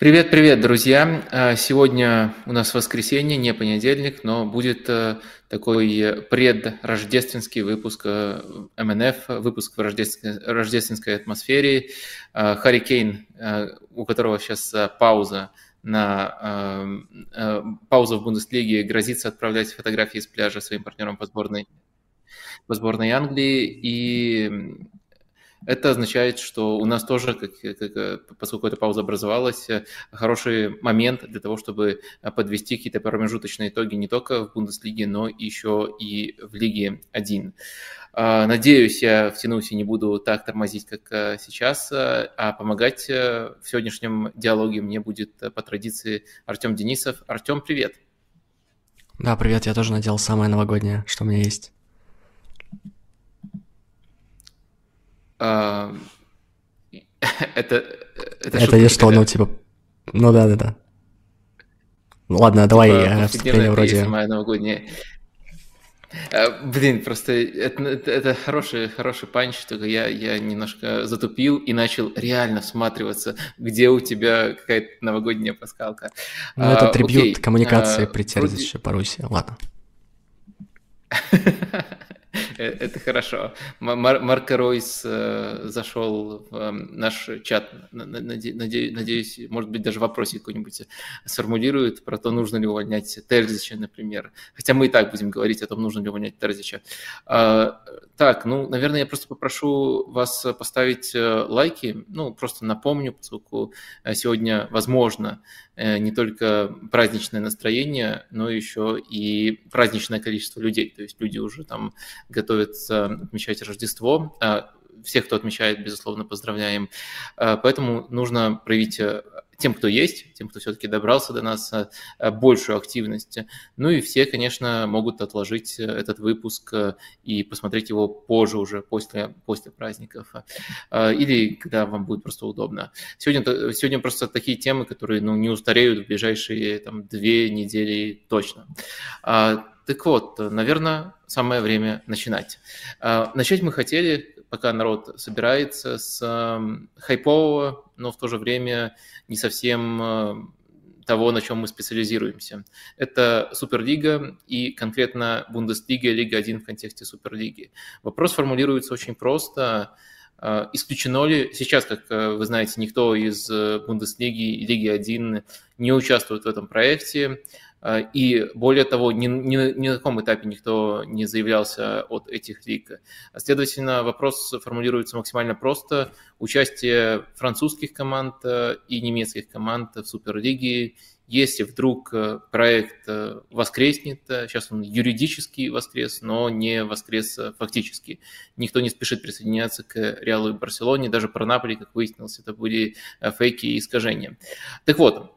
Привет, привет, друзья! А, сегодня у нас воскресенье, не понедельник, но будет э, такой предрождественский выпуск э, МНФ, выпуск в рождественской атмосфере. А, Харри Кейн, э, у которого сейчас пауза на пауза в Бундеслиге, грозится отправлять фотографии с пляжа своим партнерам по сборной, по сборной Англии. И это означает, что у нас тоже, как, как, поскольку эта пауза образовалась, э, хороший момент для того, чтобы э, подвести какие-то промежуточные итоги не только в Бундеслиге, но еще и в Лиге 1. А, надеюсь, я втянусь и не буду так тормозить, как э, сейчас, а помогать в сегодняшнем диалоге мне будет по традиции Артем Денисов. Артем, привет! Да, привет, я тоже надел самое новогоднее, что у меня есть. это, это, это есть что, ну, типа, ну да, да, да. Ну ладно, типа, давай, я вступление вроде... Моя новогодняя. А, блин, просто это, это, это хороший, хороший панч, только я, я немножко затупил и начал реально всматриваться, где у тебя какая-то новогодняя пасхалка. Ну, а, это трибют окей. коммуникации а, при Терзище вроде... по Руси, ладно. Э, это хорошо. Мар Марко Ройс э, зашел в э, наш чат. Надеюсь, может быть, даже вопросик какой-нибудь сформулирует про то, нужно ли увольнять Терзича, например. Хотя мы и так будем говорить о том, нужно ли увольнять Терзича. А, так, ну, наверное, я просто попрошу вас поставить лайки. Ну, просто напомню, поскольку сегодня, возможно, не только праздничное настроение, но еще и праздничное количество людей. То есть люди уже там готовятся отмечать Рождество. А, всех, кто отмечает, безусловно, поздравляем. А, поэтому нужно проявить э, тем, кто есть, тем, кто все-таки добрался до нас, э, большую активность. Ну и все, конечно, могут отложить э, этот выпуск и посмотреть его позже уже, после, после праздников. Или когда вам будет просто удобно. Сегодня, сегодня просто такие темы, которые ну, не устареют в ближайшие там, две недели точно. А, так вот, наверное, самое время начинать. А, начать мы хотели, пока народ собирается, с хайпового, но в то же время не совсем того, на чем мы специализируемся. Это Суперлига и конкретно Бундеслига, Лига 1 в контексте Суперлиги. Вопрос формулируется очень просто. А, исключено ли сейчас, как э, вы знаете, никто из э, Бундеслиги и Лиги 1 не участвует в этом проекте? А, и более того, ни, ни, ни на каком этапе никто не заявлялся от этих лиг. Следовательно, вопрос формулируется максимально просто. Участие французских команд э, и немецких команд в Суперлиге если вдруг э, проект э, воскреснет, сейчас он юридически воскрес, но не воскрес фактически. Никто не спешит присоединяться к Реалу и Барселоне, даже про Наполи, как выяснилось, это были фейки и искажения. Так вот,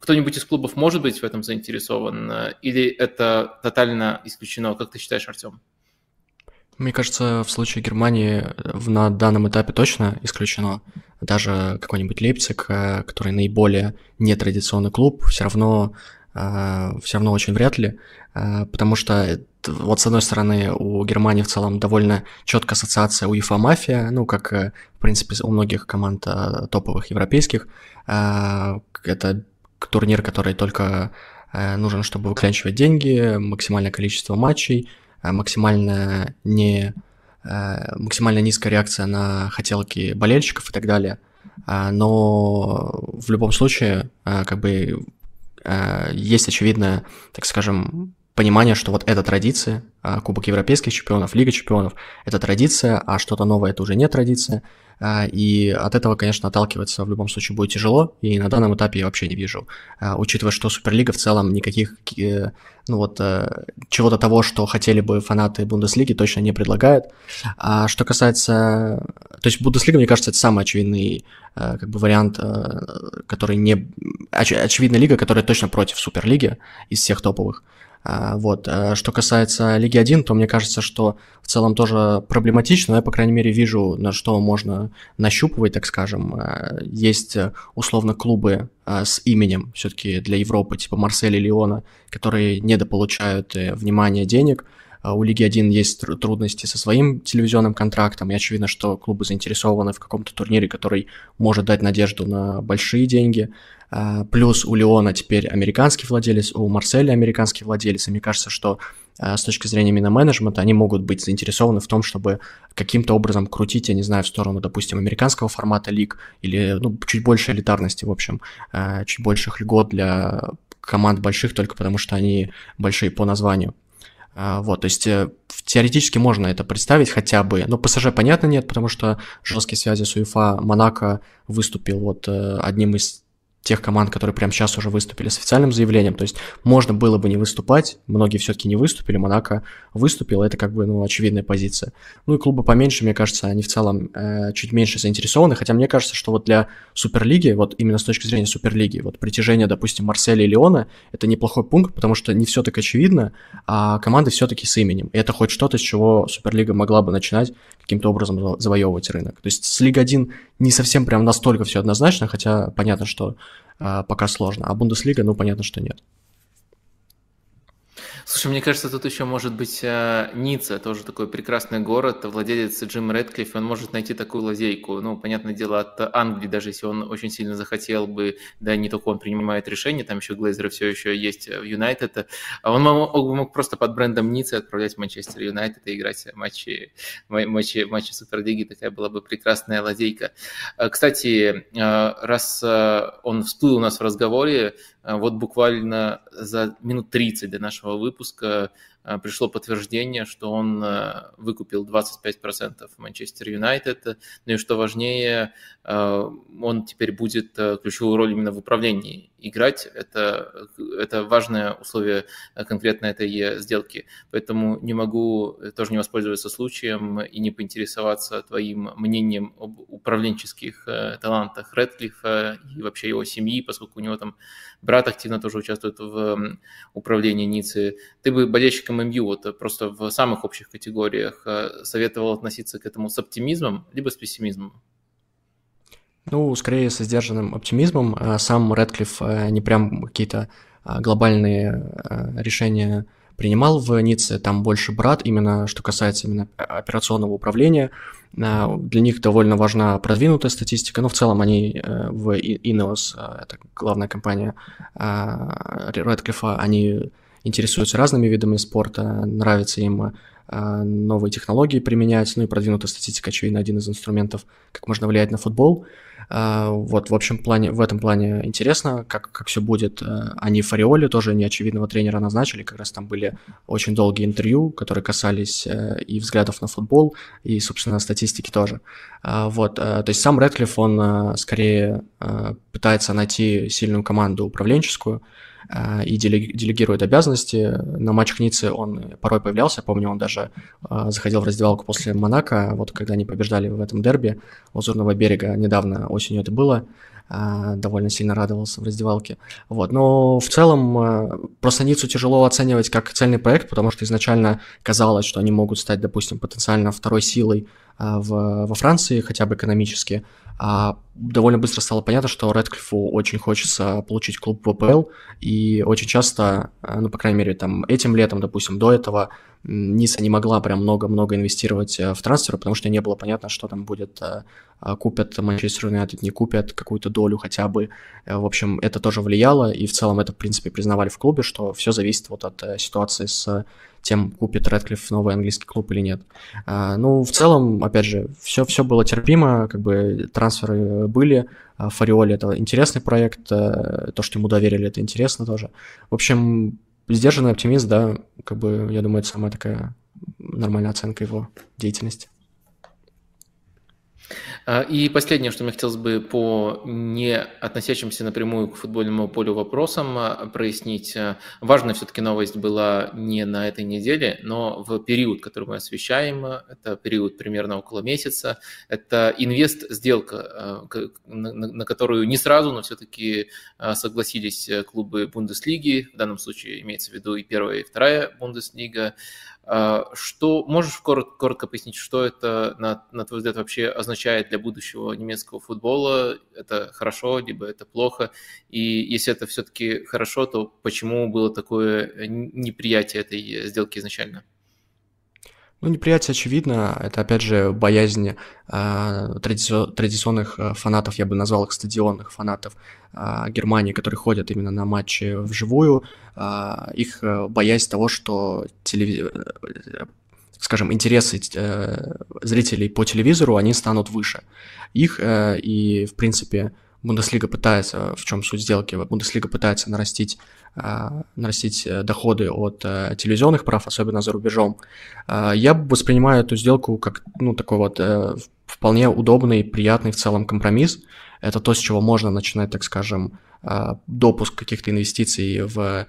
кто-нибудь из клубов может быть в этом заинтересован, э, или это тотально исключено? Как ты считаешь, Артем? Мне кажется, в случае Германии э, на данном этапе точно исключено. Даже какой-нибудь Лейпциг, э, который наиболее нетрадиционный клуб, все равно, все равно очень вряд ли, потому что вот с одной стороны у Германии в целом довольно четкая ассоциация УЕФА мафия, ну как в принципе у многих команд топовых европейских, это турнир, который только э, нужен, чтобы выклянчивать деньги, максимальное количество матчей, э, максимально не э, максимально низкая реакция на хотелки болельщиков и так далее. Но в любом случае, как бы есть очевидное, так скажем, понимание, что вот эта традиция, Кубок Европейских чемпионов, Лига чемпионов, это традиция, а что-то новое это уже не традиция. А, и от этого, конечно, отталкиваться в любом случае будет тяжело, и на данном этапе я вообще не вижу. А, учитывая, что Суперлига в целом никаких, э, ну вот, э, чего-то того, что хотели бы фанаты Бундеслиги, точно не предлагает. А что касается... То есть Бундеслига, мне кажется, это самый очевидный э, как бы вариант, который не... Оч... Очевидная лига, которая точно против Суперлиги из всех топовых. А, вот. А что касается Лиги 1, то мне кажется, что в целом тоже проблематично, но я, по крайней мере, вижу, на что можно нащупывать, так скажем. А, есть условно клубы с именем все-таки для Европы, типа Марсель и Леона, которые недополучают э, внимания денег, у Лиги 1 есть трудности со своим телевизионным контрактом, и очевидно, что клубы заинтересованы в каком-то турнире, который может дать надежду на большие деньги. А, плюс у Леона теперь американский владелец, у Марселя американский владелец, и мне кажется, что а, с точки зрения именно менеджмента они могут быть заинтересованы в том, чтобы каким-то образом крутить, я не знаю, в сторону, допустим, американского формата лиг или ну, чуть больше элитарности, в общем, а, чуть больших льгот для команд больших только потому, что они большие по названию. Вот, то есть э, теоретически можно это представить хотя бы. Но ПСЖ, понятно, нет, потому что жесткие связи с УЕФА Монако выступил вот э, одним из тех команд, которые прямо сейчас уже выступили с официальным заявлением. То есть можно было бы не выступать, многие все-таки не выступили, Монако выступил, это как бы ну, очевидная позиция. Ну и клубы поменьше, мне кажется, они в целом э, чуть меньше заинтересованы, хотя мне кажется, что вот для Суперлиги, вот именно с точки зрения Суперлиги, вот притяжение, допустим, Марселя и Леона, это неплохой пункт, потому что не все так очевидно, а команды все-таки с именем. И это хоть что-то, с чего Суперлига могла бы начинать каким-то образом завоевывать рынок. То есть с Лига 1 не совсем прям настолько все однозначно, хотя понятно, что пока сложно. А Бундеслига, ну, понятно, что нет. Слушай, мне кажется, тут еще может быть э, Ницца, тоже такой прекрасный город, владелец Джим Редклифф, он может найти такую лазейку, ну, понятное дело, от Англии, даже если он очень сильно захотел бы, да, не только он принимает решения, там еще Глейзеры все еще есть в Юнайтед, а он мог, мог просто под брендом Ницца отправлять в Манчестер Юнайтед и играть матчи, матчи, матчи Суперлиги, такая была бы прекрасная лазейка. Э, кстати, э, раз он всплыл у нас в разговоре, вот буквально за минут 30 до нашего выпуска Э, пришло подтверждение, что он э, выкупил 25% Манчестер Юнайтед. Ну и что важнее, он теперь будет ключевую роль именно в управлении играть. Это, это важное условие конкретно этой сделки. Поэтому не могу тоже не воспользоваться случаем и не поинтересоваться твоим мнением об управленческих талантах Редклифа и вообще его семьи, поскольку у него там брат активно тоже участвует в управлении Ниццы. Ты бы болельщиком ММЮ вот э, просто в самых общих категориях э, советовал относиться к этому с оптимизмом либо с пессимизмом? Ну, скорее со сдержанным оптимизмом. А сам Редклифф э, не прям какие-то а, глобальные решения принимал в Ницце, там больше брат, именно что касается именно операционного управления. Для них довольно важна продвинутая статистика, но в целом они в Ineos, это главная компания Редклифа, они интересуются разными видами спорта, нравится им а, новые технологии применять, ну и продвинутая статистика, очевидно, один из инструментов, как можно влиять на футбол. А, вот, в общем плане, в этом плане интересно, как, как все будет. А, они Фариоли тоже неочевидного тренера назначили, как раз там были очень долгие интервью, которые касались э, и взглядов на футбол, и, собственно, статистики тоже. Вот, то есть сам Редклифф, он скорее пытается найти сильную команду управленческую, а, и делегирует обязанности. На матчах Ниццы он порой появлялся, помню, он даже а, заходил в раздевалку после Монако, вот когда они побеждали в этом дерби Лазурного берега, недавно осенью это было, а, довольно сильно радовался в раздевалке. Вот. Но в целом просто Ниццу тяжело оценивать как цельный проект, потому что изначально казалось, что они могут стать, допустим, потенциально второй силой в, во Франции, хотя бы экономически, а довольно быстро стало понятно, что Редклифу очень хочется получить клуб в ВПЛ, и очень часто, э, ну, по крайней мере, там, этим летом, допустим, до этого, Ниса не могла прям много-много инвестировать э, в трансферы, потому что не было понятно, что там будет, э, купят Манчестер Юнайтед, не купят какую-то долю хотя бы. В общем, это тоже влияло, и в целом это, в принципе, признавали в клубе, что все зависит вот от ситуации с тем, купит Редклифф новый английский клуб или нет. А, ну, в целом, опять же, все, все было терпимо, как бы трансферы были. А, Фариоли это интересный проект, э, то, что ему доверили, это интересно тоже. В общем, сдержанный оптимист, да, как бы, я думаю, это самая такая нормальная оценка его деятельности. А, и последнее, что мне хотелось бы по не относящимся напрямую к футбольному полю вопросам а, прояснить. А, важная все-таки новость была не на этой неделе, но в период, который мы освещаем, это период примерно около месяца, это инвест-сделка, на которую не сразу, но все-таки согласились клубы Бундеслиги, в данном случае имеется в виду и первая, и вторая Бундеслига, что можешь коротко, коротко пояснить, что это, на, на твой взгляд, вообще означает для будущего немецкого футбола? Это хорошо, либо это плохо? И если это все-таки хорошо, то почему было такое неприятие этой сделки изначально? Ну, неприятие очевидно. Это, опять же, боязнь э, традицион, традиционных э, фанатов, я бы назвал их стадионных фанатов э, Германии, которые ходят именно на матчи вживую. Э, их э, боязнь того, что телевизор скажем, интересы э, зрителей по телевизору, они станут выше их, э, и, в принципе, Бундеслига пытается, в чем суть сделки, Бундеслига пытается нарастить, э, нарастить э, доходы от э, телевизионных прав, особенно за рубежом. Э, я воспринимаю эту сделку как, ну, такой вот э, вполне удобный, приятный в целом компромисс. Это то, с чего можно начинать, так скажем, э, допуск каких-то инвестиций в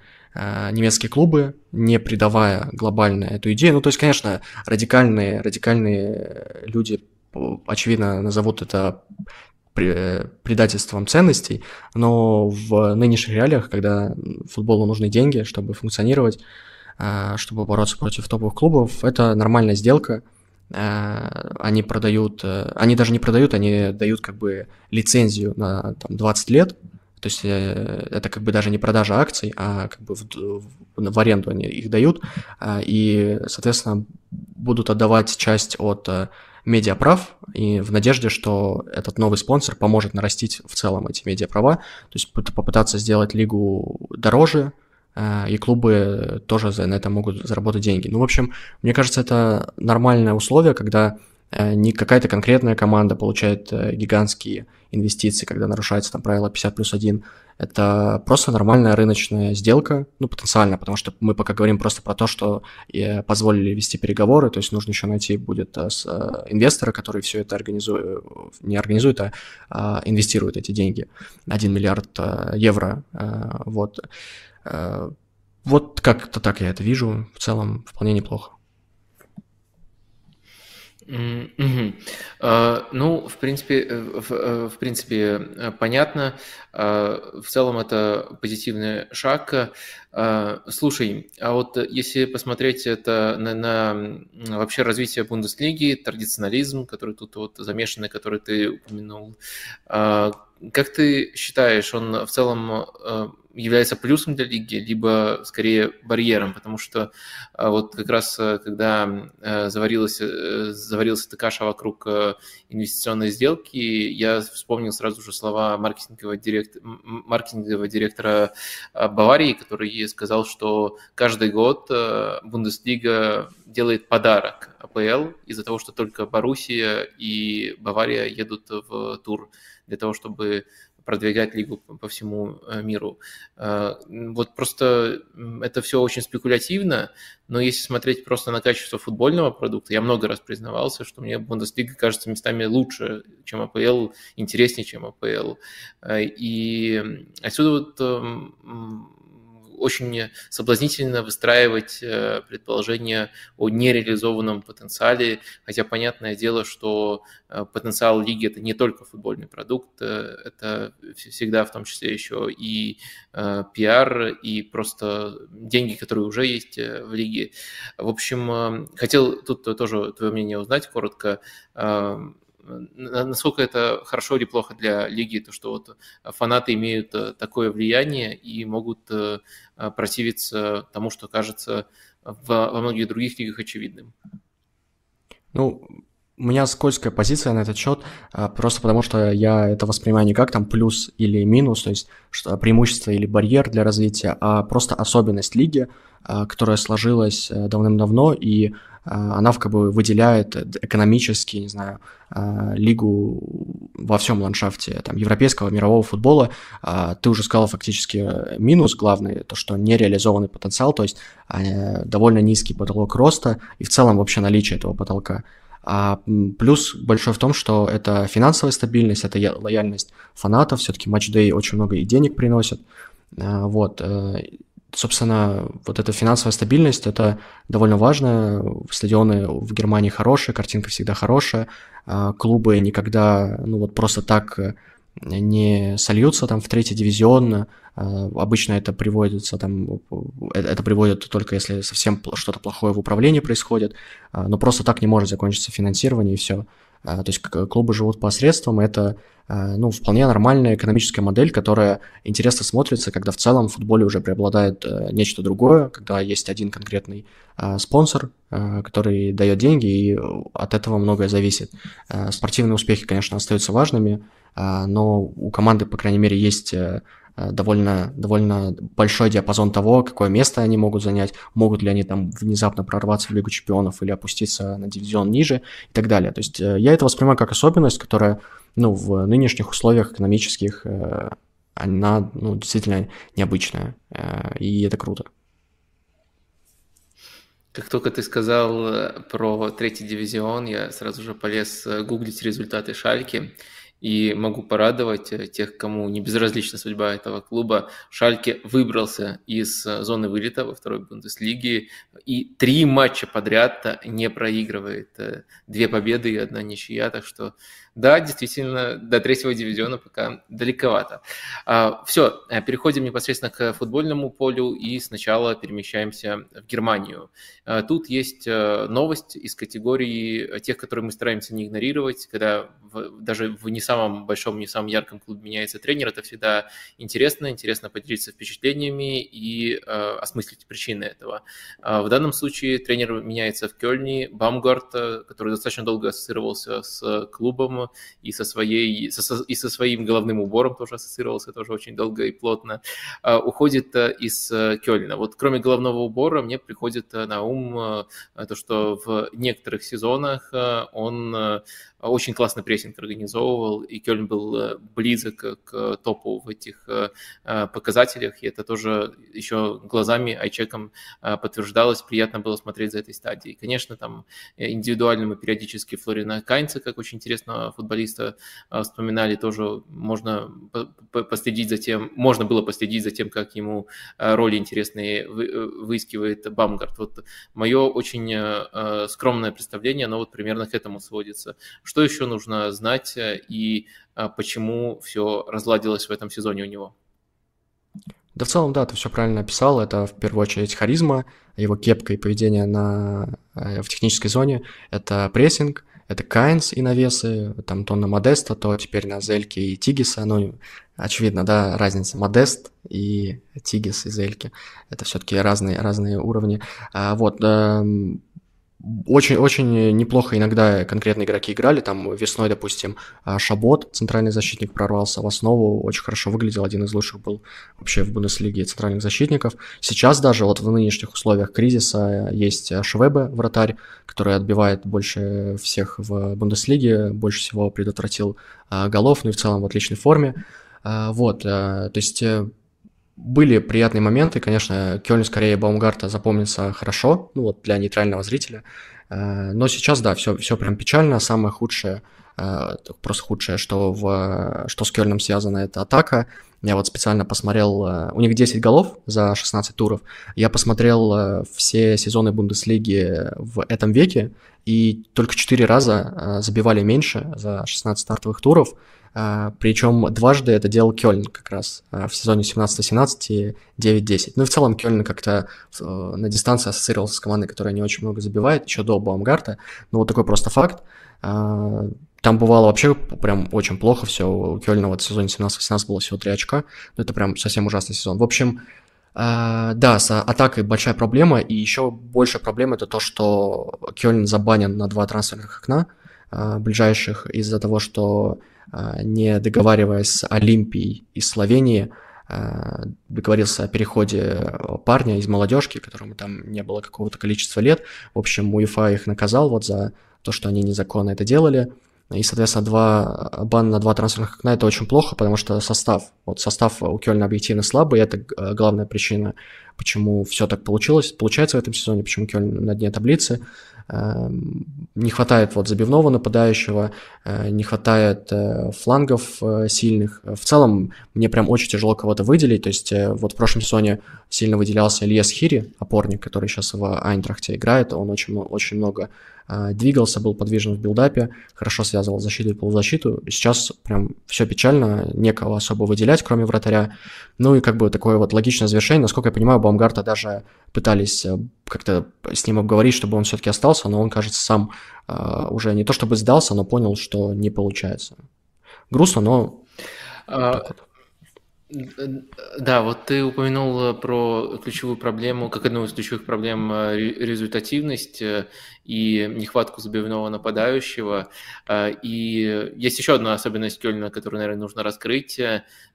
немецкие клубы, не придавая глобально эту идею. Ну, то есть, конечно, радикальные, радикальные люди, очевидно, назовут это предательством ценностей, но в нынешних реалиях, когда футболу нужны деньги, чтобы функционировать, э, чтобы бороться против топовых клубов, это нормальная сделка. Э, они продают, они даже не продают, они дают как бы лицензию на там, 20 лет, то есть э, это как бы даже не продажа акций, а как бы в, в, в аренду они их дают, а, и, соответственно, будут отдавать часть от э, медиаправ, и в надежде, что этот новый спонсор поможет нарастить в целом эти медиаправа, то есть попытаться сделать лигу дороже, э, и клубы тоже на это могут заработать деньги. Ну, в общем, мне кажется, это нормальное условие, когда не какая-то конкретная команда получает гигантские инвестиций, когда нарушается там правило 50 плюс 1, это просто нормальная рыночная сделка, ну, потенциально, потому что мы пока говорим просто про то, что позволили вести переговоры, то есть нужно еще найти будет э, э, инвестора, который все это организует, не организует, а, а инвестирует эти деньги, 1 миллиард э, евро, вот. Вот как-то так я это вижу, в целом вполне неплохо. Mm-hmm. Ну, в принципе, э, в, э, в принципе, э, понятно. В целом это позитивный шаг. Слушай, а вот если посмотреть это на, на вообще развитие Бундеслиги, традиционализм, который тут вот замешанный, который ты упомянул, как ты считаешь, он в целом является плюсом для лиги, либо скорее барьером, потому что а, вот как раз э, когда э, заварилась, э, заварилась эта каша вокруг инвестиционной сделки, я вспомнил сразу же слова маркетингового, директ, маркетингового директора Баварии, который сказал, что каждый год Бундеслига делает подарок АПЛ из-за того, что только Боруссия и Бавария едут в тур для того, чтобы продвигать лигу по всему э, миру. Э, вот просто это все очень спекулятивно, но если смотреть просто на качество футбольного продукта, я много раз признавался, что мне Бундеслига кажется местами лучше, чем АПЛ, интереснее, чем АПЛ. Э, и отсюда вот очень соблазнительно выстраивать э, предположение о нереализованном потенциале, хотя понятное дело, что э, потенциал лиги – это не только футбольный продукт, э, это всегда в том числе еще и пиар, и просто деньги, которые уже есть в лиге. В общем, хотел тут тоже твое мнение узнать коротко насколько это хорошо или плохо для лиги, то что вот фанаты имеют э, такое влияние и могут э, противиться тому, что кажется во многих других лигах очевидным. Ну, у меня скользкая позиция на этот счет, просто потому что я это воспринимаю не как там плюс или минус, то есть преимущество или барьер для развития, а просто особенность лиги, которая сложилась э, давным-давно, и она как бы выделяет экономически, не знаю, лигу во всем ландшафте там, европейского, мирового футбола. Ты уже сказал фактически минус главный, то, что нереализованный потенциал, то есть довольно низкий потолок роста и в целом вообще наличие этого потолка. А плюс большой в том, что это финансовая стабильность, это лояльность фанатов, все-таки матчдей очень много и денег приносит. А, вот, э, собственно, вот эта финансовая стабильность, это довольно важно. Стадионы в Германии хорошие, картинка всегда хорошая, а, клубы никогда, ну вот просто так э, не сольются там в третий дивизион. А, обычно это приводится там, это приводит только если совсем что-то плохое в управлении происходит, а, но просто так не может закончиться финансирование и все. То есть клубы живут посредством, это ну, вполне нормальная экономическая модель, которая интересно смотрится, когда в целом в футболе уже преобладает нечто другое, когда есть один конкретный спонсор, который дает деньги, и от этого многое зависит. Спортивные успехи, конечно, остаются важными, но у команды, по крайней мере, есть Э, довольно, довольно большой диапазон того, какое место они могут занять, могут ли они там внезапно прорваться в Лигу Чемпионов или опуститься на дивизион ниже и так далее. То есть э, я это воспринимаю как особенность, которая ну, в нынешних условиях экономических э, она ну, действительно необычная, и это круто. Как только ты сказал про третий дивизион, я сразу же полез гуглить результаты Шальки. И могу порадовать э, тех, кому не безразлична судьба этого клуба. Шальке выбрался из э, зоны вылета во второй Бундеслиге и три матча подряд не проигрывает. Э, две победы и одна ничья, так что да, действительно, до третьего дивизиона пока далековато. А, Все, э, переходим непосредственно к футбольному полю и сначала перемещаемся в Германию. А, тут есть э, новость из категории тех, которые мы стараемся не игнорировать, когда в, даже в не самом большом, не самом ярком клубе меняется тренер, это всегда интересно, интересно поделиться впечатлениями и э, осмыслить причины этого. А, в данном случае тренер меняется в Кёльне, Бамгарт, который достаточно долго ассоциировался с клубом, и со, своей, со, и со своим головным убором тоже ассоциировался тоже очень долго и плотно, а, уходит э, из э, Кёльна. Вот кроме головного убора мне приходит э, на ум то, что в некоторых сезонах он очень классно прессинг организовывал, и Кёльн был близок к топу в этих показателях, и это тоже еще глазами, айчеком подтверждалось, приятно было смотреть за этой стадией. Конечно, там индивидуально мы периодически Флорина Кайнца, как очень интересного футболиста вспоминали, тоже можно последить за тем, можно было последить за тем, как ему роли интересные э, выискивает Бамгард. Вот мое очень скромное представление, оно вот примерно к этому сводится. Что еще нужно знать э, и почему все разладилось в этом сезоне у него? Да в целом, да, ты все правильно описал. Это в первую очередь харизма, его кепка и поведение на, э, в технической зоне. Это прессинг, это Кайнс и навесы, там то на Модеста, то теперь на Зельке и Тигиса, ну, очевидно, да, разница Модест и Тигис и Зельки, это все-таки разные, разные уровни. А, вот, эм, очень-очень неплохо иногда конкретные игроки играли. Там весной, допустим, а, Шабот, центральный защитник, прорвался в основу, очень хорошо выглядел, один из лучших был вообще в Бундеслиге центральных защитников. Сейчас даже вот в нынешних условиях кризиса есть Швебе, вратарь, который отбивает больше всех в Бундеслиге, больше всего предотвратил а, голов, ну и в целом в отличной форме. Вот, то есть э, были приятные моменты, конечно, Кёльн скорее Баумгарта запомнится хорошо, ну вот для нейтрального зрителя, э, но сейчас, да, все, все прям печально, самое худшее, э, просто худшее, что, в, что с Кёльном связано, это атака, я вот специально посмотрел, э, у них 10 голов за 16 туров, я посмотрел все сезоны Бундеслиги в этом веке, и только 4 раза забивали меньше за 16 стартовых туров, Причем дважды это делал Кёльн как раз а, в сезоне 17-17 и 9-10. Ну и в целом Кёльн как-то э, на дистанции ассоциировался с командой, которая не очень много забивает, еще до Баумгарта. Ну вот такой просто факт. А, там бывало вообще прям очень плохо все. У Кёльна вот в сезоне 17-18 было всего 3 очка. Ну это прям совсем ужасный сезон. В общем, да, с атакой большая проблема, и еще большая проблема это то, что Кёльн забанен на два трансферных окна ближайших из-за того, что а, не договариваясь с Олимпией из Словении, а, договорился о переходе парня из молодежки, которому там не было какого-то количества лет. В общем, УЕФА их наказал вот за то, что они незаконно это делали. И, соответственно, два, бан на два трансферных окна – это очень плохо, потому что состав, вот состав у Кёльна объективно слабый, это главная причина, почему все так получилось, получается в этом сезоне, почему Кёльн на дне таблицы. Эм, не хватает вот забивного нападающего, э, не хватает э, флангов э, сильных. В целом, мне прям очень тяжело кого-то выделить. То есть вот в прошлом сезоне сильно выделялся Ильяс Хири, опорник, который сейчас в Айнтрахте играет. Он очень, очень много двигался, был подвижен в билдапе, хорошо связывал защиту и полузащиту. Сейчас прям все печально, некого особо выделять, кроме вратаря. Ну и как бы такое вот логичное завершение. Насколько я понимаю, Баумгарта даже пытались э, как-то с ним обговорить, чтобы он все-таки остался, но он, кажется, сам э, уже не то чтобы сдался, но понял, что не получается. Грустно, но... А, да, вот ты упомянул про ключевую проблему, как одну из ключевых проблем э, результативность э, и нехватку забивного нападающего. Э, и есть еще одна особенность Кёльна, которую, наверное, нужно раскрыть.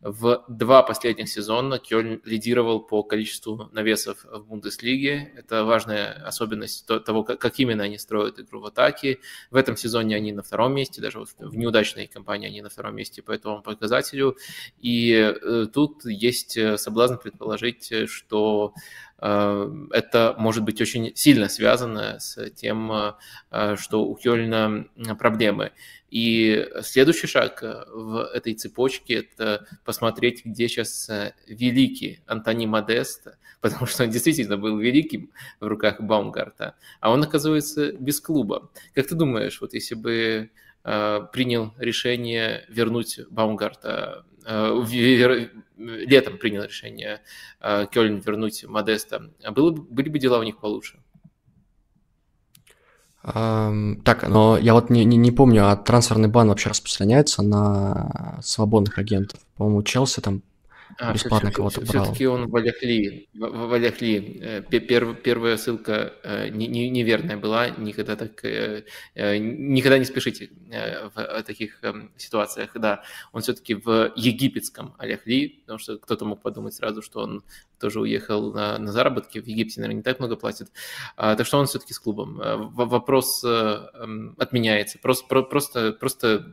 В два последних сезона Кёльн лидировал по количеству навесов в Бундеслиге. Это важная особенность того, как именно они строят игру в атаке. В этом сезоне они на втором месте, даже в неудачной кампании они на втором месте по этому показателю. И тут есть соблазн предположить, что Э, это может быть очень сильно связано с тем, э, что у Кёльна проблемы. И следующий шаг в этой цепочке – это посмотреть, где сейчас великий Антони Модест, потому что он действительно был великим в руках Баумгарта, а он оказывается без клуба. Как ты думаешь, вот если бы э, принял решение вернуть Баумгарта летом принял решение э, Кёльн вернуть Модеста, было, были бы дела у них получше? Так, но я вот не, не, не помню, а трансферный бан вообще распространяется на свободных агентов? По-моему, Челси там а, бесплатно кого-то брал. Все-таки он в Аляхли. В Аляхли. Э, Перв, первая ссылка э, не, не, неверная была. Никогда так... Э, никогда не спешите в таких эм, ситуациях. Да, он все-таки в египетском Аляхли, потому что кто-то мог подумать сразу, что он тоже уехал на, на заработки. В Египте, наверное, не так много платит. А, так что он все-таки с клубом. Вопрос эм, отменяется. Просто, просто, просто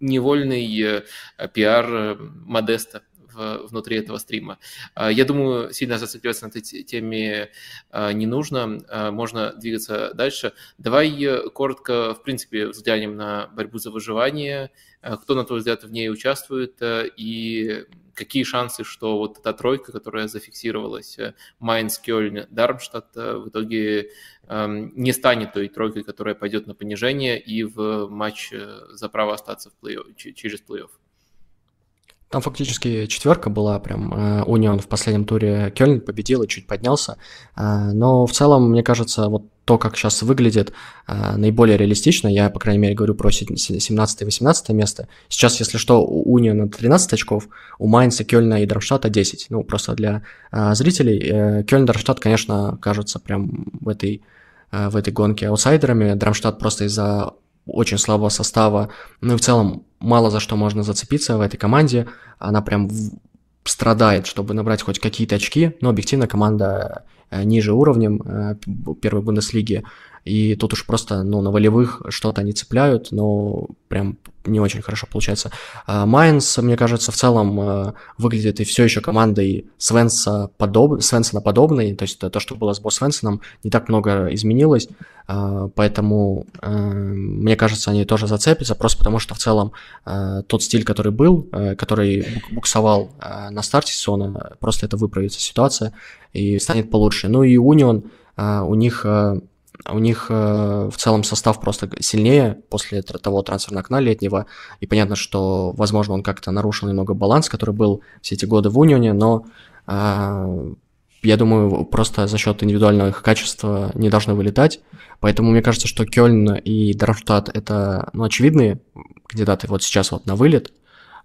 невольный пиар Модеста внутри этого стрима. А, я думаю, сильно зацикливаться на этой теме а, не нужно, а, можно двигаться дальше. Давай э, коротко, в принципе, взглянем на борьбу за выживание, кто, на твой взгляд, в ней участвует э, и какие шансы, что вот эта тройка, которая зафиксировалась, э, Майнс, Кёльн, Дармштадт, в итоге эм, не станет той тройкой, которая пойдет на понижение и в матч за право остаться в плей через плей-офф. Там фактически четверка была, прям э, Унион в последнем туре Кёльн победил и чуть поднялся. Э, но в целом, мне кажется, вот то, как сейчас выглядит, э, наиболее реалистично. Я, по крайней мере, говорю про 17-18 место. Сейчас, если что, у Униона 13 очков, у Майнца, Кёльна и Дармштадта 10. Ну, просто для зрителей. Кёльн, Дармштадт, конечно, кажутся прям в этой, в этой гонке аутсайдерами. Дармштадт просто из-за очень слабого состава. Ну и в целом мало за что можно зацепиться в этой команде. Она прям страдает, чтобы набрать хоть какие-то очки, но объективно команда ниже уровнем э, первой Бундеслиги. И тут уж просто, ну, на волевых что-то они цепляют, но прям не очень хорошо получается. А Майнс, мне кажется, в целом э, выглядит и все еще командой Свенса подоб... Свенсона подобной, то есть то, что было с Босс Свенсоном, не так много изменилось, а, поэтому э, мне кажется, они тоже зацепятся, просто потому что в целом э, тот стиль, который был, который буксовал на старте сезона, просто это выправится ситуация и станет получше. Ну и Унион, у них у них э, в целом состав просто сильнее после того трансферного окна летнего, и понятно, что, возможно, он как-то нарушил немного баланс, который был все эти годы в Унионе, но я думаю, просто за счет индивидуального их качества не должны вылетать. Поэтому мне кажется, что Кёльн и Дармштадт это ну, очевидные кандидаты вот сейчас вот на вылет.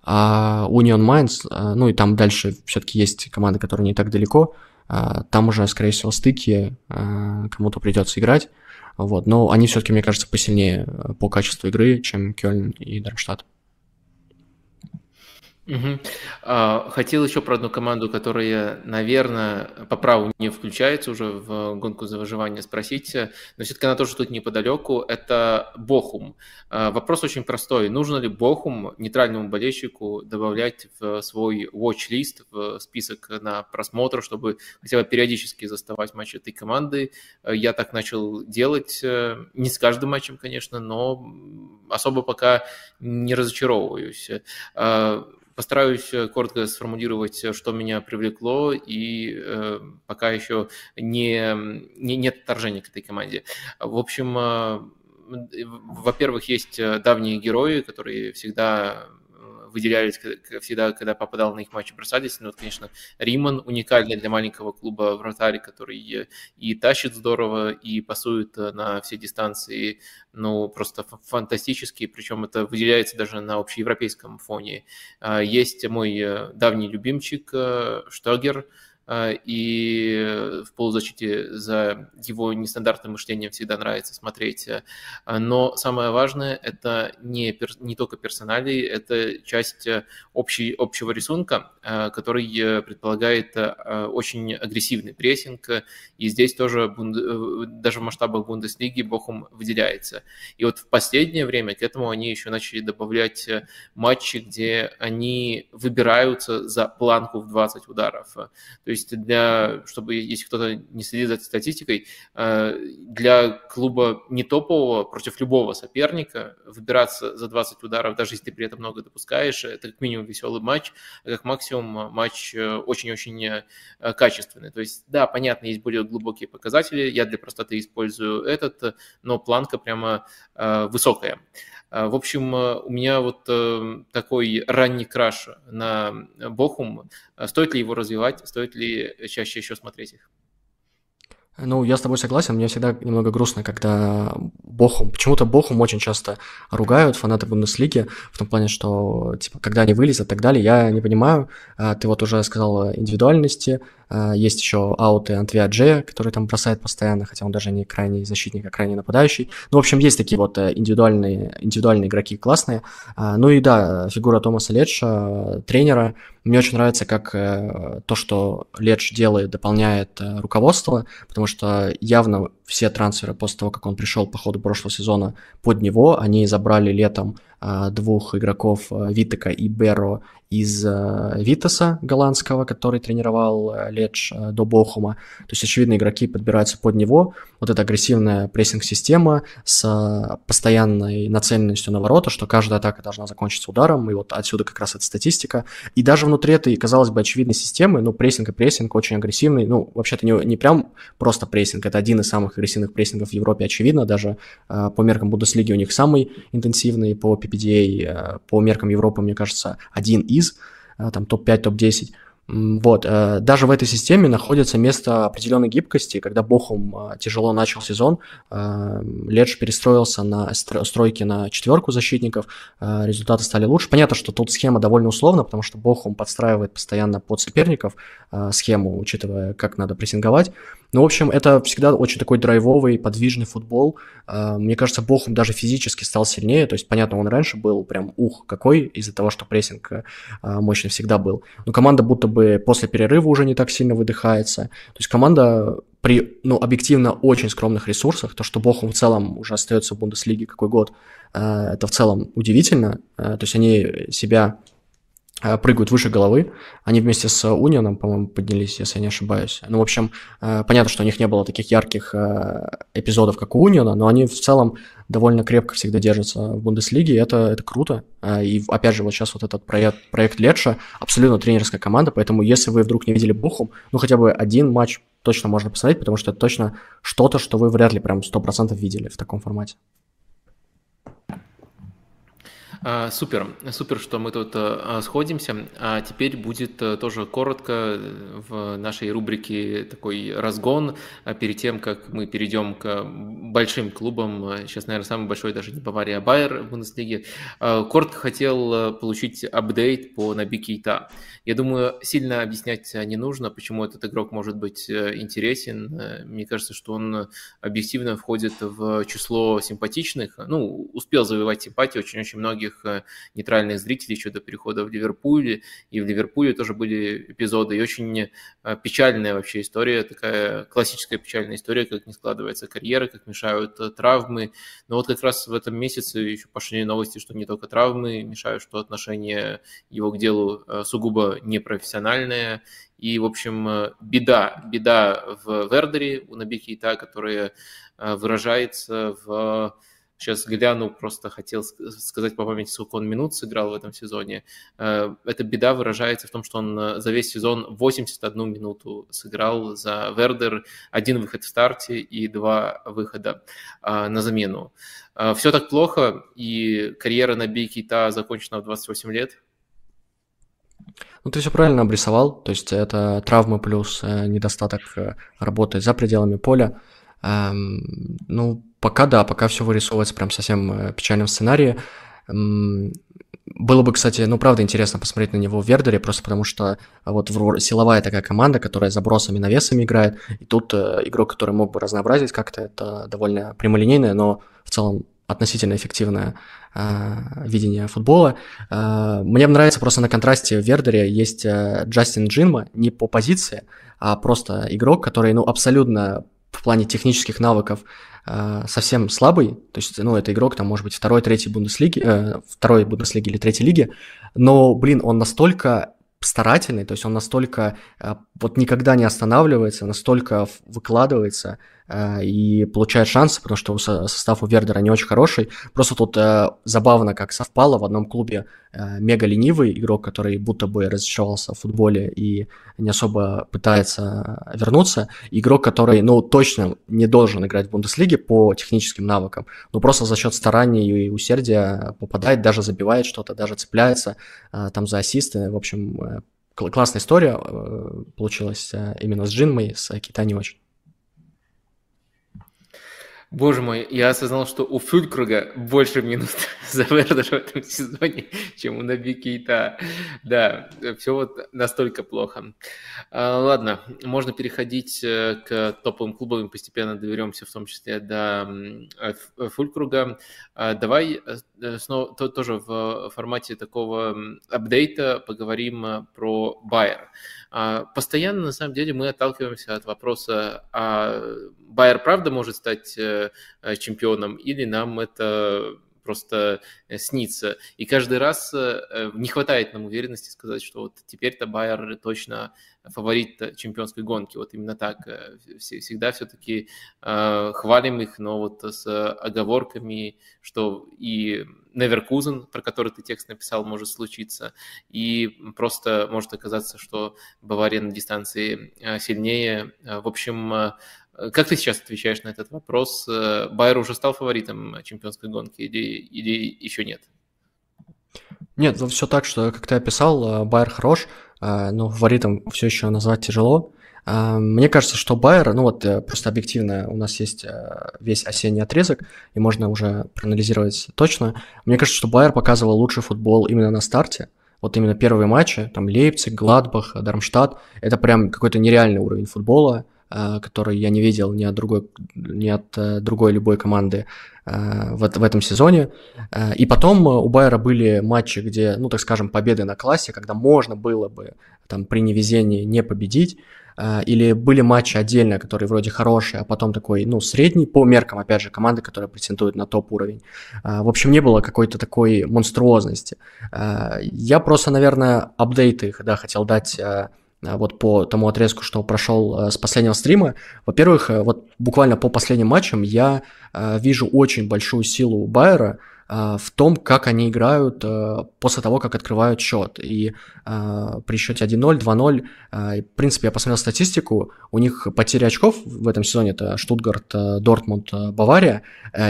А Union Майнс, ну и там дальше все-таки есть команды, которые не так далеко, а, там уже, скорее всего, стыки а, кому-то придется играть. Вот. Но они все-таки, мне кажется, посильнее э, по качеству игры, чем Кёльн и Дармштадт. Угу. Хотел еще про одну команду, которая, наверное, по праву не включается уже в гонку за выживание, спросить, но все-таки она тоже тут неподалеку. Это Бохум. А, вопрос очень простой. Нужно ли Бохум, нейтральному болельщику, добавлять в свой watch-лист, в список на просмотр, чтобы хотя бы периодически заставать матчи этой команды? Я так начал делать, э, не с каждым матчем, конечно, но особо пока не разочаровываюсь. А, постараюсь коротко сформулировать, что меня привлекло, и пока еще не, не, нет отторжения к этой команде. В общем, во-первых, есть давние герои, которые всегда выделялись всегда, когда попадал на их матчи, бросались. Ну, вот, конечно, Риман уникальный для маленького клуба вратарь, который и тащит здорово, и пасует э, на все дистанции, ну, просто фантастический, причем это выделяется даже на общеевропейском фоне. А, есть мой э, давний любимчик э, Штогер, и в полузащите за его нестандартным мышлением всегда нравится смотреть. А, но самое важное – это не, не только персоналии, это часть общей, общего рисунка, а, который предполагает очень агрессивный прессинг, и здесь тоже э, даже в масштабах Бундеслиги Бохум выделяется. И вот в последнее время к этому они еще начали добавлять матчи, где они выбираются за планку в 20 ударов. То есть для, чтобы, если кто-то не следит за статистикой, э, для клуба не топового против любого соперника выбираться за 20 ударов, даже если ты при этом много допускаешь, это как минимум веселый матч, а как максимум матч э, очень-очень э, качественный. То есть, да, понятно, есть более глубокие показатели, я для простоты использую этот, но планка прямо высокая. А, в общем, э, у меня вот э, такой ранний краш на Бохум. А стоит ли его развивать, стоит ли чаще еще смотреть их? Ну, я с тобой согласен, мне всегда немного грустно, когда Бохум, почему-то Бохум очень часто ругают фанаты Бундеслиги, в том плане, что, типа, когда они вылезут и так далее, я не понимаю, а, ты вот уже сказал индивидуальности, есть еще ауты Антвиа Джея, который там бросает постоянно, хотя он даже не крайний защитник, а крайний нападающий. Ну, в общем, есть такие вот э, индивидуальные, индивидуальные игроки классные. А, ну и да, фигура Томаса Ледша, тренера, мне очень нравится, как э, то, что Ледж делает, дополняет э, руководство, потому что явно все трансферы после того, как он пришел по ходу прошлого сезона под него, они забрали летом двух игроков Витека и Берро из э, Витаса голландского, который тренировал э, Ледж э, до Бохума. То есть, очевидно, игроки подбираются под него. Вот эта агрессивная прессинг-система с постоянной нацеленностью на ворота, что каждая атака должна закончиться ударом, и вот отсюда как раз эта статистика. И даже внутри этой, казалось бы, очевидной системы, ну, прессинг и прессинг очень агрессивный, ну, вообще-то не, не прям просто прессинг, это один из самых агрессивных прессингов в Европе, очевидно, даже э, по меркам Бундеслиги у них самый интенсивный, по PPDA, э, по меркам Европы, мне кажется, один из, э, там топ-5, топ-10. Вот, даже в этой системе находится место определенной гибкости. Когда Бохум тяжело начал сезон, Ледж перестроился на стройки на четверку защитников, результаты стали лучше. Понятно, что тут схема довольно условна, потому что Бохум подстраивает постоянно под соперников схему, учитывая, как надо прессинговать. Ну, в общем, это всегда очень такой драйвовый, подвижный футбол. А, мне кажется, Бохум даже физически стал сильнее. То есть, понятно, он раньше был прям ух какой, из-за того, что прессинг а, мощный всегда был. Но команда будто бы после перерыва уже не так сильно выдыхается. То есть команда при, ну, объективно очень скромных ресурсах, то, что Бохум в целом уже остается в Бундеслиге какой год, а, это в целом удивительно. То есть они себя Э, прыгают выше головы. Они вместе с Унионом, по-моему, поднялись, если я не ошибаюсь. Ну, в общем, э, понятно, что у них не было таких ярких э, эпизодов, как у Униона, но они в целом довольно крепко всегда держатся в Бундеслиге, и это, это круто. И опять же, вот сейчас вот этот проект, проект Летша, абсолютно тренерская команда, поэтому если вы вдруг не видели Бухум, ну, хотя бы один матч точно можно посмотреть, потому что это точно что-то, что вы вряд ли прям 100% видели в таком формате. А, супер, супер, что мы тут а, сходимся. А теперь будет э, тоже коротко в нашей рубрике такой разгон перед тем, как мы перейдем к большим клубам. Сейчас, наверное, самый большой даже не Бавария, а Байер в Бундеслиге. Коротко хотел э, получить апдейт по Наби Кейта. Я думаю, сильно объяснять не нужно, почему этот игрок может быть э, интересен. Мне кажется, что он объективно входит в число симпатичных. Ну, успел завоевать симпатии очень-очень многих многих э, нейтральных зрителей еще до перехода в Ливерпуль, и в Ливерпуле тоже были эпизоды, и очень э, печальная вообще история, такая классическая печальная история, как не складывается карьера, как мешают э, травмы. Но вот как раз в этом месяце еще пошли новости, что не только травмы мешают, что отношение его к делу сугубо непрофессиональное, и, в общем, беда, беда в Вердере у Наби Кейта, которая выражается в сейчас гляну, просто хотел сказать по памяти, сколько он минут сыграл в этом сезоне. Э, эта беда выражается в том, что он э, за весь сезон 81 минуту сыграл за Вердер, один выход в старте и два выхода на замену. Все так плохо, и карьера на Кейта закончена в 28 лет. Ну, ты все правильно обрисовал, то есть это травмы плюс э, недостаток э, работы за пределами поля. Эм, ну, пока да, пока все вырисовывается прям совсем э, печальном сценарии. Было бы, кстати, ну, правда, интересно посмотреть на него в Вердере, просто потому что вот силовая такая команда, которая забросами, навесами играет, и тут э, игрок, который мог бы разнообразить как-то, это довольно прямолинейное, но в целом относительно эффективное э, видение футбола. Э, мне нравится просто на контрасте в Вердере есть э, Джастин Джинма, не по позиции, а просто игрок, который, ну, абсолютно в плане технических навыков э, совсем слабый, то есть, ну, это игрок, там, может быть, второй, третий Бундеслиги, э, второй Бундеслиги или третьей лиги, но, блин, он настолько старательный, то есть он настолько э, вот никогда не останавливается, настолько выкладывается, и получает шансы, потому что состав у Вердера не очень хороший. Просто тут э, забавно, как совпало в одном клубе э, мега ленивый игрок, который будто бы разочаровался в футболе и не особо пытается вернуться, игрок, который, ну, точно не должен играть в Бундеслиге по техническим навыкам, но просто за счет стараний и усердия попадает, даже забивает что-то, даже цепляется там за ассисты. В общем, классная история получилась именно с Джинмой, с Кита не очень. Боже мой, я осознал, что у Фюлькруга больше минут за Вердер в этом сезоне, чем у Наби Кейта. Да, все вот настолько плохо. А, ладно, можно переходить э, к топовым клубам, постепенно доберемся в том числе до Фулькруга. А, давай э, снова тоже в формате такого апдейта поговорим про Байер. А, постоянно, на самом деле, мы отталкиваемся от вопроса, а Байер правда может стать э, чемпионом или нам это просто э, снится. И каждый раз э, не хватает нам уверенности сказать, что вот теперь-то Байер точно фаворит чемпионской гонки. Вот именно так. Всегда все-таки хвалим их, но вот с оговорками, что и Неверкузен, про который ты текст написал, может случиться, и просто может оказаться, что Бавария на дистанции э, сильнее. Э, в общем, э, как ты сейчас отвечаешь на этот вопрос? Байер уже стал фаворитом чемпионской гонки или, еще нет? Нет, ну, все так, что, как ты описал, Байер хорош, но фаворитом все еще назвать тяжело. Мне кажется, что Байер, ну вот э, просто объективно у нас есть э, весь осенний отрезок, и можно уже проанализировать точно. Мне кажется, что Байер показывал лучший футбол именно на старте. Вот именно первые матчи, там Лейпциг, Гладбах, Дармштадт, это прям какой-то нереальный уровень футбола, э, который я не видел ни от другой, ни от другой любой команды в, в этом сезоне. И потом у Байера были матчи, где, ну, так скажем, победы на классе, когда можно было бы там при невезении не победить. Или были матчи отдельно, которые вроде хорошие, а потом такой, ну, средний, по меркам, опять же, команды, которые претендуют на топ-уровень. В общем, не было какой-то такой монструозности. Я просто, наверное, апдейты да, хотел дать вот по тому отрезку, что прошел с последнего стрима. Во-первых, вот буквально по последним матчам я вижу очень большую силу Байера, в том, как они играют а, после того, как открывают счет. И а, при счете 1-0, 2-0, в принципе, я посмотрел статистику, у них потеря очков в этом сезоне это Штутгарт, Дортмунд, Бавария,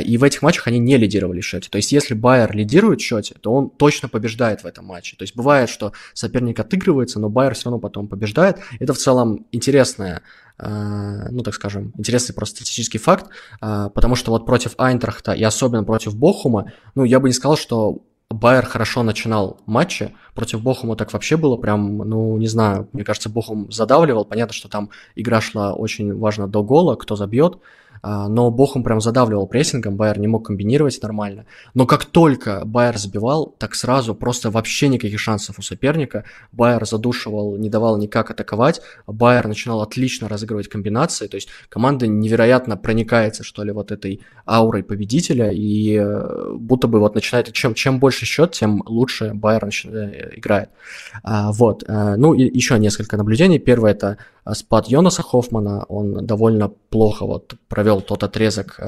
и в этих матчах они не лидировали в счете. То есть, если Байер лидирует в счете, то он точно побеждает в этом матче. То есть, бывает, что соперник отыгрывается, но Байер все равно потом побеждает. Это в целом интересная Э, ну, так скажем, интересный просто статистический факт, э, потому что вот против Айнтрахта и особенно против Бохума, ну, я бы не сказал, что Байер хорошо начинал матчи. Против Бохума так вообще было прям, ну, не знаю, мне кажется, Бохум задавливал. Понятно, что там игра шла очень важно до гола, кто забьет. А, но Бохум прям задавливал прессингом, Байер не мог комбинировать нормально. Но как только Байер забивал, так сразу просто вообще никаких шансов у соперника. Байер задушивал, не давал никак атаковать. Байер начинал отлично разыгрывать комбинации, то есть команда невероятно проникается, что ли, вот этой аурой победителя, и э, будто бы вот начинает, чем, чем больше счет, тем лучше Байер э, играет. А, вот, э, ну и еще несколько наблюдений. Первое это спад Йонаса Хоффмана, он довольно плохо вот провел тот отрезок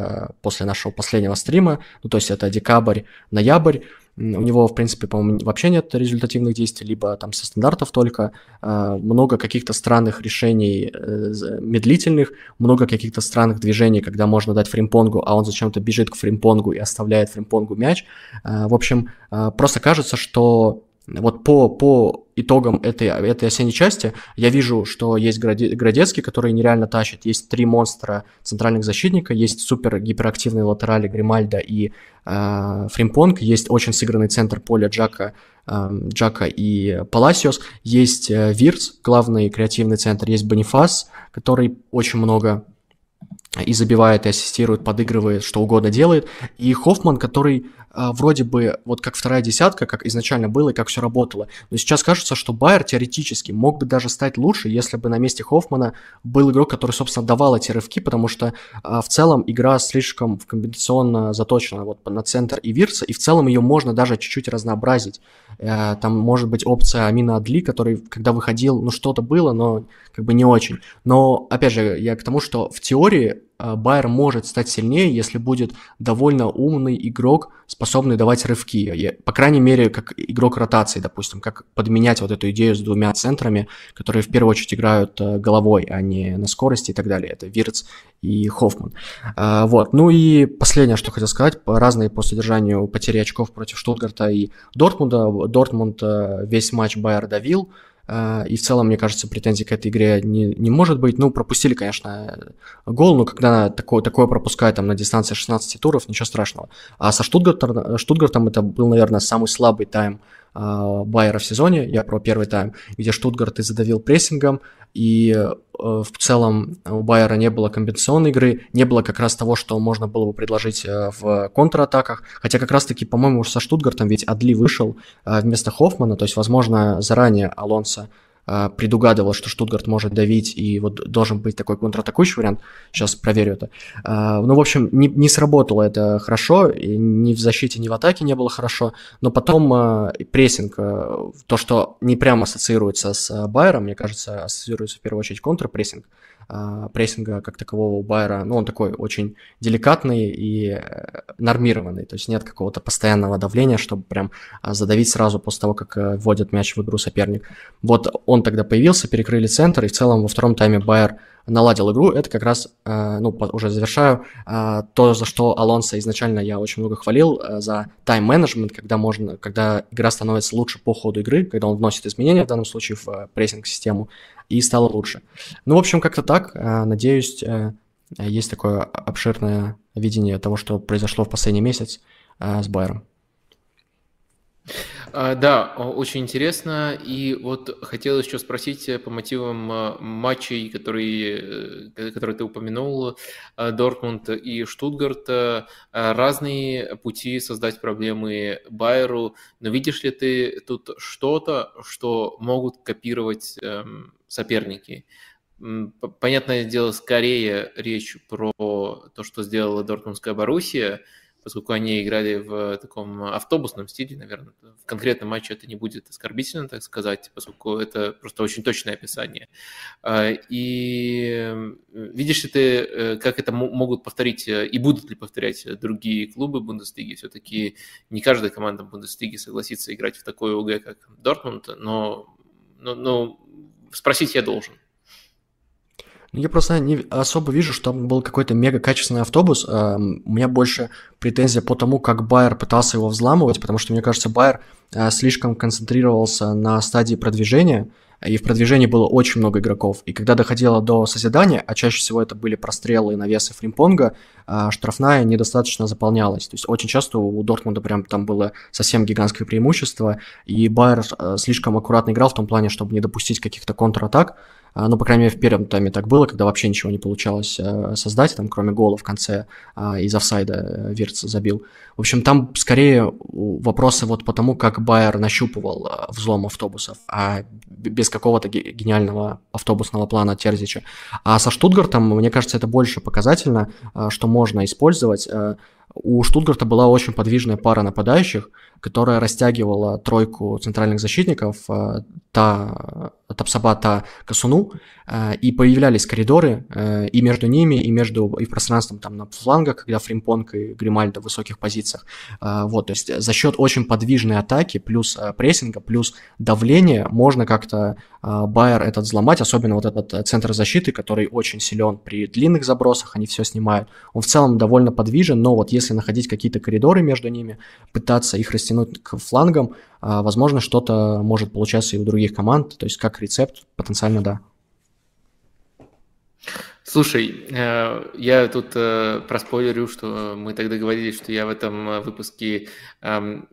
после нашего последнего стрима, ну, то есть это декабрь, ноябрь, у него, в принципе, по-моему, вообще нет результативных действий, либо там со стандартов только. А, много каких-то странных решений э, медлительных, много каких-то странных движений, когда можно дать Фримпонгу, а он зачем-то бежит к Фримпонгу и оставляет Фримпонгу мяч. В общем, просто кажется, что вот по, по итогам этой, этой осенней части я вижу, что есть Градецкий, который нереально тащит, есть три монстра центральных защитника, есть супер гиперактивные латерали Гримальда и э, Фримпонг, есть очень сыгранный центр поля Джака, э, Джака и Паласиос, есть э, Вирц, главный креативный центр, есть Бонифас, который очень много и забивает, и ассистирует, подыгрывает, что угодно делает. И Хоффман, который вроде бы вот как вторая десятка, как изначально было и как все работало. Но сейчас кажется, что Байер теоретически мог бы даже стать лучше, если бы на месте Хоффмана был игрок, который, собственно, давал эти рывки, потому что а, в целом игра слишком комбинационно заточена вот на центр и Вирса, и в целом ее можно даже чуть-чуть разнообразить. А, там может быть опция Амина Адли, который, когда выходил, ну что-то было, но как бы не очень. Но, опять же, я к тому, что в теории а, Байер может стать сильнее, если будет довольно умный игрок, способный давать рывки. По крайней мере, как игрок ротации, допустим, как подменять вот эту идею с двумя центрами, которые в первую очередь играют э, головой, а не на скорости и так далее. Это Вирц и Хоффман. А, вот. Ну и последнее, что хотел сказать, разные по содержанию потери очков против Штутгарта и Дортмунда. Дортмунд э, весь матч Байер давил, и в целом, мне кажется, претензий к этой игре не, не может быть. Ну, пропустили, конечно, гол, но когда такое, такое пропускают там, на дистанции 16 туров, ничего страшного. А со Штутгартом, Штутгартом это был, наверное, самый слабый тайм а, Байера в сезоне, я про первый тайм, где Штутгарт и задавил прессингом, и э, в целом у Байера не было комбинационной игры, не было как раз того, что можно было бы предложить э, в контратаках, хотя как раз-таки, по-моему, со Штутгартом ведь Адли вышел э, вместо Хоффмана, то есть, возможно, заранее Алонсо а, предугадывал, что Штутгарт может давить, и вот должен быть такой контратакующий вариант. Сейчас проверю это. А, ну, в общем, не, не сработало это хорошо, ни в защите, ни в атаке не было хорошо, но потом а, прессинг, то, что не прямо ассоциируется с Байером, мне кажется, ассоциируется в первую очередь контрпрессинг, а, прессинга как такового у Байера, ну, он такой очень деликатный и э, нормированный, то есть нет какого-то постоянного давления, чтобы прям а, задавить сразу после того, как э, вводят мяч в игру соперник. Вот он тогда появился, перекрыли центр, и в целом во втором тайме Байер наладил игру, это как раз, э, ну, уже завершаю, то, за что Алонсо изначально я очень много хвалил, за тайм-менеджмент, когда можно, когда игра становится лучше по ходу игры, когда он вносит изменения, в данном случае в прессинг-систему, и стало лучше. Ну, в общем, как-то так, надеюсь, есть такое обширное видение того, что произошло в последний месяц с Байером. А, да, очень интересно. И вот хотел еще спросить э, по мотивам э, матчей, которые, э, которые ты упомянул, Дортмунд и Штутгарт, разные пути создать проблемы Байеру. Но видишь ли ты тут что-то, что могут копировать эм, соперники? Понятное дело, скорее речь про то, что сделала Дортмундская Боруссия – поскольку они играли в таком автобусном стиле, наверное, в конкретном матче это не будет оскорбительно, так сказать, поскольку это просто очень точное описание. А, и видишь ли ты, э, как это могут повторить э, и будут ли повторять другие клубы Бундеслиги? Все-таки не каждая команда Бундеслиги согласится играть в такой ОГ, как Дортмунд, но, но, но спросить я должен. Ну, я просто не особо вижу, что там был какой-то мега качественный автобус. А, у меня больше претензия по тому, как Байер пытался его взламывать, потому что, мне кажется, Байер а, слишком концентрировался на стадии продвижения, и в продвижении было очень много игроков. И когда доходило до созидания, а чаще всего это были прострелы и навесы фримпонга, а, штрафная недостаточно заполнялась. То есть очень часто у Дортмунда прям там было совсем гигантское преимущество, и Байер слишком аккуратно играл в том плане, чтобы не допустить каких-то контратак, а, ну, по крайней мере, в первом тайме так было, когда вообще ничего не получалось э, создать, там, кроме гола в конце а, из офсайда э, Вирц забил. В общем, там скорее вопросы вот по тому, как Байер нащупывал э, взлом автобусов, а без какого-то гениального автобусного плана Терзича. А со Штутгартом, мне кажется, это больше показательно, что можно использовать. У Штутгарта была очень подвижная пара нападающих, которая растягивала тройку центральных защитников, э, та Тапсаба, та Касуну, э, и появлялись коридоры э, и между ними, и между и пространством там на флангах, когда Фримпонг и Гримальдо в высоких позициях. Вот, то есть за счет очень подвижной атаки, плюс прессинга, плюс давления можно как-то Байер этот взломать, особенно вот этот центр защиты, который очень силен при длинных забросах, они все снимают. Он в целом довольно подвижен, но вот если находить какие-то коридоры между ними, пытаться их растянуть к флангам, а, возможно, что-то может получаться и у других команд, то есть как рецепт потенциально да. Слушай, э, я тут э, проспойлерю, что мы тогда говорили, что я в этом выпуске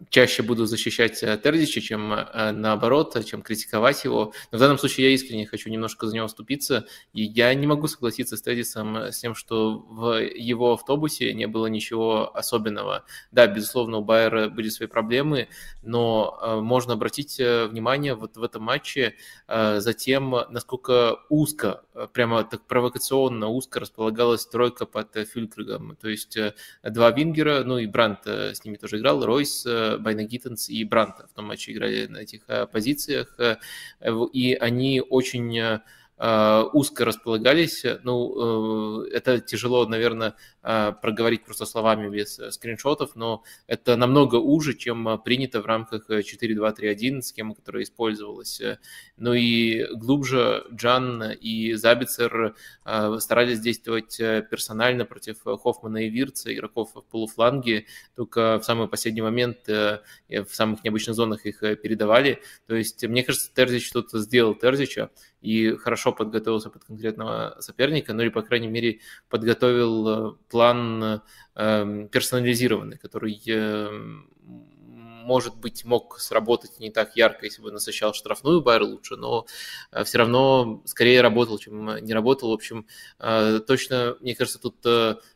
чаще буду защищать Тердича, чем наоборот, чем критиковать его. Но в данном случае я искренне хочу немножко за него вступиться, и я не могу согласиться с Тердисом с тем, что в его автобусе не было ничего особенного. Да, безусловно, у Байера были свои проблемы, но можно обратить внимание вот в этом матче за тем, насколько узко, прямо так провокационно узко располагалась тройка под э, Фюлькригом. То есть э, два вингера, ну и Брант э, с ними тоже играл, Ройс, Байна Гиттенс и Брант в том матче играли на этих позициях. И они очень Э, узко располагались. Ну, э, это тяжело, наверное, э, проговорить просто словами без скриншотов, но это намного уже, чем принято в рамках 4-2-3-1, схемы, которая использовалась. Ну и глубже Джан и Забицер старались действовать персонально против Хоффмана и Вирца, игроков в полуфланге, только в самый последний момент в самых необычных зонах их передавали. То есть, мне кажется, Терзич что-то сделал Терзича, и хорошо подготовился под конкретного соперника, ну или, по крайней мере, подготовил э, план э, персонализированный, который, э, может быть, мог сработать не так ярко, если бы насыщал штрафную Байер лучше, но все равно скорее работал, чем не работал. В общем, точно, мне кажется, тут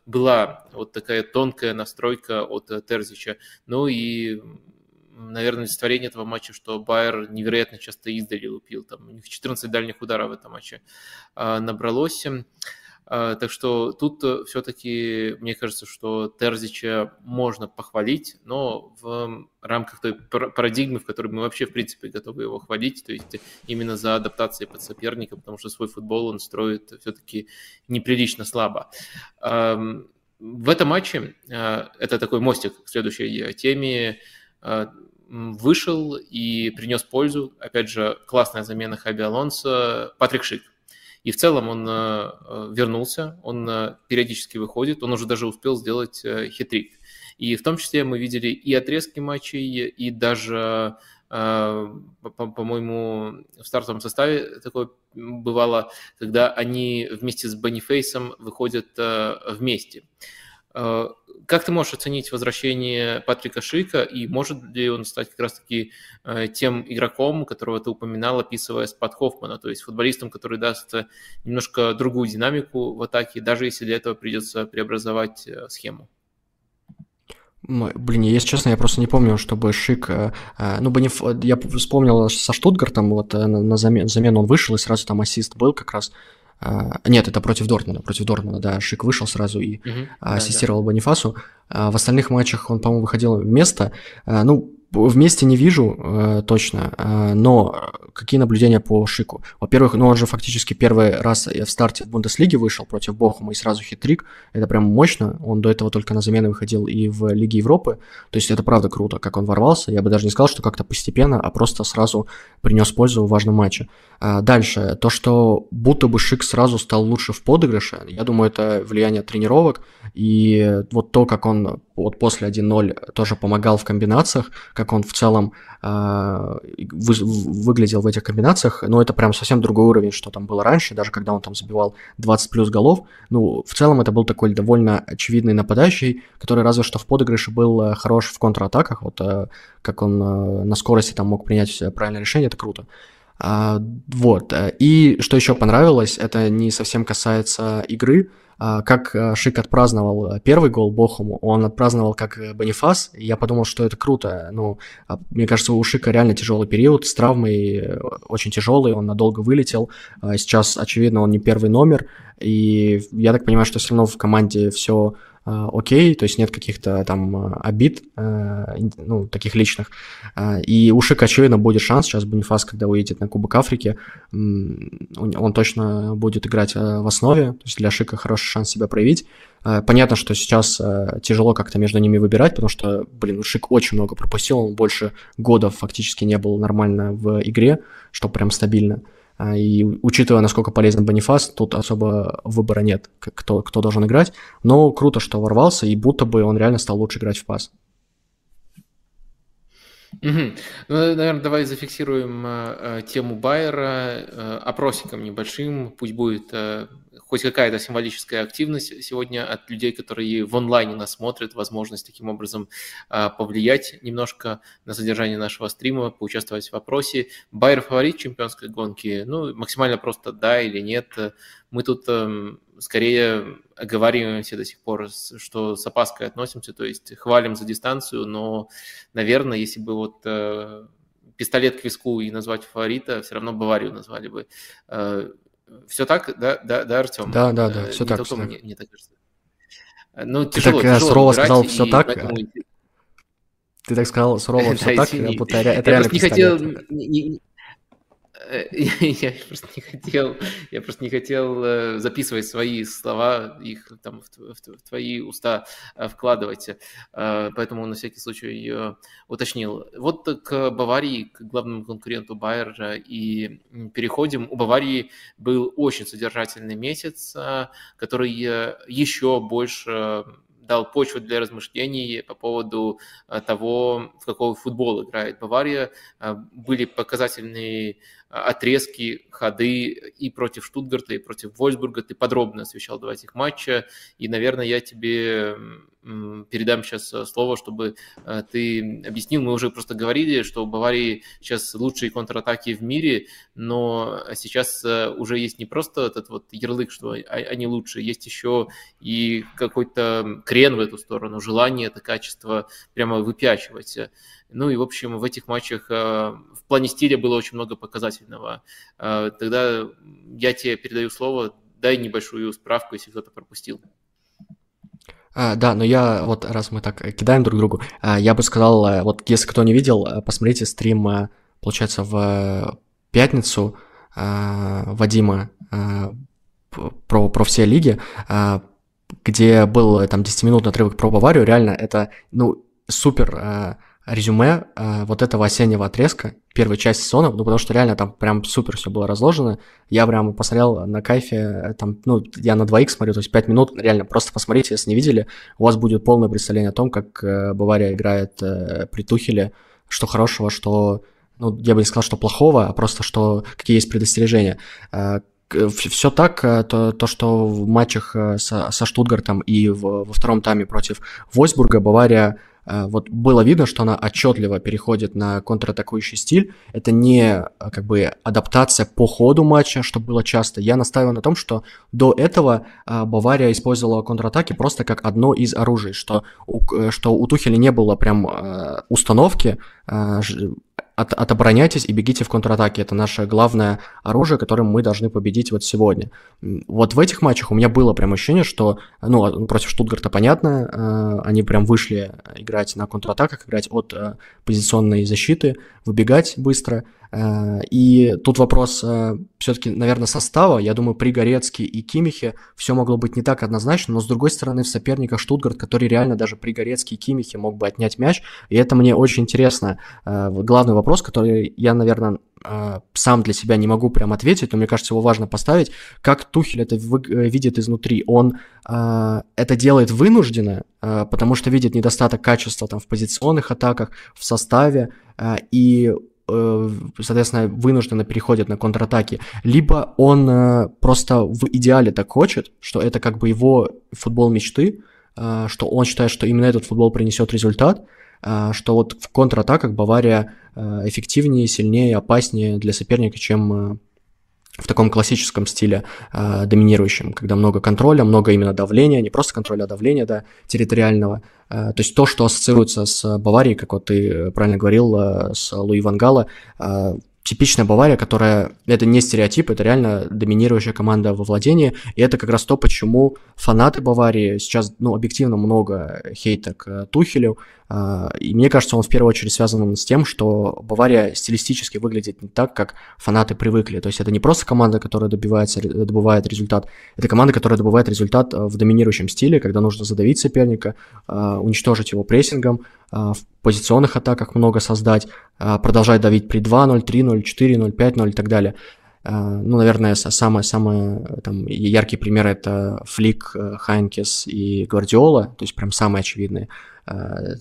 была вот такая тонкая настройка от Терзича. Ну и наверное, олицетворение этого матча, что Байер невероятно часто издали лупил. Там у них 14 дальних ударов в этом матче а, набралось. А, так что тут э, все-таки, мне кажется, что Терзича можно похвалить, но в рамках той парадигмы, в которой мы вообще, в принципе, готовы его хвалить, то есть именно за адаптацией под соперника, потому что свой футбол он строит все-таки неприлично слабо. В этом матче, а, это такой мостик к следующей теме, вышел и принес пользу. Опять же, классная замена Хаби Алонсо, Патрик Шик. И в целом он э, вернулся, он э, периодически выходит, он уже даже успел сделать э, хитрик. И в том числе мы видели и отрезки матчей, и даже, по-моему, в стартовом составе такое бывало, когда они вместе с Бонифейсом выходят вместе. Э, как ты можешь оценить возвращение Патрика Шика и может ли он стать как раз-таки э, тем игроком, которого ты упоминал, описывая Спад Хоффмана, то есть футболистом, который даст немножко другую динамику в атаке, даже если для этого придется преобразовать э, схему? Блин, если честно, я просто не помню, чтобы Шик... Ну, Бониф... я вспомнил со Штутгартом, вот на замену он вышел, и сразу там ассист был как раз. А, нет, это против Дортмунда. Против Дортмунда, да. Шик вышел сразу и угу, ассистировал да, да. Бонифасу. А в остальных матчах он, по-моему, выходил вместо. А, ну, Вместе не вижу э, точно, э, но какие наблюдения по Шику? Во-первых, ну он же фактически первый раз в старте в Бундеслиге вышел против Бохума и сразу хитрик. Это прям мощно. Он до этого только на замены выходил и в Лиге Европы. То есть это правда круто, как он ворвался. Я бы даже не сказал, что как-то постепенно, а просто сразу принес пользу в важном матче. А дальше, то, что будто бы Шик сразу стал лучше в подыгрыше, я думаю, это влияние тренировок. И вот то, как он вот после 1-0 тоже помогал в комбинациях, как он в целом э, вы, выглядел в этих комбинациях, но это прям совсем другой уровень, что там было раньше, даже когда он там забивал 20 плюс голов. Ну, в целом это был такой довольно очевидный нападающий, который разве что в подыгрыше был э, хорош в контратаках, вот э, как он э, на скорости там мог принять правильное решение, это круто. А, вот. И что еще понравилось, это не совсем касается игры, как э, Шик отпраздновал э, первый гол Бохуму, он отпраздновал как э, Бонифас, я подумал, что это круто. Ну, а, мне кажется, у Шика реально тяжелый период с травмой, очень тяжелый, он надолго вылетел. А, сейчас, очевидно, он не первый номер, и я так понимаю, что все равно в команде все окей, то есть нет каких-то там обид, ну, таких личных. И у Шика, очевидно, будет шанс, сейчас Бонифас, когда уедет на Кубок Африки, он точно будет играть в основе, то есть для Шика хороший шанс себя проявить. Понятно, что сейчас тяжело как-то между ними выбирать, потому что, блин, Шик очень много пропустил, он больше года фактически не был нормально в игре, что прям стабильно. А, и учитывая, насколько полезен Бонифас, тут особо выбора нет, кто, кто должен играть. Но круто, что ворвался, и будто бы он реально стал лучше играть в пас. Угу. Ну, наверное, давай зафиксируем э, тему Байера э, опросиком небольшим. Пусть будет э, хоть какая-то символическая активность сегодня от людей, которые в онлайне нас смотрят, возможность таким образом а, повлиять немножко на содержание нашего стрима, поучаствовать в вопросе. Байер фаворит чемпионской гонки? Ну, максимально просто да или нет. Мы тут эм, скорее оговариваемся до сих пор, что с опаской относимся, то есть хвалим за дистанцию, но, наверное, если бы вот э, пистолет к виску и назвать фаворита, все равно Баварию назвали бы. Э, все так, да, да, да, Артем? Да, да, да, все так. Все так. Мне, мне так кажется. Ну, тяжело, Ты так тяжело сурово сказал все так. Поэтому... Ты так сказал сурово все так, будто это реально не хотел, Э, я просто не хотел, я просто не хотел э, записывать свои слова, их там в, в, в твои уста э, вкладывать, поэтому на всякий случай уточнил. Вот к Баварии, к главному конкуренту Байера и переходим. У Баварии был очень содержательный месяц, который еще больше дал почву для размышлений по поводу того, в какой футбол играет Бавария. Были показательные отрезки, ходы и против Штутгарта, и против Вольсбурга. Ты подробно освещал два этих матча, и, наверное, я тебе передам сейчас э, слово, чтобы э, ты объяснил. Мы уже просто говорили, что у Баварии сейчас лучшие контратаки в мире, но сейчас э, уже есть не просто этот вот ярлык, что они лучшие, есть еще и какой-то крен в эту сторону, желание это качество прямо выпячивать. Ну и, в общем, в этих матчах в плане стиля было очень много показательного. Тогда я тебе передаю слово, дай небольшую справку, если кто-то пропустил. А, да, но я вот, раз мы так кидаем друг другу, а, я бы сказал, э, вот если кто не видел, э, посмотрите стрим, э, получается, в пятницу Вадима про, про все лиги, где был там 10-минутный отрывок про Баварию, реально это, ну, супер резюме э, вот этого осеннего отрезка, первой части сезона, ну, потому что реально там прям супер все было разложено. Я прям посмотрел на кайфе, э, там, ну, я на 2х смотрю, то есть 5 минут, реально, просто посмотрите, если не видели, у вас будет полное представление о том, как э, Бавария играет э, при Тухеле, что хорошего, что, ну, я бы не сказал, что плохого, а просто, что какие есть предостережения. Все так, то, то, что в матчах со, со Штутгартом и в, во втором тайме против Войсбурга Бавария вот было видно, что она отчетливо переходит на контратакующий стиль. Это не э, как бы адаптация по ходу матча, что было часто. Я настаиваю на том, что до этого э, Бавария использовала контратаки просто как одно из оружий, что у, что у Тухеля не было прям установки от, отобороняйтесь и бегите в контратаке. Это наше главное оружие, которым мы должны победить вот сегодня. Вот в этих матчах у меня было прям ощущение, что, ну, а, против Штутгарта понятно, э, они прям вышли играть на контратаках, играть от э, позиционной защиты, выбегать быстро – Э, и тут вопрос э, все-таки, наверное, состава. Я думаю, при Горецке и Кимихе все могло быть не так однозначно, но с другой стороны в соперниках Штутгарт, который реально даже при Горецке и Кимихе мог бы отнять мяч. И это мне очень интересно. Э, главный вопрос, который я, наверное, сам для себя не могу прям ответить, но мне кажется, его важно поставить. Как Тухель это видит изнутри? Он это делает вынужденно, потому что видит недостаток качества там в позиционных атаках, в составе, и Э, соответственно, вынужденно переходит на контратаки, либо он э, просто в идеале так хочет, что это как бы его футбол мечты, э, что он считает, что именно этот футбол принесет результат, что вот в контратаках Бавария эффективнее, сильнее, опаснее для соперника, чем в таком классическом стиле э, доминирующем, когда много контроля, много именно давления, не просто контроля, а давления, да, территориального. Э, то есть то, что ассоциируется с Баварией, как вот ты правильно говорил, э, с Луи Вангала, э, типичная Бавария, которая... Это не стереотип, это реально доминирующая команда во владении, и это как раз то, почему фанаты Баварии сейчас, ну, объективно много хейта к Тухелю, и мне кажется, он в первую очередь связан с тем, что Бавария стилистически выглядит не так, как фанаты привыкли. То есть это не просто команда, которая добивается, добывает результат, это команда, которая добывает результат в доминирующем стиле, когда нужно задавить соперника, а, уничтожить его прессингом, а, в позиционных атаках много создать, а, продолжать давить при 2-0, 3-0, 4-0, 5-0 и так далее. А, ну, наверное, самый-самый там, яркий пример это Флик, Хайнкес и Гвардиола, то есть прям самые очевидные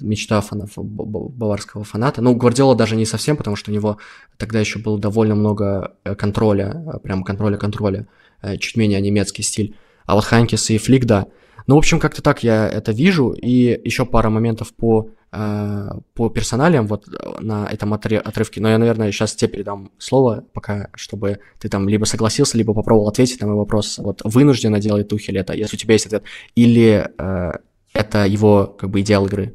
мечта фанов, баварского фаната. Ну, Гвардиола даже не совсем, потому что у него тогда еще было довольно много э, контроля, прям контроля-контроля, э, чуть менее немецкий стиль. А вот Хайнкес и Флик, да. Ну, в общем, как-то так я это вижу. И еще пара моментов по Э, по персоналиям вот э, на этом отрывке, но я, наверное, сейчас тебе передам слово, пока, чтобы ты там либо согласился, либо попробовал ответить на мой вопрос. Вот вынужденно делает Тухель это, если у тебя есть ответ, или э, это его как бы идеал игры?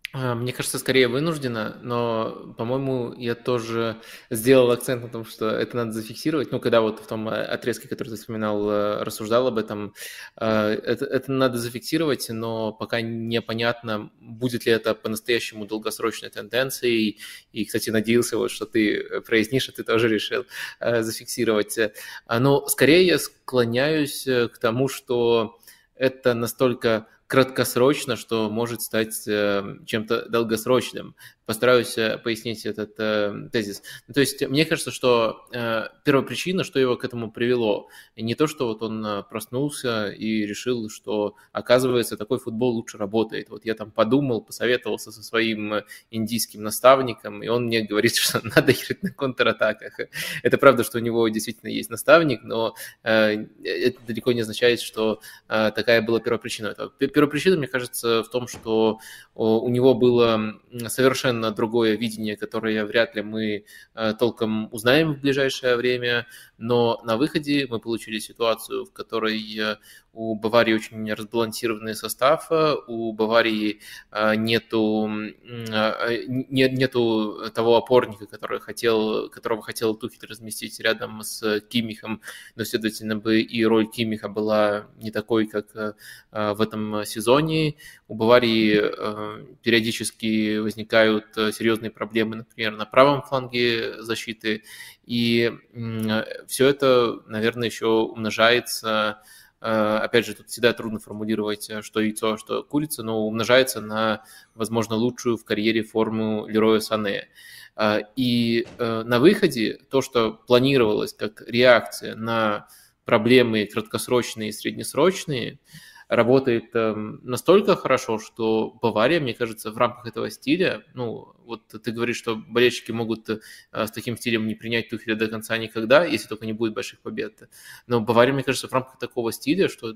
А, мне кажется, скорее вынуждена, но, по-моему, я тоже сделал акцент на том, что это надо зафиксировать. Ну, когда вот в том э, отрезке, который ты вспоминал, э, рассуждал об этом, э, это, это надо зафиксировать, но пока непонятно, будет ли это по-настоящему долгосрочной тенденцией. И, кстати, надеялся, вот, что ты произнишь, а ты тоже решил зафиксировать. Но скорее я склоняюсь к тому, что это настолько краткосрочно, что может стать э, чем-то долгосрочным. Постараюсь э, пояснить этот э, тезис. То есть мне кажется, что э, первая причина, что его к этому привело, не то, что вот он э, проснулся и решил, что оказывается такой футбол лучше работает. Вот я там подумал, посоветовался со своим индийским наставником, и он мне говорит, что надо играть на контратаках. Это правда, что у него действительно есть наставник, но это далеко не означает, что такая была первопричина этого Первопричина, мне кажется, в том, что у него было совершенно другое видение, которое вряд ли мы э, толком узнаем в ближайшее время, но на выходе мы получили ситуацию, в которой э, у Баварии очень разбалансированный состав, э, у Баварии э, нету, нет, нету того опорника, который хотел, которого хотел Тухель разместить рядом с Кимихом, но, следовательно, бы и роль Кимиха была не такой, как в этом сезоне. У Баварии периодически возникают серьезные проблемы, например, на правом фланге защиты, и все это, наверное, еще умножается Э, опять же, тут всегда трудно формулировать, э, что яйцо, что курица, но умножается на, возможно, лучшую в карьере форму Лероя Сане. Э, и на выходе то, что планировалось как реакция на проблемы краткосрочные и среднесрочные, работает настолько хорошо, что Бавария, мне кажется, в рамках этого стиля, ну, вот ты говоришь, что болельщики могут э, с таким стилем не принять Тухеля до конца никогда, если только не будет больших побед. Но Бавария, мне кажется, в рамках такого стиля, что,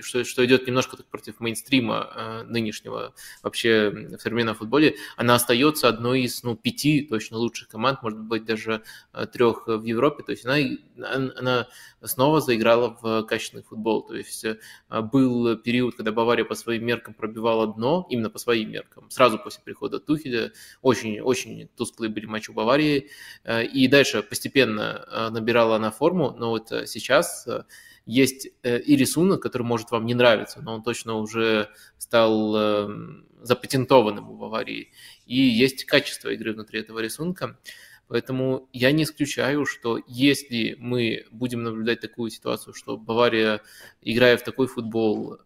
что, что идет немножко так против мейнстрима э, нынешнего вообще в современном футболе, она остается одной из ну, пяти точно лучших команд, может быть, даже э, трех в Европе. То есть она, она снова заиграла в качественный футбол. То есть был период, когда Бавария по своим меркам пробивала дно, именно по своим меркам, сразу после прихода Тухеля, очень-очень тусклые были матчи у Баварии. Э, и дальше постепенно э, набирала она форму, но вот э, сейчас есть и рисунок, который может вам не нравиться, но он точно уже стал эм, запатентованным у Баварии. И есть качество игры внутри этого рисунка. Поэтому я не исключаю, что если мы будем наблюдать такую ситуацию, что Бавария, играя в такой футбол,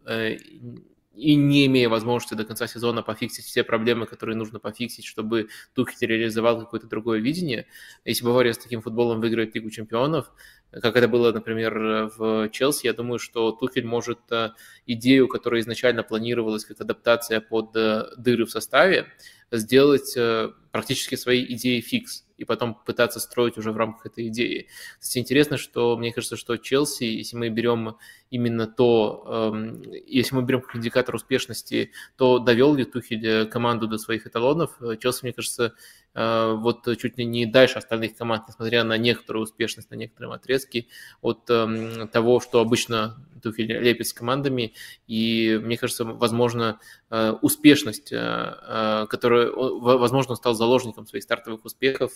и не имея возможности до конца сезона пофиксить все проблемы, которые нужно пофиксить, чтобы Тухель реализовал какое-то другое видение. Если Бавария с таким футболом выиграет Лигу чемпионов, как это было, например, в Челси, я думаю, что Тухель может э, идею, которая изначально планировалась как адаптация под э, дыры в составе, сделать э, практически своей идеей фикс и потом пытаться строить уже в рамках этой идеи. Кстати, интересно, что мне кажется, что Челси, если мы берем именно то, эм, если мы берем как индикатор успешности, то довел ли Тухель команду до своих эталонов. Челси, мне кажется, Э, вот чуть ли не дальше остальных команд, несмотря на некоторую успешность на некоторые отрезки от эм, того, что обычно Тухель лепит с командами. И мне кажется, возможно, э, успешность, э, которая, возможно, стал заложником своих стартовых успехов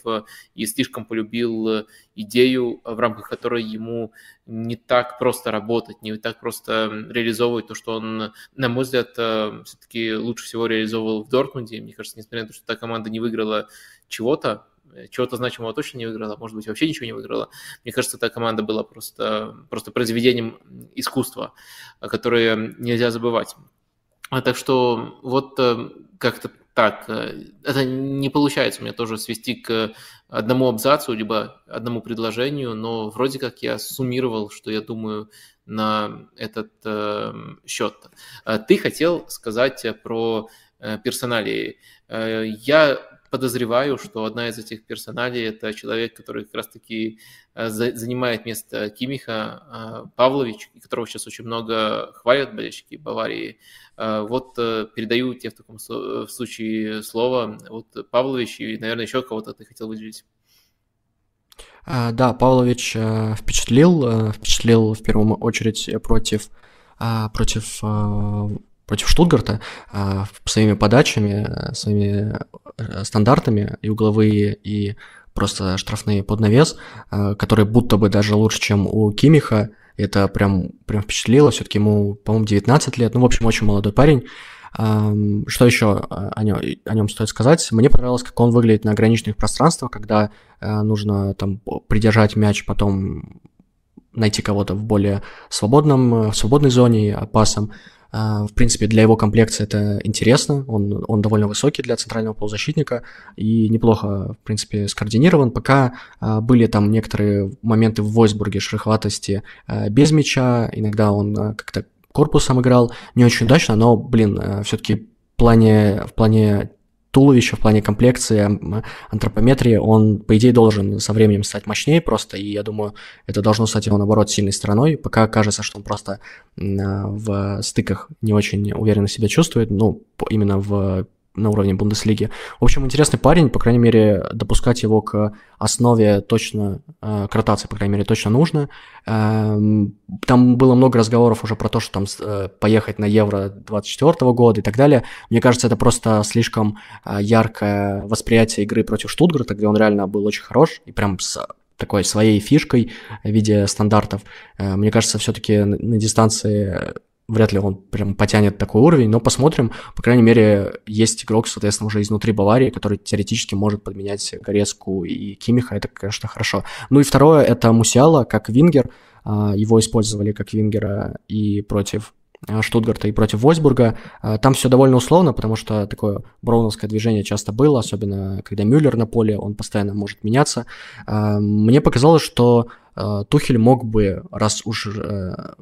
и слишком полюбил идею, в рамках которой ему не так просто работать, не так просто реализовывать то, что он, на мой взгляд, все-таки лучше всего реализовывал в Дортмунде. Мне кажется, несмотря на то, что та команда не выиграла чего-то, э, чего-то значимого точно не выиграла, может быть, вообще ничего не выиграла. Мне кажется, эта команда была просто, просто произведением искусства, которое нельзя забывать. А так что вот э, как-то так. Э, это не получается у меня тоже свести к одному абзацу, либо одному предложению, но вроде как я суммировал, что я думаю на этот э, счет. Ты хотел сказать про э, персоналии. Я подозреваю, что одна из этих персоналей – это человек, который как раз-таки э, занимает место Кимиха, э, Павлович, которого сейчас очень много хвалят болельщики Баварии. Э, вот передаю тебе в таком случае слово. Вот Павлович и, наверное, еще кого-то ты хотел выделить. Да, Павлович впечатлил, впечатлил в первую очередь против, против против Штутгарта а, своими подачами, своими э, стандартами и угловые, и просто штрафные под навес, а, которые будто бы даже лучше, чем у Кимиха. Это прям, прям впечатлило. Все-таки ему, по-моему, 19 лет. Ну, в общем, очень молодой парень. Что еще о нем, о нем стоит сказать? Мне понравилось, как он выглядит на ограниченных пространствах, когда нужно там придержать мяч, потом найти кого-то в более свободном, в свободной зоне пасом. А, в принципе, для его комплекции это интересно. Он, он довольно высокий для центрального полузащитника и неплохо, в принципе, скоординирован. Пока а, были там некоторые моменты в Войсбурге шероховатости а, без мяча. Иногда он как-то корпусом играл не очень удачно, но, блин, все-таки в плане, в плане туловища, в плане комплекции, антропометрии, он, по идее, должен со временем стать мощнее просто, и я думаю, это должно стать его, наоборот, сильной стороной. Пока кажется, что он просто в стыках не очень уверенно себя чувствует, ну, именно в на уровне Бундеслиги. В общем, интересный парень, по крайней мере, допускать его к основе точно, э, к ротации, по крайней мере, точно нужно. Э, там было много разговоров уже про то, что там э, поехать на Евро 24 года и так далее. Мне кажется, это просто слишком э, яркое восприятие игры против Штутгарта, где он реально был очень хорош и прям с такой своей фишкой в виде стандартов. Мне кажется, все-таки на дистанции вряд ли он прям потянет такой уровень, но посмотрим. По крайней мере, есть игрок, соответственно, уже изнутри Баварии, который теоретически может подменять Горецку и Кимиха, это, конечно, хорошо. Ну и второе, это Мусиала, как вингер, а, его использовали как вингера и против а, Штутгарта и против Вольсбурга. А, там все довольно условно, потому что такое броуновское движение часто было, особенно когда Мюллер на поле, он постоянно может меняться. Мне показалось, что Тухель мог бы, раз уж э,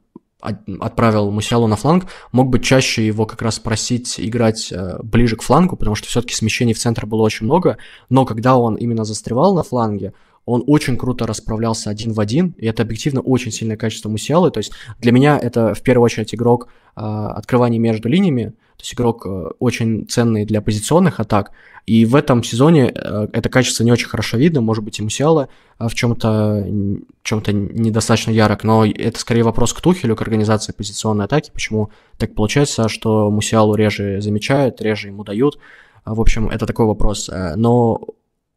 отправил Мусиалу на фланг, мог бы чаще его как раз просить играть э, ближе к флангу, потому что все-таки смещений в центр было очень много, но когда он именно застревал на фланге, он очень круто расправлялся один в один, и это объективно очень сильное качество Мусиалы, то есть для меня это в первую очередь игрок э, открывания между линиями, то есть игрок э, очень ценный для позиционных атак, и в этом сезоне э, это качество не очень хорошо видно, может быть и Мусиала э, в чем-то чем недостаточно ярок, но это скорее вопрос к Тухелю, к организации позиционной атаки, почему так получается, что Мусиалу реже замечают, реже ему дают, в общем, это такой вопрос. Но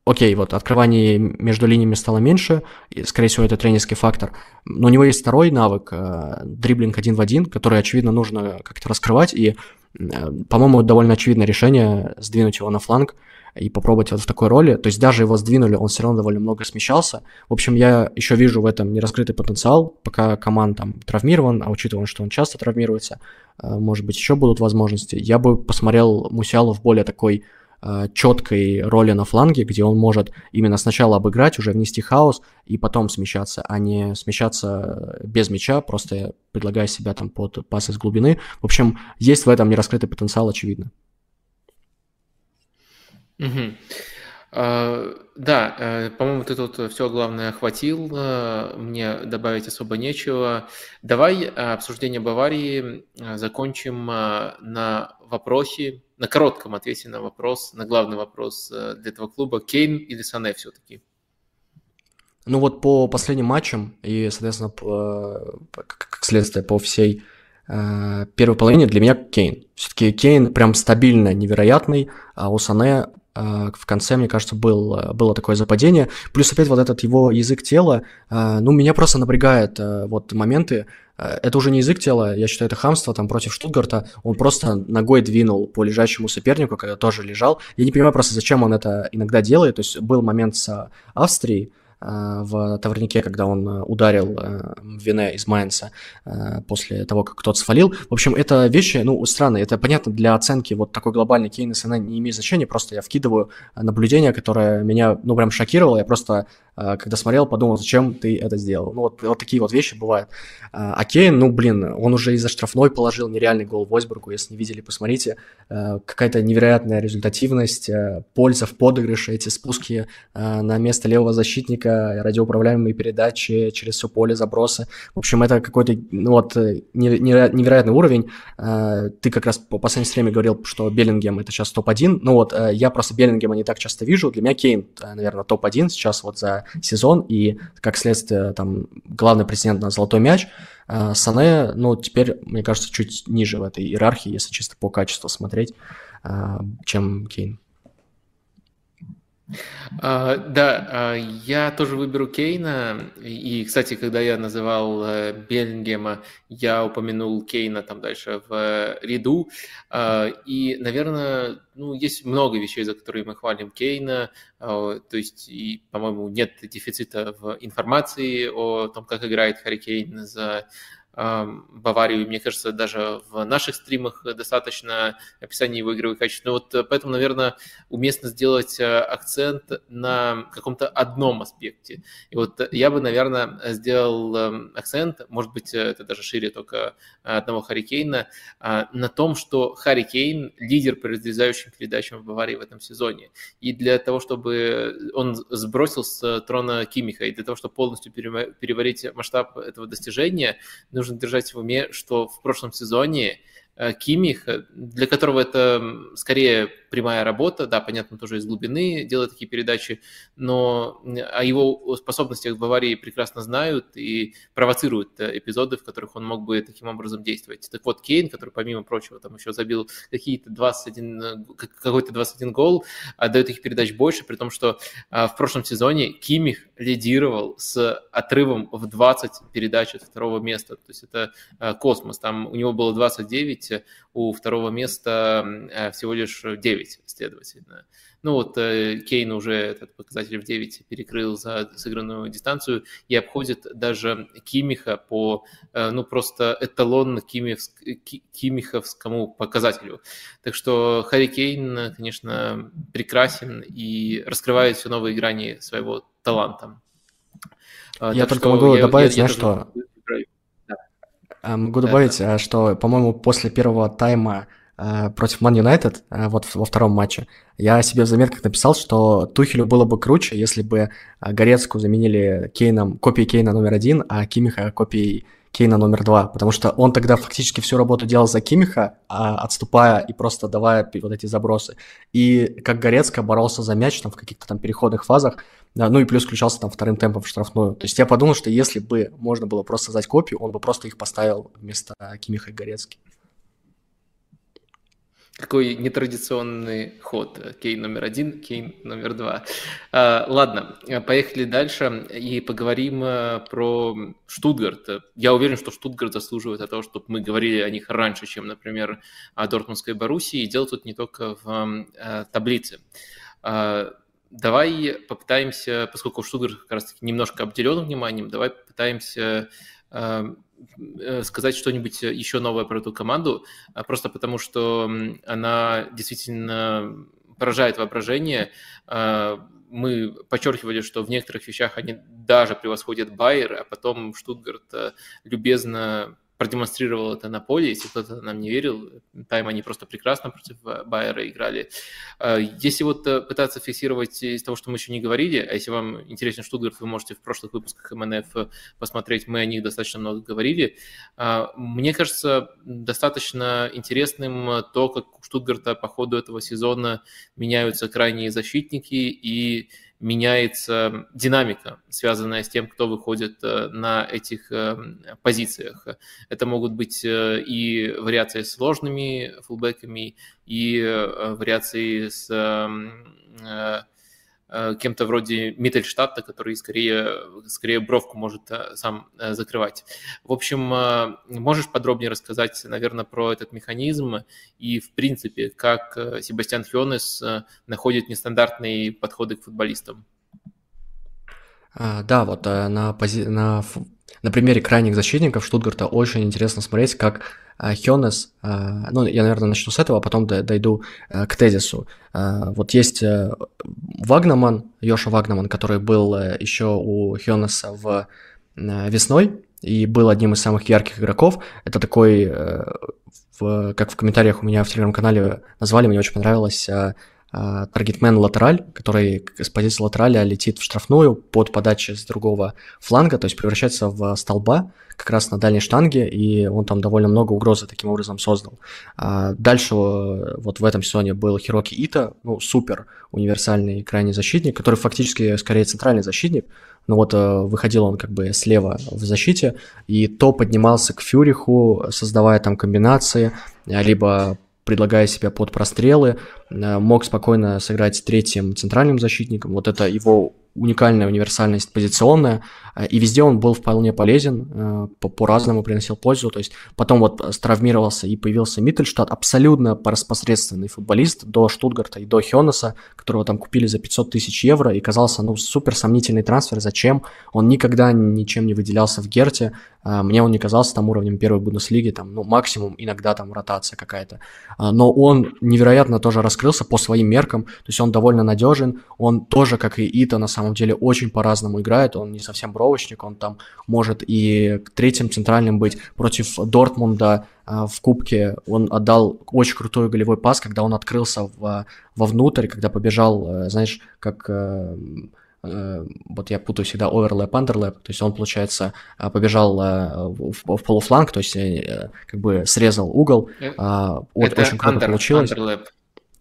окей, вот открывание между линиями стало меньше, и, скорее всего, это тренерский фактор. Но у него есть второй навык, э, дриблинг один в один, который, очевидно, нужно как-то раскрывать, и, э, по-моему, довольно очевидное решение сдвинуть его на фланг и попробовать вот в такой роли. То есть даже его сдвинули, он все равно довольно много смещался. В общем, я еще вижу в этом нераскрытый потенциал, пока команд там травмирован, а учитывая, что он часто травмируется, э, может быть, еще будут возможности. Я бы посмотрел Мусиалу в более такой четкой роли на фланге, где он может именно сначала обыграть, уже внести хаос и потом смещаться, а не смещаться без мяча, просто предлагая себя там под пасы с глубины. В общем, есть в этом нераскрытый потенциал, очевидно. Угу. А, да, э, по-моему, ты тут все главное охватил, э, мне добавить особо нечего. Давай обсуждение Баварии закончим на вопросе, на коротком ответе на вопрос, на главный вопрос для этого клуба. Кейн или Сане все-таки? Ну вот по последним матчам и, соответственно, как следствие по всей э, первой половине для меня Кейн. Все-таки Кейн прям стабильно невероятный, а у Сане э, в конце, мне кажется, был, было такое западение. Плюс опять вот этот его язык тела, э, ну, меня просто напрягает э, вот моменты, это уже не язык тела, я считаю, это хамство там против Штутгарта. Он просто ногой двинул по лежащему сопернику, когда тоже лежал. Я не понимаю просто, зачем он это иногда делает. То есть был момент с Австрией, Э, в Таврнике, когда он э, ударил э, Вене из Майнца после того, как кто-то свалил. В общем, это вещи, ну, странные. Это понятно для оценки вот такой глобальной Кейнес, она не имеет значения, просто я вкидываю наблюдение, которое меня, ну, прям шокировало. Я просто а, когда смотрел, подумал, зачем ты это сделал. Ну, вот, вот такие вот вещи бывают. А, а Кейн, ну, блин, он уже из-за штрафной положил нереальный гол Войсбургу, если не видели, посмотрите. А, какая-то невероятная результативность, польза в подыгрыше, эти спуски на место левого защитника, радиоуправляемые передачи через все поле, забросы. В общем, это какой-то, ну, вот, невероятный уровень. Ты как раз по последнее время говорил, что Беллингем это сейчас топ-1. Ну, вот, я просто Беллингема не так часто вижу. Для меня Кейн, наверное, топ-1 сейчас вот за сезон, и как следствие там главный претендент на золотой мяч. Сане, ну, теперь, мне кажется, чуть ниже в этой иерархии, если чисто по качеству смотреть, чем Кейн. А, да, а, я тоже выберу Кейна. И, кстати, когда я называл э, Беллингема, я упомянул Кейна там дальше в э, ряду. А, и, наверное, ну, есть много вещей, за которые мы хвалим Кейна. То есть, и, по-моему, нет дефицита в информации о том, как играет Харри Кейн за Баварию. Мне кажется, даже в наших стримах достаточно описания его игровых качеств. Но вот э, поэтому, наверное, уместно сделать э, акцент на каком-то одном аспекте. И вот я бы, наверное, сделал эм, акцент, может быть, это даже шире только одного Харикейна, а, на том, что Харри Кейн лидер по разрезающим передачам в Баварии в этом сезоне. И для того, чтобы он сбросил с трона Кимиха, и для того, чтобы полностью переварить масштаб этого достижения, нужно нужно держать в уме, что в прошлом сезоне Кимих, э, для которого это скорее прямая работа, да, понятно, тоже из глубины делает такие передачи, но о его способностях в Баварии прекрасно знают и провоцируют э, эпизоды, в которых он мог бы таким образом действовать. Так вот, Кейн, который, помимо прочего, там еще забил какие-то 21, э, какой-то 21 гол, отдает их передач больше, при том, что а, в прошлом сезоне Кимих лидировал с отрывом в 20 передач от второго места. То есть это э, космос. Там у него было 29, у второго места всего лишь 9. 9, следовательно. Ну вот э, Кейн уже этот показатель в 9 перекрыл за сыгранную дистанцию и обходит даже Кимиха по, э, ну просто эталонно кимихск, кимиховскому показателю. Так что Харри Кейн, конечно, прекрасен и раскрывает все новые грани своего таланта. Я так только могу я, добавить, я, знаешь, я что... Могу добавить, да. что, по-моему, после первого тайма Э, против Man United э, вот во втором матче, я себе в заметках написал, что Тухелю было бы круче, если бы э, Горецкую заменили Кейном, копией Кейна номер один, а Кимиха копией Кейна номер два, потому что он тогда фактически всю работу делал за Кимиха, а, отступая и просто давая вот эти забросы. И как Горецко боролся за мяч там в каких-то там переходных фазах, ну и плюс включался там вторым темпом в штрафную. То есть я подумал, что если бы можно было просто создать копию, он бы просто их поставил вместо Кимиха и Горецки. Какой нетрадиционный ход. Кейн номер один, Кейн номер два. А, ладно, поехали дальше и поговорим э, про Штутгарт. Я уверен, что Штутгарт заслуживает того, чтобы мы говорили о них раньше, чем, например, о Дортмундской Боруссии. И дело тут не только в э, таблице. А, давай попытаемся, поскольку Штутгарт как раз таки немножко обделен вниманием, давай попытаемся Э, сказать что-нибудь еще новое про эту команду, а просто потому что она действительно поражает воображение. А, мы подчеркивали, что в некоторых вещах они даже превосходят Байер, а потом Штутгарт э, любезно продемонстрировал это на поле, если кто-то нам не верил, тайм они просто прекрасно против Байера играли. Если вот пытаться фиксировать из того, что мы еще не говорили, а если вам интересен Штутгарт, вы можете в прошлых выпусках МНФ посмотреть, мы о них достаточно много говорили. Мне кажется, достаточно интересным то, как у Штутгарта по ходу этого сезона меняются крайние защитники и меняется динамика, связанная с тем, кто выходит э, на этих э, позициях. Это могут быть э, и вариации с сложными фулбеками, и вариации с кем-то вроде Миттельштадта, который скорее, скорее бровку может э, сам э, закрывать. В общем, можешь подробнее рассказать, наверное, про этот механизм и, в принципе, как Себастьян Хионес находит нестандартные подходы к футболистам? А, да, вот на, пози... на, на примере крайних защитников Штутгарта очень интересно смотреть, как а, Хёнес, а, ну, я, наверное, начну с этого, а потом дойду э, к тезису. Вот есть э, Вагнаман, Йоша Вагнаман, который был э, еще у Хёнеса в весной и был одним из самых ярких игроков. Это такой, как в комментариях у меня в телеграм-канале назвали, мне очень понравилось, таргетмен латераль, который с позиции латераля летит в штрафную под подачей с другого фланга, то есть превращается в столба, как раз на дальней штанге, и он там довольно много угрозы таким образом создал. А дальше вот в этом сезоне был Хироки Ита, ну, супер универсальный крайний защитник, который фактически скорее центральный защитник, но вот э, выходил он как бы слева в защите, и то поднимался к Фюриху, создавая там комбинации, либо предлагая себя под прострелы, э, мог спокойно сыграть третьим центральным защитником. Вот это его уникальная универсальность позиционная, э, и везде он был вполне полезен, э, по-разному приносил пользу, то есть потом вот травмировался и появился Миттельштадт, абсолютно распосредственный футболист до Штутгарта и до Хёнеса, которого там купили за 500 тысяч евро, и казался, ну, супер сомнительный трансфер, зачем? Он никогда ничем не выделялся в Герте, э, мне он не казался там уровнем первой Бундеслиги, там, ну, максимум иногда там ротация какая-то, но он невероятно тоже раскрылся по своим меркам, то есть он довольно надежен, он тоже, как и Ита, на самом самом деле очень по-разному играет, он не совсем бровочник, он там может и третьим центральным быть против Дортмунда э, в Кубке, он отдал очень крутой голевой пас, когда он открылся в, вовнутрь, когда побежал, э, знаешь, как э, вот я путаю всегда overlap, underlap, то есть он, получается, побежал в, в полуфланг, то есть как бы срезал угол, это вот, очень круто under, получилось. Underlap.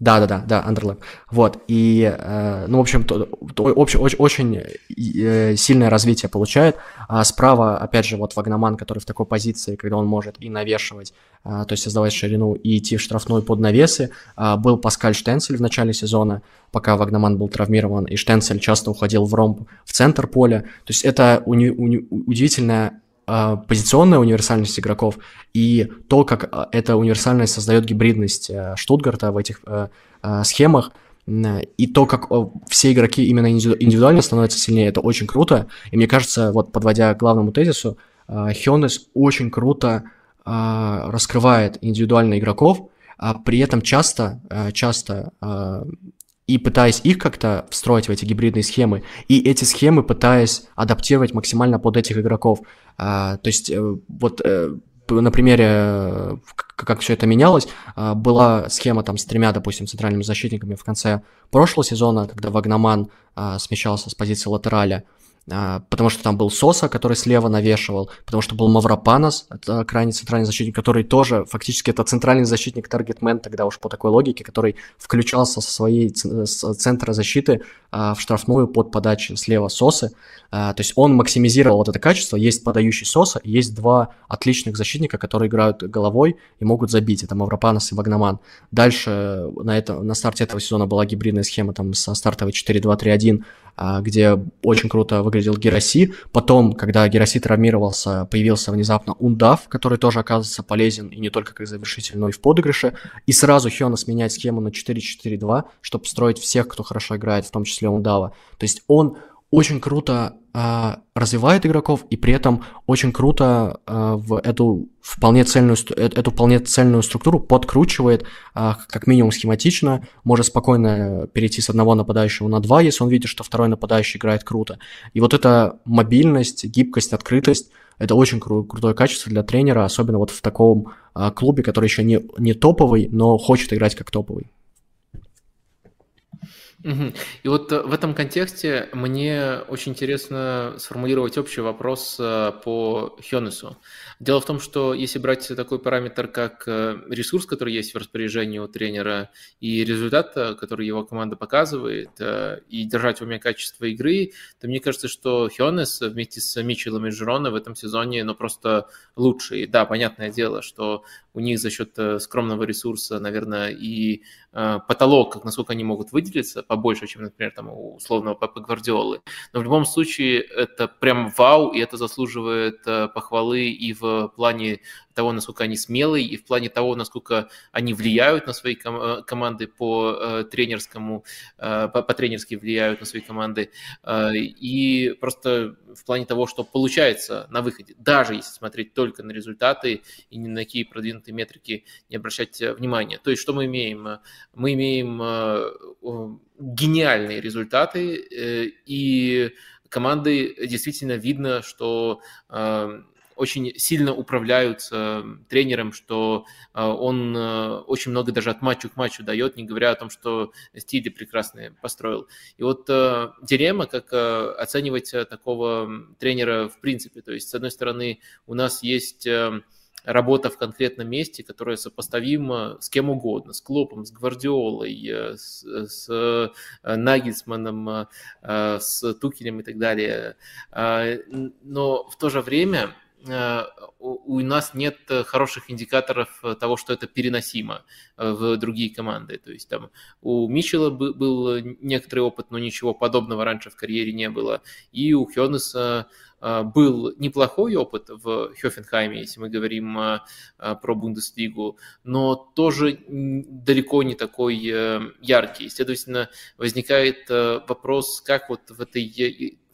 Да, да, да, да, Underlap. Вот, и, э, ну, в общем, то, то, очень, очень, очень э, сильное развитие получает. А справа, опять же, вот Вагноман, который в такой позиции, когда он может и навешивать, э, то есть создавать ширину, и идти в штрафной под навесы. Э, был Паскаль Штенцель в начале сезона, пока Вагнаман был травмирован, и Штенцель часто уходил в ромб в центр поля. То есть это уни- уни- удивительная позиционная универсальность игроков и то, как а, эта универсальность создает гибридность э, Штутгарта в этих э, э, схемах, и то, как все игроки именно индивидуально становятся сильнее, это очень круто. И мне кажется, вот подводя к главному тезису, Хионес очень круто раскрывает индивидуально игроков, а при этом часто, часто и пытаясь их как-то встроить в эти гибридные схемы, и эти схемы пытаясь адаптировать максимально под этих игроков. А, то есть э, вот э, на примере, э, как все это менялось, была схема там с тремя, допустим, центральными защитниками в конце прошлого сезона, когда Вагнаман смещался с позиции латераля, а, потому что там был Соса, который слева навешивал, потому что был Мавропанос, это крайний центральный защитник, который тоже фактически это центральный защитник таргетмен, тогда уж по такой логике, который включался со своей с центра защиты а, в штрафную под подачей слева Сосы. А, то есть он максимизировал вот это качество. Есть подающий Соса, есть два отличных защитника, которые играют головой и могут забить. Это Мавропанос и Вагнаман. Дальше на, это, на старте этого сезона была гибридная схема там со стартовой 4-2-3-1, а, где очень круто выглядел Гераси. Потом, когда Гераси травмировался, появился внезапно Ундав, который тоже оказывается полезен и не только как завершитель, но и в подыгрыше. И сразу Хионас меняет схему на 4-4-2, чтобы строить всех, кто хорошо играет, в том числе Ундава. То есть он очень круто а, развивает игроков и при этом очень круто а, в эту вполне цельную, э, эту вполне цельную структуру подкручивает, а, как минимум схематично, может спокойно перейти с одного нападающего на два, если он видит, что второй нападающий играет круто. И вот эта мобильность, гибкость, открытость, это очень кру- крутое качество для тренера, особенно вот в таком клубе, который еще не, не топовый, но хочет играть как топовый. И вот э, в этом контексте мне очень интересно сформулировать общий вопрос э, по Хёнесу. Дело в том, что если брать такой параметр, как э, ресурс, который есть в распоряжении у тренера, и результат, который его команда показывает, и держать в уме качество игры, то мне кажется, что Хёнес вместе с Мичелом и Жирона в этом сезоне ну, просто лучше. И да, понятное дело, что у них за счет скромного ресурса, наверное, и потолок, как насколько они могут выделиться, побольше, чем, например, там, у условного Пепа Гвардиолы. Но в любом случае это прям вау, и это заслуживает э, похвалы и в плане того, насколько они смелые, и в плане того, насколько они влияют на свои ком- э, команды по э, тренерскому, э, по, по тренерски влияют на свои команды, и просто в плане того, что получается на выходе, даже если смотреть только на результаты и ни на какие продвинутые метрики не обращать внимания. То есть что мы имеем? Мы имеем гениальные результаты, и команды действительно видно, что очень сильно управляются тренером, что э, он очень много даже от матча к матчу дает, не говоря о том, что стили прекрасные построил. И вот дилемма, как оценивать такого тренера в принципе. То есть, с одной стороны, у нас есть работа в конкретном месте, которая сопоставима с кем угодно, с Клопом, с Гвардиолой, э, с, с э, Нагельсманом, э, с Тукелем и так далее. Но в то же время у нас нет хороших индикаторов того, что это переносимо в другие команды. То есть там у Мичела был некоторый опыт, но ничего подобного раньше в карьере не было. И у Хёнеса был неплохой опыт в Хёфенхайме, если мы говорим про Бундеслигу, но тоже далеко не такой э, яркий. Следовательно, возникает э, вопрос, как вот в этой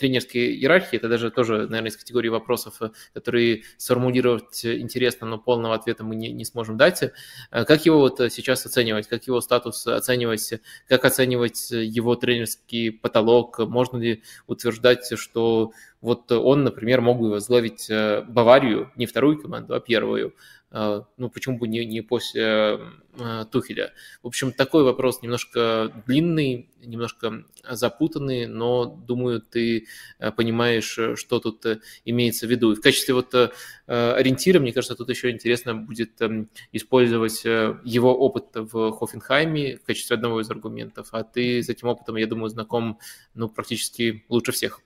тренерской иерархии, это даже тоже, наверное, из категории вопросов, э, которые сформулировать интересно, но полного ответа мы не, не сможем дать. Как его вот сейчас оценивать, как его статус оценивать, как оценивать его тренерский потолок, можно ли утверждать, что вот он, например, мог бы возглавить э, Баварию, не вторую команду, а первую. Э, ну, почему бы не, не после э, Тухеля? В общем, такой вопрос немножко длинный, немножко запутанный, но, думаю, ты понимаешь, что тут имеется в виду. И в качестве вот ориентира, мне кажется, тут еще интересно будет эм, использовать его опыт в Хофенхайме в качестве одного из аргументов, а ты с этим опытом, я думаю, знаком ну, практически лучше всех.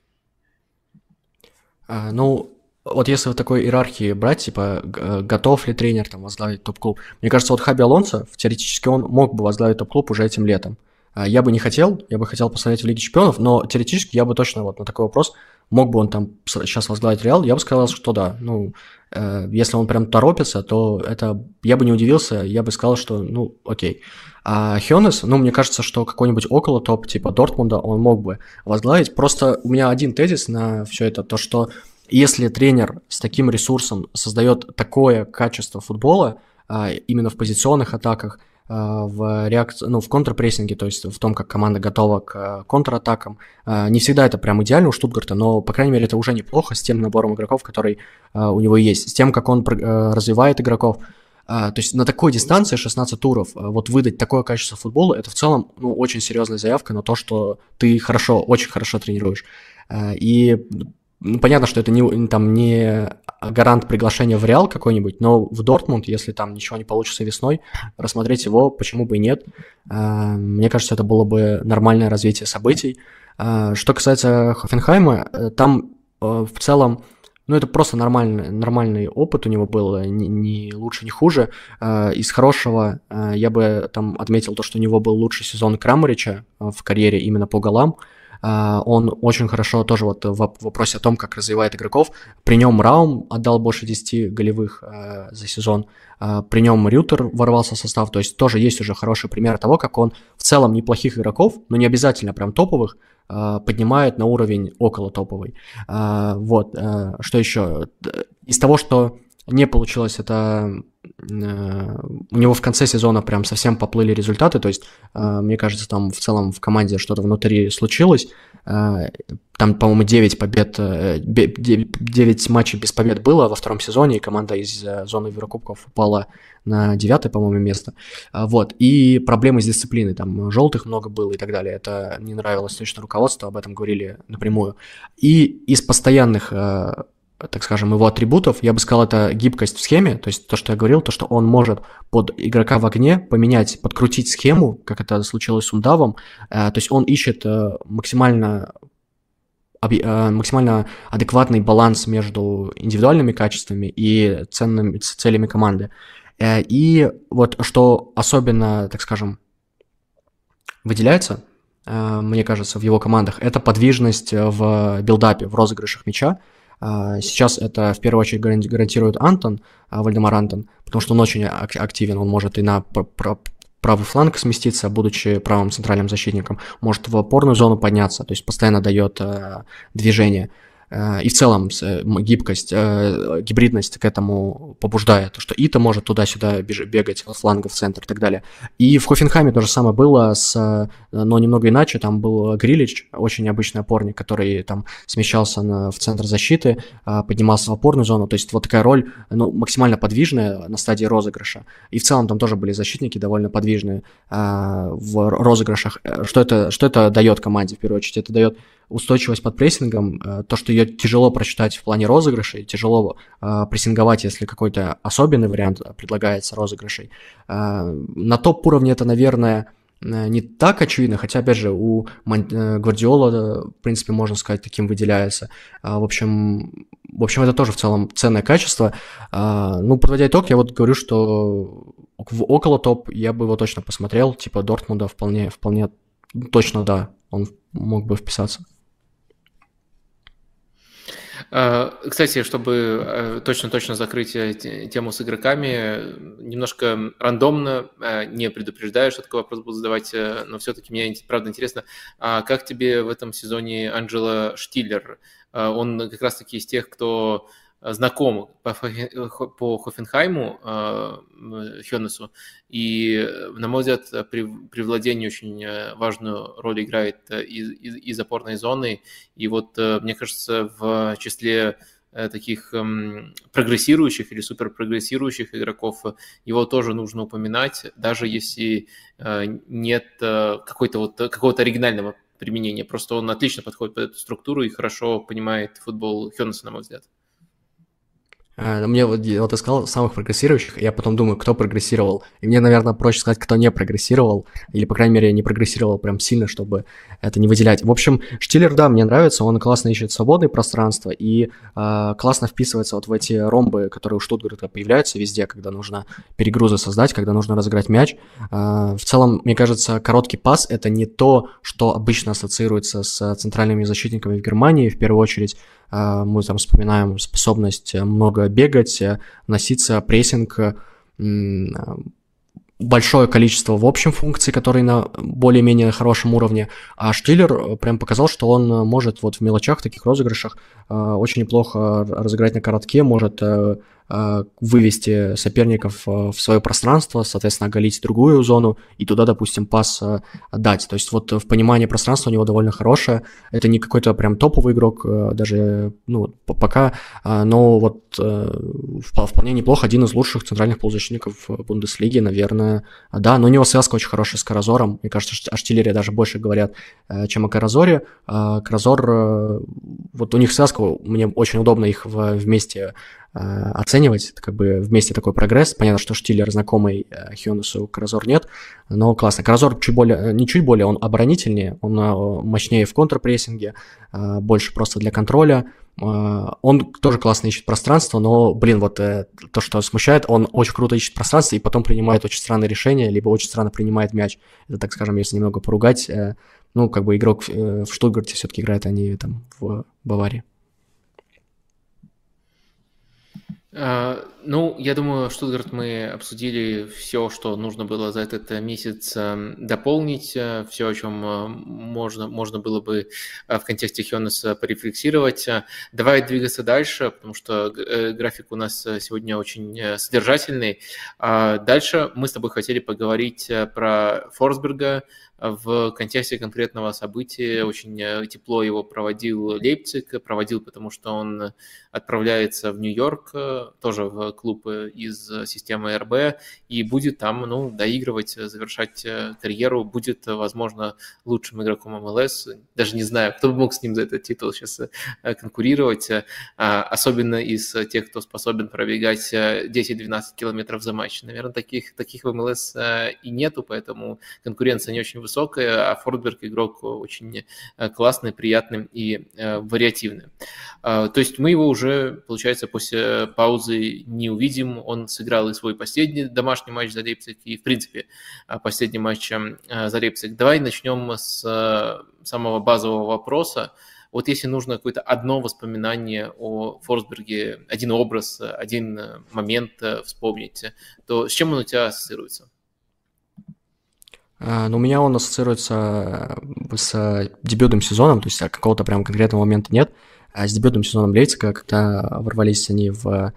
А, ну, вот если в такой иерархии брать, типа, э, готов ли тренер там возглавить топ-клуб, мне кажется, вот Хаби Алонсо, теоретически он мог бы возглавить топ-клуб уже этим летом. А, я бы не хотел, я бы хотел посмотреть в Лиге Чемпионов, но теоретически я бы точно вот на такой вопрос, мог бы он там сейчас возглавить Реал, я бы сказал, что да. Ну, э, если он прям торопится, то это я бы не удивился, я бы сказал, что ну, окей. А Хёнес, ну, мне кажется, что какой-нибудь около топ, типа Дортмунда, он мог бы возглавить. Просто у меня один тезис на все это, то что если тренер с таким ресурсом создает такое качество футбола, а, именно в позиционных атаках, а, в реакции, ну, в контрпрессинге, то есть в том, как команда готова к а, контратакам. Не всегда это прям идеально у Штутгарта, но, по крайней мере, это уже неплохо с тем набором игроков, который у него есть, с тем, как он развивает игроков. То есть на такой дистанции 16 туров вот выдать такое качество футбола, это в целом ну, очень серьезная заявка на то, что ты хорошо, очень хорошо тренируешь. И ну, понятно, что это не, там, не гарант приглашения в Реал какой-нибудь, но в Дортмунд, если там ничего не получится весной, рассмотреть его, почему бы и нет. А, мне кажется, это было бы нормальное развитие событий. А, что касается Хофенхайма, э, там э, в целом ну, это просто нормальный, нормальный опыт у него был, не, не лучше, не хуже. А, из хорошего я бы там отметил то, что у него был лучший сезон Крамарича в карьере именно по голам. Он очень хорошо тоже вот в вопросе о том, как развивает игроков. При нем Раум отдал больше 10 голевых за сезон. При нем Рютер ворвался в состав. То есть тоже есть уже хороший пример того, как он в целом неплохих игроков, но не обязательно прям топовых, поднимает на уровень около топовый. Вот, что еще? Из того, что не получилось, это Э, у него в конце сезона прям совсем поплыли результаты, то есть, э, мне кажется, там в целом в команде что-то внутри случилось, э, там, по-моему, 9 побед, 9 матчей без побед было во втором сезоне, и команда из зоны Еврокубков упала на девятое, по-моему, место. Вот. И проблемы с дисциплиной, там желтых много было и так далее. Это не нравилось точно руководству, об этом говорили напрямую. И из постоянных так скажем, его атрибутов, я бы сказал, это гибкость в схеме, то есть то, что я говорил, то, что он может под игрока в огне поменять, подкрутить схему, как это случилось с Ундавом, э, то есть он ищет э, максимально э, максимально адекватный баланс между индивидуальными качествами и ценными целями команды. И вот что особенно, так скажем, выделяется, мне кажется, в его командах, это подвижность в build-up е, в розыгрышах мяча. А, сейчас это в первую очередь гарантирует Антон, а, Вальдемар Антон, потому что он очень активен, он может и на правый фланг сместиться, будучи правым центральным защитником, может в опорную зону подняться, то есть постоянно дает э, движение. Э, и в целом э, гибкость, э, гибридность к этому побуждает, что Ито может туда-сюда бегать, фланга в центр и так далее. И в Хофенхайме то же самое было, с, но немного иначе, там был Грилич, очень необычный опорник, который там смещался на, в центр защиты, поднимался в опорную зону, то есть вот такая роль ну, максимально подвижная на стадии розыгрыша. И в целом там тоже были защитники довольно подвижные в розыгрышах. Что это, что это дает команде в первую очередь? Это дает устойчивость под прессингом, э, то, что ее тяжело прочитать в плане розыгрышей, тяжело э, прессинговать, если какой-то особенный вариант предлагается розыгрышей. Э, на топ-уровне это, наверное, не так очевидно, хотя, опять же, у Гвардиола, в принципе, можно сказать, таким выделяется. В общем, в общем, это тоже в целом ценное качество. Ну, подводя итог, я вот говорю, что в около топ я бы его точно посмотрел, типа Дортмунда вполне, вполне точно, да, он мог бы вписаться. А, кстати, чтобы э, точно-точно закрыть э, тему с игроками, немножко рандомно, э, не предупреждаю, что такой вопрос буду задавать, но все-таки мне правда интересно, а как тебе в этом сезоне Анджела Штиллер? Он как раз-таки из тех, кто знаком по, по Хофенхайму, э, Хёнесу, и, на мой взгляд, при, при владении очень э, важную роль играет э, из, из, из опорной зоны, и вот, мне кажется, в числе таких эм, прогрессирующих или супер прогрессирующих игроков, его тоже нужно упоминать, даже если нет какой-то вот, какого-то оригинального применения. Просто он отлично подходит под эту структуру и хорошо понимает футбол Хёнеса, на мой взгляд. Э, мне вот, вот сказал самых прогрессирующих, я потом думаю, кто прогрессировал. И мне, наверное, проще сказать, кто не прогрессировал, или, по крайней мере, не прогрессировал прям сильно, чтобы это не выделять. В общем, Штиллер, да, мне нравится, он классно ищет свободное пространство и э, классно вписывается вот в эти ромбы, которые у Штутгарта появляются везде, когда нужно перегрузы создать, когда нужно разыграть мяч. Э, в целом, мне кажется, короткий пас — это не то, что обычно ассоциируется с центральными защитниками в Германии, в первую очередь а, мы там вспоминаем способность много бегать, носиться, прессинг, большое количество в общем функций, которые на более-менее хорошем уровне. А Штиллер прям показал, что он может вот в мелочах, таких розыгрышах а, очень неплохо разыграть на коротке, может э, а, вывести соперников а, в свое пространство, соответственно, оголить другую зону и туда, допустим, пас а, отдать. То есть вот в понимании пространства у него довольно хорошее. Это не какой-то прям топовый игрок, даже, ну, пока, но вот вполне неплохо, один из лучших центральных полузащитников Бундеслиги, наверное, да, но у него связка очень хорошая с Каразором. Мне кажется, что артиллерия даже больше говорят, чем о Каразоре. Каразор, вот у них связка, мне очень удобно их вместе Э, оценивать, это как бы вместе такой прогресс. Понятно, что Штиллер знакомый э, Хионусу, Кразор нет, но классно. Кразор чуть более, э, не чуть более, он оборонительнее, он мощнее в контрпрессинге, больше просто для контроля, он тоже классно ищет пространство, но, блин, вот то, что смущает, он очень круто ищет пространство и потом принимает очень странные решения, либо очень странно принимает мяч. Это, так скажем, если немного поругать, ну, как бы игрок в Штутгарте все-таки играет, а не там в Баварии. А, ну, я думаю, Штутгарт мы обсудили все, что нужно было за этот э, месяц эм, дополнить, э, все, о чем э, можно, можно было бы в контексте Хионеса порефлексировать. Давай двигаться дальше, потому что график у нас сегодня очень содержательный. А дальше мы с тобой хотели поговорить про Форсберга, в контексте конкретного события очень э, тепло его проводил Лейпциг, проводил, потому что он отправляется в Нью-Йорк, э, тоже в клуб из системы РБ, и будет там ну, доигрывать, завершать э, карьеру, будет, возможно, лучшим игроком МЛС. Даже не знаю, кто бы мог с ним за этот титул сейчас конкурировать, особенно из тех, кто способен пробегать 10-12 километров за матч. Наверное, таких, таких в МЛС и нету, поэтому конкуренция не очень высокая а Фордберг игрок очень э, классный, приятный и э, вариативный. А, то есть мы его уже, получается, после паузы не увидим. Он сыграл и свой последний домашний матч за Лейпциг, и, в принципе, а, последний матч э, за Лейпциг. Давай начнем с самого базового вопроса. Вот если нужно какое-то одно воспоминание о Форсберге, один образ, один момент вспомнить, то с чем он у тебя ассоциируется? А, но у меня он ассоциируется э, с дебютным сезоном, то есть а, какого-то прям конкретного момента нет. А с дебютным сезоном Лейпцига, когда ворвались они в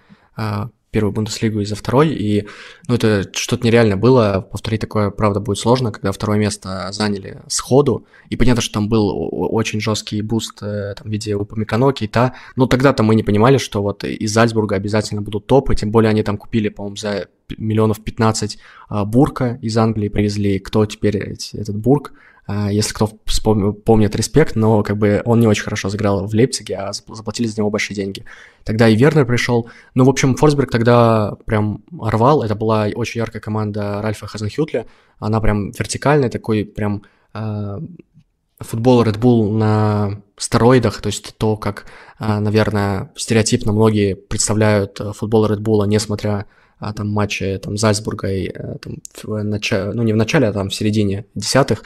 первую Бундеслигу и за второй, и ну, это что-то нереально было, повторить такое, правда, будет сложно, когда второе место заняли сходу, и понятно, что там был очень жесткий буст э, там, в виде Упамекано, Кейта, но тогда-то мы не понимали, что вот из Зальцбурга обязательно будут топы, тем более они там купили, по-моему, за миллионов 15 а, Бурка из Англии привезли, кто теперь этот Бурк, если кто помнит респект, но как бы он не очень хорошо сыграл в Лейпциге, а заплатили за него большие деньги. Тогда и Вернер пришел. Ну, в общем, Форсберг тогда прям рвал. Это была очень яркая команда Ральфа Хазенхютля. Она прям вертикальная, такой прям э, футбол Red Bull на стероидах, то есть то, как, э, наверное, стереотипно многие представляют футбол Red Bull, несмотря а, там матчи там Зальцбурга и э, там, в начале, ну не в начале, а там в середине десятых,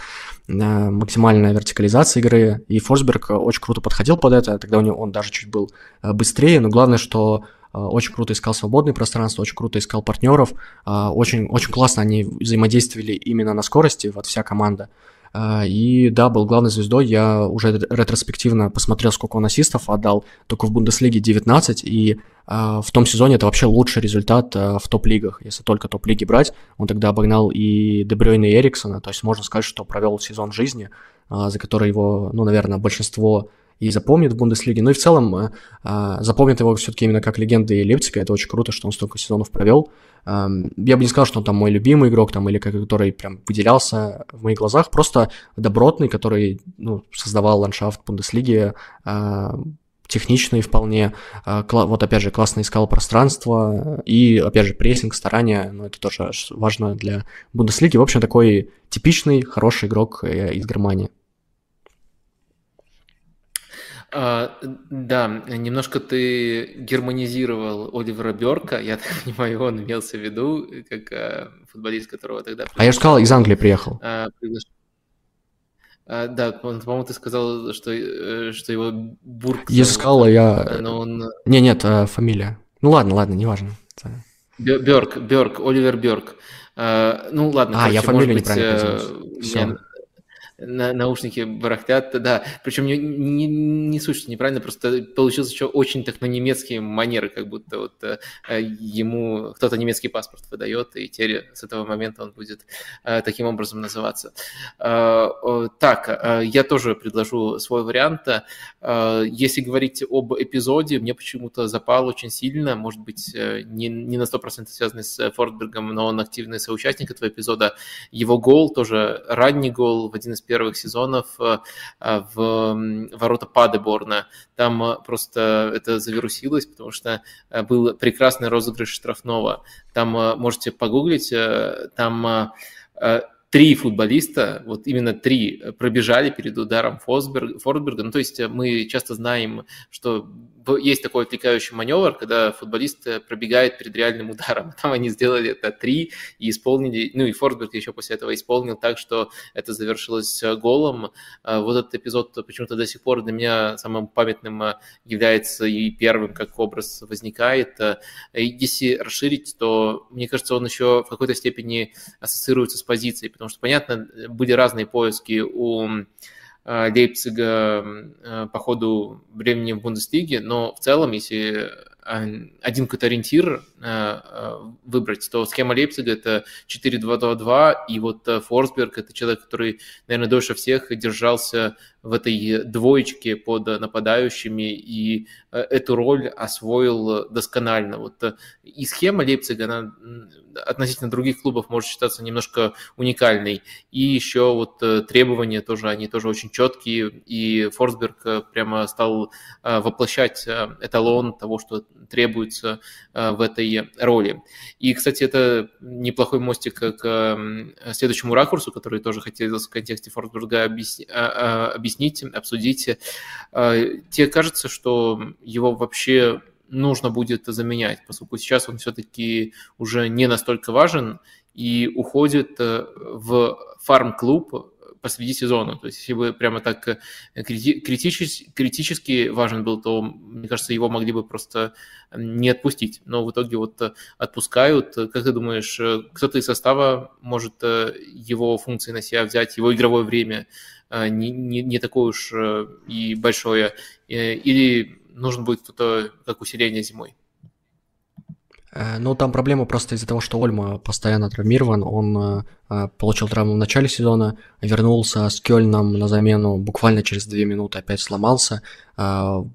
э, максимальная вертикализация игры, и Форсберг очень круто подходил под это, тогда у него он даже чуть был э, быстрее, но главное, что очень круто искал свободное пространство, очень круто искал партнеров, очень, очень классно они взаимодействовали именно на скорости, вот вся команда. И да, был главной звездой. Я уже ретроспективно посмотрел, сколько он ассистов отдал. Только в Бундеслиге 19, и в том сезоне это вообще лучший результат в топ-лигах. Если только топ-лиги брать, он тогда обогнал и Дебрёйна, и Эриксона. То есть можно сказать, что провел сезон жизни, за который его, ну, наверное, большинство и запомнит в Бундеслиге. Ну и в целом э, э, запомнит его все-таки именно как легенды Лейпцига. Это очень круто, что он столько сезонов провел. Э, я бы не сказал, что он там мой любимый игрок, там, или который прям выделялся в моих глазах. Просто добротный, который ну, создавал ландшафт Бундеслиги, техничный вполне, вот опять же классно искал пространство и опять же прессинг, старания, ну это тоже важно для Бундеслиги. В общем, такой типичный хороший игрок из Германии. А, да, немножко ты германизировал Оливера Берка, я так понимаю, он имелся в виду, как а, футболист, которого тогда... А я же сказал, из Англии приехал. А, а, да, по-моему, ты сказал, что, э, что его Бург... Я сказал, я... Но он... Не, нет, а, фамилия. Ну ладно, ладно, неважно. Бёрк, Бёрк, Оливер Бёрк. А, ну ладно, а, короче, я фамилию неправильно. Все на, наушники барахтят, да. Причем не, не, не суть, неправильно, просто получился еще очень так на немецкие манеры, как будто вот э, ему кто-то немецкий паспорт выдает, и теперь с этого момента он будет э, таким образом называться. Э, так, э, я тоже предложу свой вариант. Э, если говорить об эпизоде, мне почему-то запал очень сильно, может быть, э, не, не на 100% связанный с Фортбергом, но он активный соучастник этого эпизода. Его гол, тоже ранний гол в один из первых сезонов э, э, в ворота Падеборна. Там э, просто это завирусилось, потому что был прекрасный розыгрыш штрафного. Там можете погуглить, там три футболиста, вот именно три, пробежали перед ударом Фордберга. Ну, то есть мы часто знаем, что есть такой отвлекающий маневр, когда футболист э, пробегает перед реальным ударом. Там они сделали это три и исполнили, ну и Фордберг еще после этого исполнил так, что это завершилось э, голом. Э, вот этот эпизод почему-то до сих пор для меня самым памятным является и первым, как образ возникает. Если расширить, то мне кажется, он еще в какой-то степени ассоциируется с позицией, потому что, понятно, были разные поиски у Э, Лейпцига э, по ходу времени в Бундеслиге, но в целом, если один какой-то ориентир э, выбрать, то схема Лейпцига это 4-2-2-2, и вот Форсберг это человек, который, наверное, дольше всех держался в этой двоечке под нападающими и э, эту роль освоил досконально. Вот э, и схема Лейпцига, она относительно других клубов может считаться немножко уникальной. И еще вот э, требования тоже, они тоже очень четкие, и Форсберг прямо стал воплощать эталон того, что требуется в этой роли. И, кстати, это неплохой мостик к следующему ракурсу, который тоже хотел в контексте Форсберга объяснить объяснить, обсудить. Э, тебе кажется, что его вообще нужно будет заменять, поскольку сейчас он все-таки уже не настолько важен и уходит э, в фарм-клуб посреди сезона. То есть, если бы прямо так э, критически, критически важен был, то, мне кажется, его могли бы просто не отпустить. Но в итоге вот отпускают. Как ты думаешь, кто-то из состава может его функции на себя взять, его игровое время а, не, не, не такое уж э, и большое, э, или нужен будет кто-то как усиление зимой? Э, ну, там проблема просто из-за того, что Ольма постоянно травмирован. Он получил травму в начале сезона, вернулся с Кёльном на замену буквально через две минуты, опять сломался.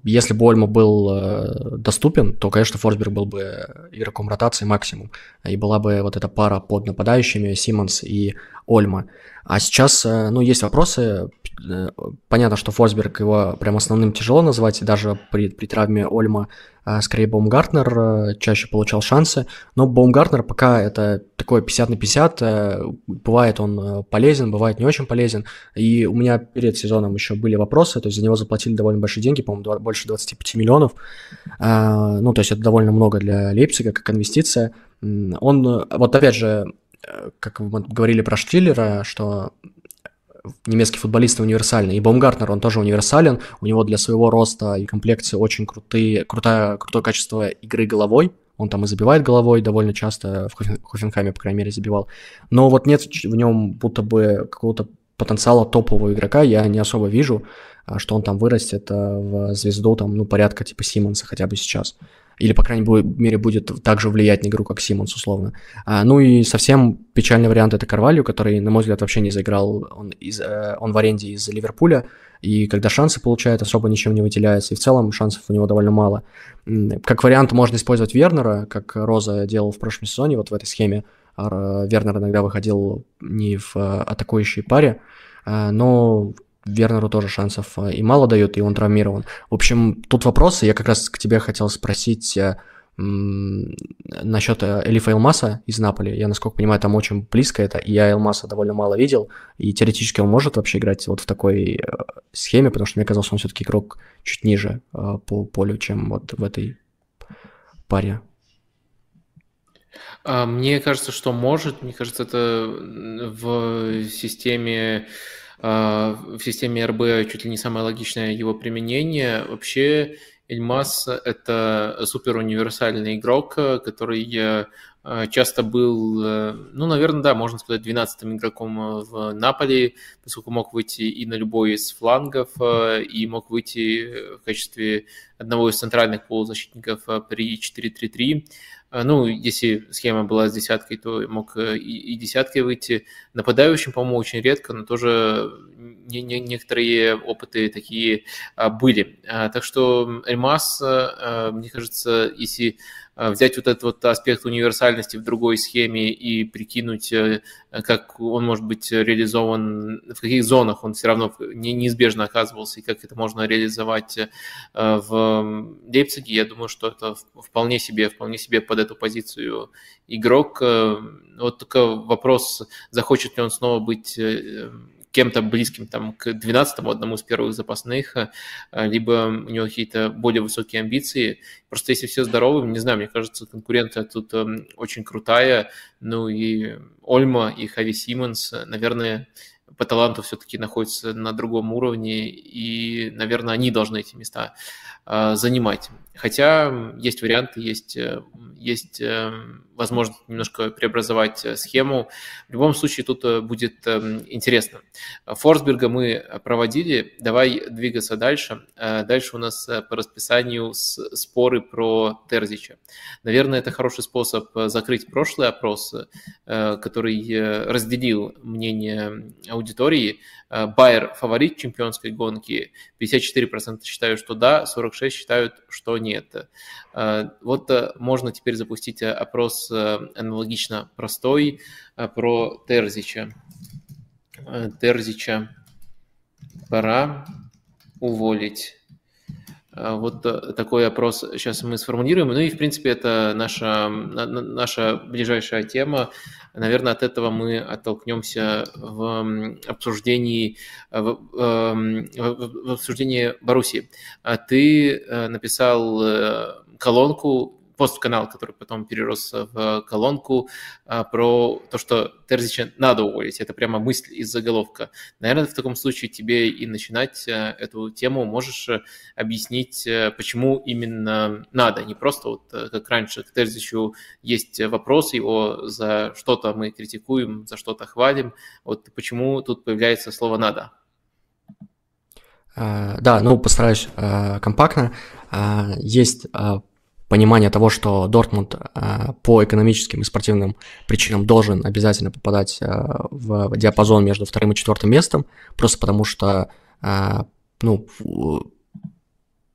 Если бы Ольма был доступен, то, конечно, Форсберг был бы игроком ротации максимум. И была бы вот эта пара под нападающими, Симмонс и Ольма. А сейчас, э, ну, есть вопросы. Э, понятно, что Форсберг его прям основным тяжело назвать, даже при, при травме Ольма э, скорее Баумгартнер чаще получал шансы, но Баумгартнер пока это такое 50 на 50, бывает он полезен, бывает не очень полезен, и у меня перед сезоном еще были вопросы, то есть за него заплатили довольно большие деньги, по-моему, больше 25 миллионов, ну, то есть это довольно много для Лейпцига как инвестиция, он, вот опять же, Э, как мы говорили про Штиллера, что немецкий футболист универсальный. И Баумгартнер, он тоже универсален. У него для своего роста и комплекции очень крутые, крутое, крутое качество игры головой. Он там и забивает головой довольно часто, в Хофенхайме, по крайней мере, забивал. Но вот нет в нем будто бы какого-то потенциала топового игрока, я не особо вижу, а что он там вырастет э, в звезду, там, ну, порядка типа Симмонса хотя бы сейчас или, по крайней мере, будет так же влиять на игру, как Симмонс, условно. А, ну и совсем печальный вариант это Карвалью, который, на мой взгляд, вообще не заиграл, он, из, э, он в аренде из Ливерпуля, и когда шансы получает, особо ничем не выделяется, и в целом шансов у него довольно мало. Как вариант можно использовать Вернера, как Роза делал в прошлом сезоне, вот в этой схеме. Вернер иногда выходил не в э, атакующей паре, э, но Вернеру тоже шансов э, и мало дают, и он травмирован. В общем, тут вопросы. Я как раз к тебе хотел спросить э, насчет э, Элифа Элмаса из Наполи. Я, насколько понимаю, там очень близко это, и я Элмаса довольно мало видел, и теоретически он может вообще играть вот в такой схеме, потому что мне казалось, он все-таки игрок чуть ниже по полю, чем вот в этой паре. А, мне кажется, что может. Мне кажется, это в системе в системе РБ чуть ли не самое логичное его применение. Вообще Эльмас – это супер универсальный игрок, который а, часто был, э, ну, наверное, да, можно сказать, 12-м игроком в Наполе, поскольку мог выйти и на любой из флангов, э, и мог выйти в качестве одного из центральных полузащитников при 4-3-3. А, ну, если схема была с десяткой, то мог э, и, и десяткой выйти. Нападающим, по-моему, очень редко, но тоже не, не, некоторые опыты такие а, были. А, так что Эльмас, мне кажется, если взять вот этот вот аспект универсальности в другой схеме и прикинуть, как он может быть реализован, в каких зонах он все равно неизбежно оказывался, и как это можно реализовать в Лейпциге, я думаю, что это вполне себе, вполне себе под эту позицию игрок. Вот только вопрос, захочет ли он снова быть кем-то близким там, к 12-му, одному из первых запасных, э, либо у него какие-то более высокие амбиции. Просто если все здоровы, не знаю, мне кажется, конкуренция тут эм, очень крутая. Ну и Ольма, и Хави Симмонс, наверное, по таланту все-таки находятся на другом уровне, и, наверное, они должны эти места э, занимать. Хотя есть варианты, есть, э, есть э, возможность немножко преобразовать э, схему. В любом случае тут будет интересно. Форсберга мы проводили, давай двигаться дальше. Дальше у нас по расписанию споры про Терзича. Наверное, это хороший способ закрыть прошлый опрос, который разделил мнение аудитории. Байер фаворит чемпионской гонки, 54% считают, что да, 46% считают, что нет. Э, вот э, можно теперь запустить э, опрос аналогично простой про Терзича. Терзича пора уволить. Вот такой опрос сейчас мы сформулируем. Ну и, в принципе, это наша, наша ближайшая тема. Наверное, от этого мы оттолкнемся в обсуждении, в, в обсуждении Баруси. А ты написал колонку пост-канал, который потом перерос в колонку, а, про то, что Терзича надо уволить. Это прямо мысль из заголовка. Наверное, в таком случае тебе и начинать э, эту тему можешь э, объяснить, э, почему именно надо. Не просто вот как раньше к Терзичу есть вопрос, его за что-то мы критикуем, за что-то хвалим. Вот почему тут появляется слово «надо». А, да, ну постараюсь компактно. А, есть понимание того, что Дортмунд э, по экономическим и спортивным причинам должен обязательно попадать э, в диапазон между вторым и четвертым местом, просто потому что, э, ну,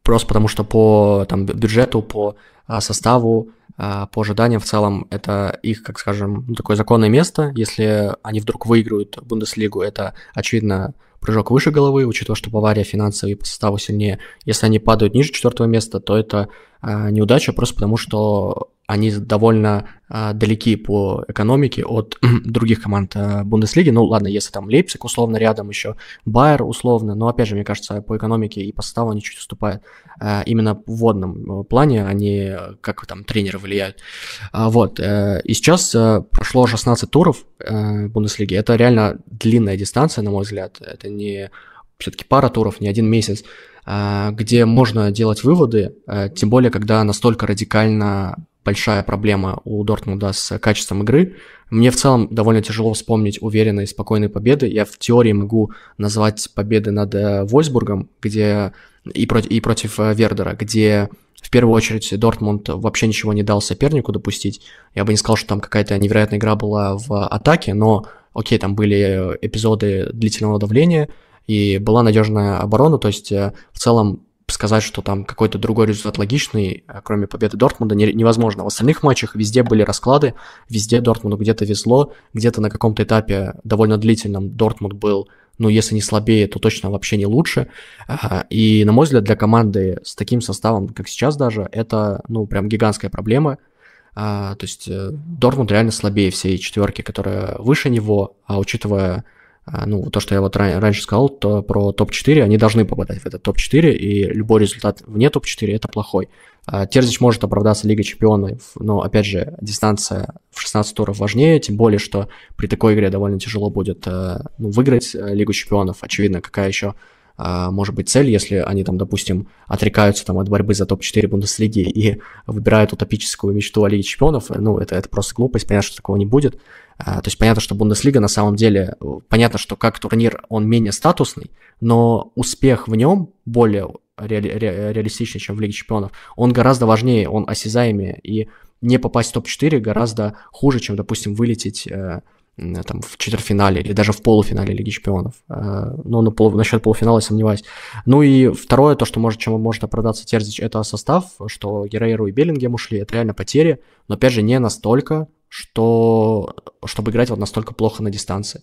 просто потому что по там, бюджету, по составу, по ожиданиям в целом это их, как скажем, ну, такое законное место. Если они вдруг выиграют Бундеслигу, это, очевидно, прыжок выше головы, учитывая, что Бавария финансово и по составу сильнее. Если они падают ниже четвертого места, то это а, неудача просто потому, что они довольно а, далеки по экономике от других команд а, Бундеслиги. Ну ладно, если там Лейпциг условно рядом еще, Байер условно, но опять же, мне кажется, по экономике и по составу они чуть уступают. А, именно в водном э, плане они как там тренеры влияют. А, вот, а, и сейчас а, прошло 16 туров а, Бундеслиги. Это реально длинная дистанция, на мой взгляд. Это не все-таки пара туров, не один месяц. А, где можно делать выводы, а, тем более, когда настолько радикально большая проблема у Дортмунда с качеством игры. Мне в целом довольно тяжело вспомнить уверенные и спокойные победы. Я в теории могу назвать победы над э, Вольсбургом, где и, против, и против э, Вердера, где в первую очередь Дортмунд вообще ничего не дал сопернику допустить. Я бы не сказал, что там какая-то невероятная игра была в атаке, но окей, там были эпизоды длительного давления, и была надежная оборона, то есть э, в целом сказать, что там какой-то другой результат логичный, э, кроме победы Дортмунда, невозможно. В остальных матчах везде были расклады, везде Дортмунду где-то везло, где-то на каком-то этапе довольно длительном Дортмунд был, ну, если не слабее, то точно вообще не лучше. И, на мой взгляд, для команды с таким составом, как сейчас даже, это, ну, прям гигантская проблема. То есть э, Дортмунд реально слабее всей четверки, которая выше него, а учитывая а, ну, то, что я вот раньше сказал, то про топ-4, они должны попадать в этот топ-4, и любой результат вне топ-4 – это плохой. А, Терзич может оправдаться Лигой Чемпионов, но, опять же, дистанция в 16 туров важнее, тем более, что при такой игре довольно тяжело будет э, ну, выиграть э, Лигу Чемпионов. Очевидно, какая еще а, может быть цель, если они там, допустим, отрекаются там от борьбы за топ-4 Бундеслиги и выбирают утопическую мечту о Лиге Чемпионов, ну, это, это просто глупость, понятно, что такого не будет. А, то есть понятно, что Бундеслига на самом деле, понятно, что как турнир он менее статусный, но успех в нем более реали, ре, реалистичный, чем в Лиге Чемпионов. Он гораздо важнее, он осязаемее, и не попасть в топ-4 гораздо хуже, чем, допустим, вылететь э, там, в четвертьфинале или даже в полуфинале Лиги Чемпионов. Э, но на пол, насчет полуфинала сомневаюсь. Ну и второе, то, что может, чем может оправдаться Терзич, это состав, что Герейру и Беллингем ушли, это реально потери, но опять же не настолько, что, чтобы играть вот настолько плохо на дистанции.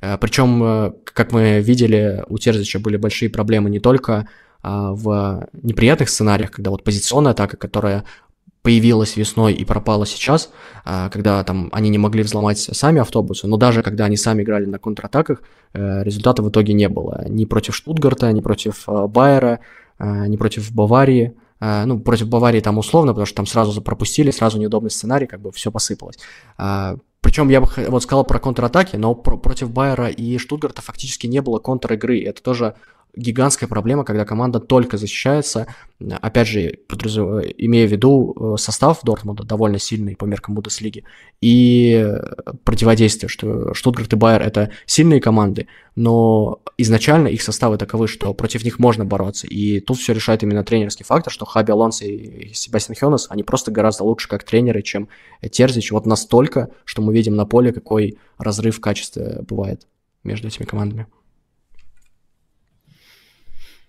Э, Причем, э, как мы видели, у Терзича были большие проблемы не только а, в неприятных сценариях, когда вот позиционная атака, которая появилась весной и пропала сейчас, а, когда там они не могли взломать сами автобусы, но даже когда они сами играли на контратаках, э, результата в итоге не было. Ни против Штутгарта, ни против э, Байера, э, ни против Баварии. Ну, против Баварии там условно, потому что там сразу пропустили, сразу неудобный сценарий, как бы все посыпалось. А, Причем я бы вот сказал про контратаки, но против Байера и Штутгарта фактически не было контр-игры. Это тоже гигантская проблема, когда команда только защищается. Опять же, имея в виду э, состав Дортмунда довольно сильный по меркам Бундеслиги и противодействие, что Штутгарт и Байер это сильные команды, но изначально их составы таковы, что против них можно бороться. И тут все решает именно тренерский фактор, что Хаби Алонсо и Себастьян Хёнес, они просто гораздо лучше как тренеры, чем Терзич. Вот настолько, что мы видим на поле, какой разрыв в качестве бывает между этими командами.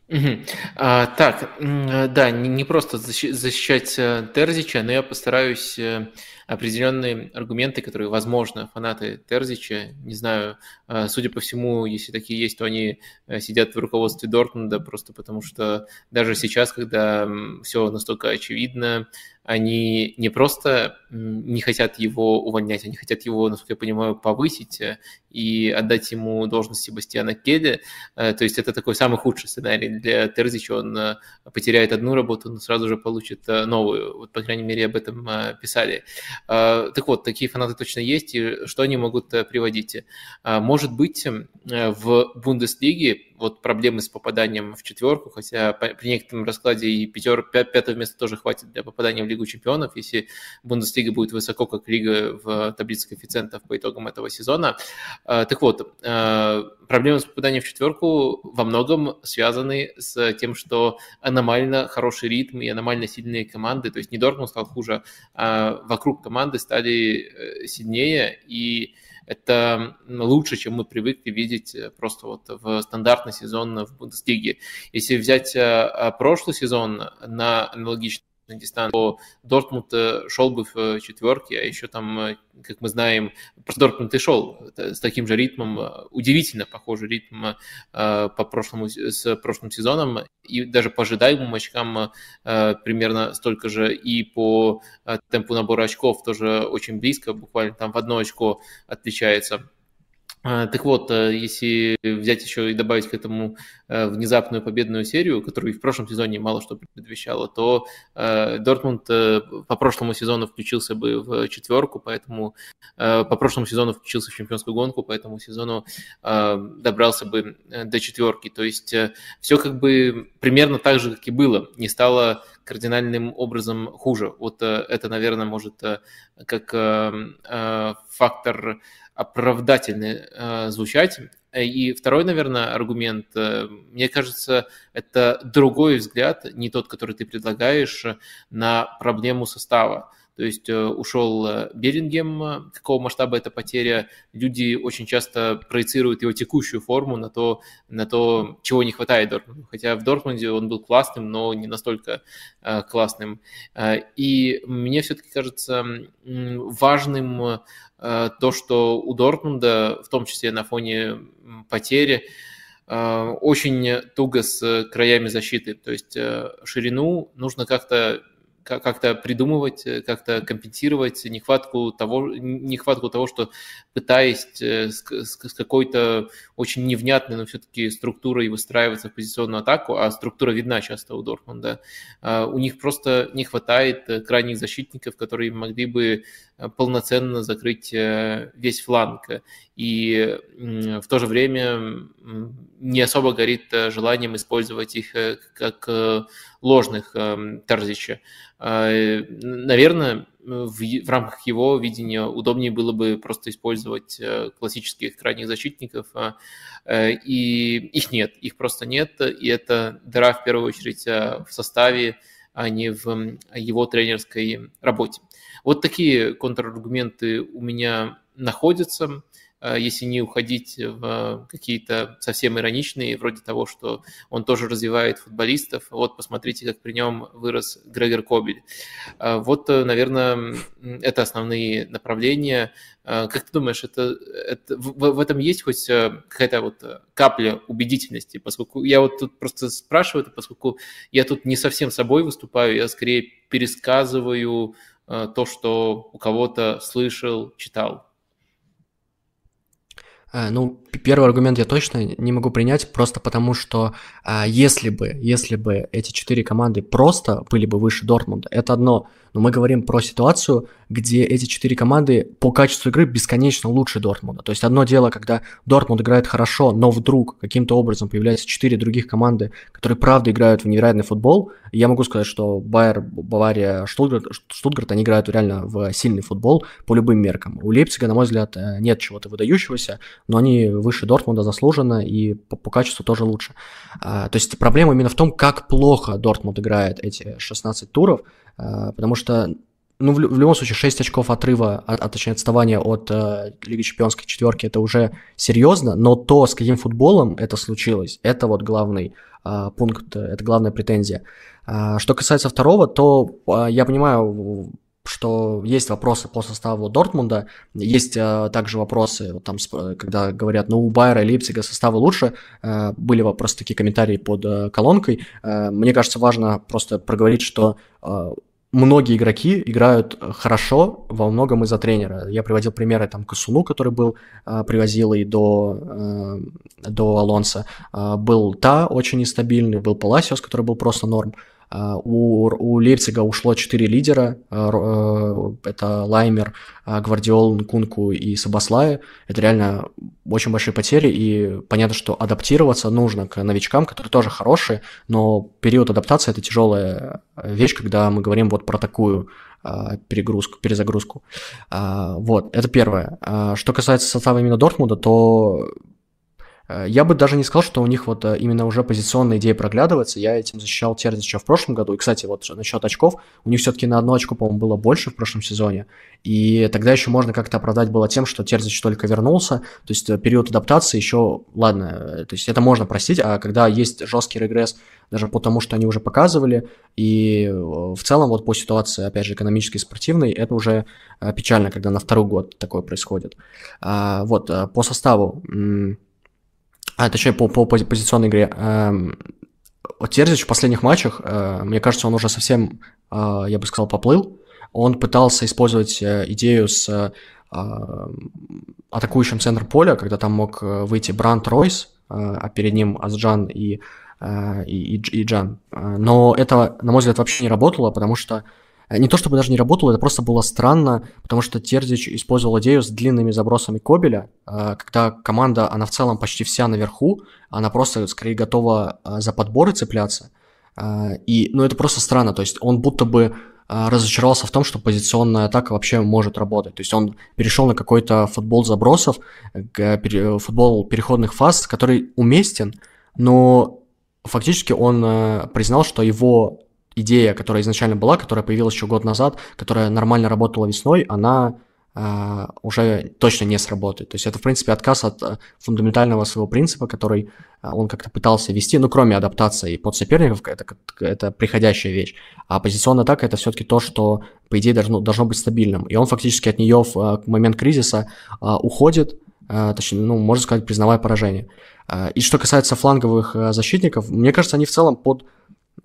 Угу. А, так, да, не, не просто защищать э, Терзича, но я постараюсь э, определенные аргументы, которые, возможно, фанаты Терзича, не знаю, э, судя по всему, если такие есть, то они сидят в руководстве Дортмунда просто потому, что даже сейчас, когда все настолько очевидно, они не просто не хотят его увольнять, они хотят его, насколько я понимаю, повысить э, и отдать ему должность Себастьяна Кеде. Э, то есть это такой самый худший сценарий для Терзича. Он э, потеряет одну работу, но сразу же получит новую. Вот, по крайней мере, об этом писали. Так вот, такие фанаты точно есть, и что они могут приводить? Может быть, в Бундеслиге вот проблемы с попаданием в четверку, хотя при некотором раскладе и пятер, пятое место тоже хватит для попадания в Лигу чемпионов, если Бундеслига будет высоко, как Лига в таблице коэффициентов по итогам этого сезона. А, так вот, а, проблемы с попаданием в четверку во многом связаны с тем, что аномально хороший ритм и аномально сильные команды, то есть не Дортмунд стал хуже, а вокруг команды стали э, сильнее, и это лучше, чем мы привыкли видеть э, просто вот в стандартный сезон в Бундеслиге. Если взять э, прошлый сезон на аналогичный на дистанции, то Дортмунд э, шел бы в четверке, а еще там, э, как мы знаем, просто Дортмунд и шел с таким же ритмом, э, удивительно похожий ритм по прошлому, с прошлым сезоном, и даже по ожидаемым очкам примерно столько же, и по темпу набора очков тоже очень близко, буквально там в одно очко отличается. А, так вот, э, если взять еще и добавить к этому э, внезапную победную серию, которую в прошлом сезоне мало что предвещало, то э, Дортмунд по прошлому сезону включился бы в четверку, поэтому по прошлому сезону включился в чемпионскую гонку, по этому сезону добрался бы до четверки. То есть все как бы примерно так же, как и было, не стало кардинальным образом хуже. Вот это, наверное, может как фактор оправдательно э, звучать. И второй, наверное, аргумент, э, мне кажется, это другой взгляд, не тот, который ты предлагаешь, на проблему состава. То есть э, ушел э, Берингем, какого масштаба эта потеря. Люди очень часто проецируют его текущую форму на то, на то чего не хватает Дортмунду. Хотя в Дортмунде он был классным, но не настолько классным. И мне все-таки кажется важным то, что у Дортмунда, в том числе на фоне потери, очень туго с краями защиты. То есть ширину нужно как-то как-то придумывать, э, как-то компенсировать нехватку того, нехватку того, что пытаясь э, с, с какой-то очень невнятной, но все-таки структурой выстраиваться в позиционную атаку, а структура видна часто у Дортмунда, а, у них просто не хватает э, крайних защитников, которые могли бы полноценно закрыть весь фланг. И в то же время не особо горит желанием использовать их как ложных Тарзича. Наверное, в, в рамках его видения удобнее было бы просто использовать э, классических крайних защитников, а, э, и их нет, их просто нет, и это дыра в первую очередь э, в составе, а не в его тренерской работе. Вот такие контраргументы у меня находятся, Э, если не уходить в какие-то совсем ироничные, вроде того, что он тоже развивает футболистов. Вот посмотрите, как при нем вырос Грегор Кобель. Э, вот, э, наверное, это основные направления. Как ты думаешь, это, это, в, в этом есть хоть какая-то вот капля убедительности? Поскольку я вот тут просто спрашиваю это, поскольку я тут не совсем собой выступаю, я скорее пересказываю то, что у кого-то слышал, читал. Э, ну, первый аргумент я точно не могу принять, просто потому что а, если бы, если бы эти четыре команды просто были бы выше Дортмунда, это одно, но мы говорим про ситуацию, где эти четыре команды по качеству игры бесконечно лучше Дортмунда. То есть одно дело, когда Дортмунд играет хорошо, но вдруг каким-то образом появляются четыре других команды, которые правда играют в невероятный футбол. я могу сказать, что Байер, Бавария, Штутгарт, Штутгарт, они играют реально в сильный футбол по любым меркам. У Лейпцига, на мой взгляд, э, нет чего-то выдающегося, но они выше Дортмунда заслуженно и по, по качеству тоже лучше. А, то есть проблема именно в том, как плохо Дортмунд играет эти 16 туров, а, потому что ну, в, в любом случае, 6 очков отрыва, а, а точнее отставания от э, Лиги Чемпионской четверки, это уже серьезно, но то, с каким футболом это случилось, это вот главный э, пункт, это главная претензия. А, что касается второго, то э, я понимаю, что есть вопросы по составу Дортмунда, есть э, также вопросы, вот там, когда говорят, ну, у Байера и Лейпцига составы лучше, э, были просто такие комментарии под э, колонкой. Э, мне кажется, важно просто проговорить, что э, многие игроки играют э, хорошо во многом из-за тренера. Я приводил примеры там Косуну, который был, э, привозил и до, э, до Алонса. Э, был Та очень нестабильный, был Паласиос, который был просто норм. А, у, у Лейпцига ушло 4 лидера. А, э, это Лаймер, а, Гвардиол, Нкунку и Сабаслая. Это реально очень большие потери, и понятно, что адаптироваться нужно к новичкам, которые тоже хорошие, но период адаптации – это тяжелая вещь, когда мы говорим вот про такую перегрузку, перезагрузку. Вот, это первое. Что касается состава именно Дортмунда, то я бы даже не сказал, что у них вот э, именно уже позиционная идея проглядывается. Я этим защищал Терзича в прошлом году. И, кстати, вот насчет очков, у них все-таки на одно очко, по-моему, было больше в прошлом сезоне. И тогда еще можно как-то оправдать было тем, что Терзич только вернулся. То есть э, период адаптации еще, ладно, то есть это можно простить, а когда есть жесткий регресс, даже потому что они уже показывали, и в целом вот по ситуации, опять же, экономической и спортивной, это уже печально, когда на второй год такое происходит. А, вот, по составу а, точнее, по, по позиционной игре. Эм, Терзич в последних матчах, э, мне кажется, он уже совсем, э, я бы сказал, поплыл. Он пытался использовать э, идею с атакующим центр поля, когда там мог выйти Брант Ройс, а перед ним Азджан и, и, и Джан. Но это, на мой взгляд, вообще не работало, потому что Э, не то чтобы даже не работало, это просто было странно, потому что Терзич использовал идею с длинными забросами Кобеля, э, когда команда, она в целом почти вся наверху, она просто скорее готова э, за подборы цепляться. И, ну, это просто странно, то есть он будто бы разочаровался в том, что позиционная атака вообще может работать. То есть он перешел на какой-то футбол забросов, футбол переходных фаз, который уместен, но фактически он признал, что его идея, которая изначально была, которая появилась еще год назад, которая нормально работала весной, она э, уже точно не сработает. То есть это, в принципе, отказ от э, фундаментального своего принципа, который э, он как-то пытался вести, ну, кроме адаптации под соперников, это, это приходящая вещь. А позиционная атака – это все-таки то, что, по идее, должно, должно быть стабильным. И он фактически от нее в э, момент кризиса уходит, точнее, ну, можно сказать, признавая поражение. И что касается фланговых защитников, мне кажется, они в целом под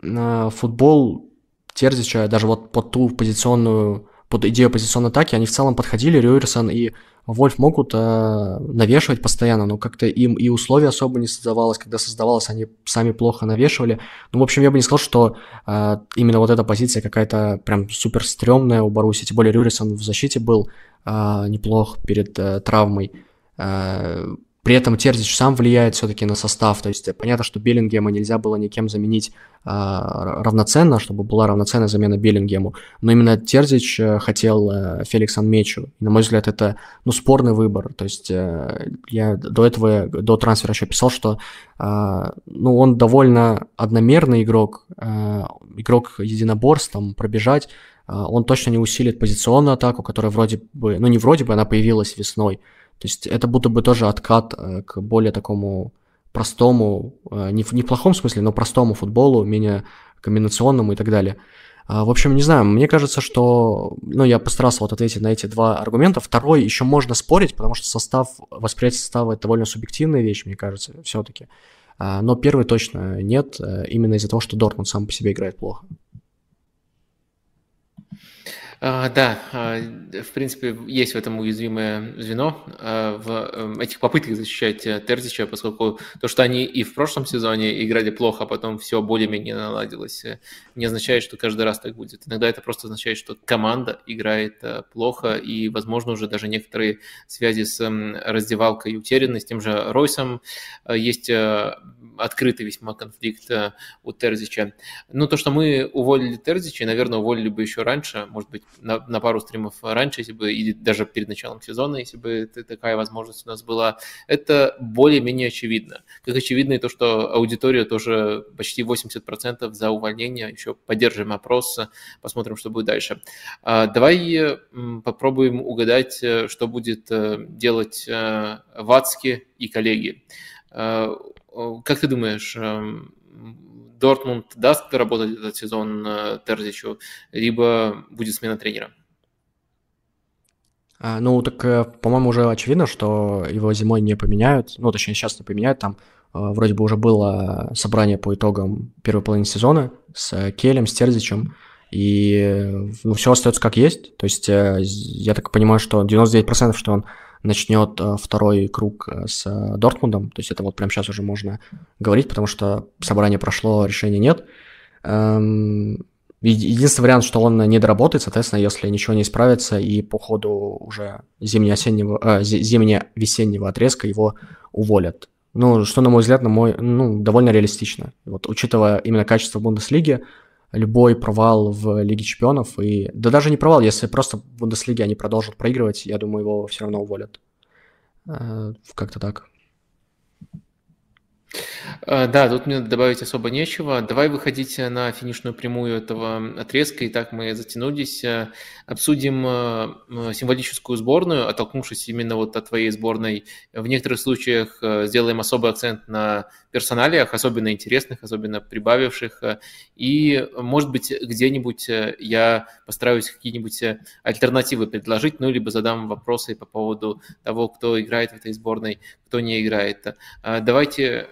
футбол Терзича, даже вот под ту позиционную, под идею позиционной атаки, они в целом подходили, Рюерсон и Вольф могут э, навешивать постоянно, но как-то им и условия особо не создавалось, когда создавалось, они сами плохо навешивали. Ну, в общем, я бы не сказал, что э, именно вот эта позиция какая-то прям супер стрёмная у Баруси, тем более Рюрисон в защите был э, неплох перед э, травмой. Э, при этом Терзич сам влияет все-таки на состав. То есть понятно, что Беллингема нельзя было никем заменить а, равноценно, чтобы была равноценная замена Беллингему. Но именно Терзич э, хотел а, Феликс Анмечу. И, на мой взгляд, это ну, спорный выбор. То есть а, я до этого, до трансфера еще писал, что а, ну, он довольно одномерный игрок, а, игрок единоборств, там, пробежать, он точно не усилит позиционную атаку, которая вроде бы, ну не вроде бы, она появилась весной. То есть это будто бы тоже откат к более такому простому, в, не в плохом смысле, но простому футболу, менее комбинационному и так далее. В общем, не знаю, мне кажется, что... Ну, я постарался вот ответить на эти два аргумента. Второй еще можно спорить, потому что состав, восприятие состава – это довольно субъективная вещь, мне кажется, все-таки. Но первый точно нет, э, именно из-за того, что Дортмунд сам по себе играет плохо. А, да, а, в принципе, есть в этом уязвимое звено а, в эм, этих попытках защищать э, Терзича, поскольку то, что они и в прошлом сезоне играли плохо, а потом все более-менее наладилось, э, не означает, что каждый раз так будет. Иногда это просто означает, что команда играет э, плохо, и, возможно, уже даже некоторые связи с эм, раздевалкой утеряны. С тем же Ройсом есть открытый весьма конфликт у Терзича. Ну, то, что мы уволили Терзича, наверное, уволили бы еще раньше, может быть, на, на пару стримов раньше, если бы, или даже перед началом сезона, если бы такая возможность у нас была, это более-менее очевидно. Как очевидно и то, что аудитория тоже почти 80% за увольнение, еще поддержим опрос, посмотрим, что будет дальше. А, давай попробуем угадать, э, что будет э, делать э, Вацки и коллеги. Как ты думаешь, эм, Дортмунд даст работать этот сезон э, Терзичу, либо будет смена тренера? А, ну, так, э, по-моему, уже очевидно, что его зимой не поменяют. Ну, точнее, сейчас не поменяют. Там э, вроде бы уже было собрание по итогам первой половины сезона с Келем, с Терзичем. И ну, все остается как есть. То есть я так понимаю, что 99% что он начнет э, второй круг э, с э, Дортмундом. То есть это вот прямо сейчас уже можно говорить, потому что собрание прошло, решения нет. Эм, единственный вариант, что он не доработает, соответственно, если ничего не исправится, и по ходу уже зимне-осеннего, э, зимне-весеннего отрезка его уволят. Ну, что, на мой взгляд, на мой, ну, довольно реалистично. Вот, учитывая именно качество Бундеслиги, любой провал в Лиге Чемпионов, и да даже не провал, если просто в Бундеслиге они продолжат проигрывать, я думаю, его все равно уволят. Э, как-то так. Э, да, тут мне добавить особо нечего. Давай выходить на финишную прямую этого отрезка. И так мы затянулись. Э, обсудим символическую сборную, оттолкнувшись именно вот от твоей сборной. В некоторых случаях сделаем особый акцент на персоналиях, особенно интересных, особенно прибавивших. Э, и, может быть, где-нибудь э, я постараюсь какие-нибудь э, альтернативы предложить, ну, либо задам вопросы по поводу того, кто играет в этой сборной, кто не играет. Давайте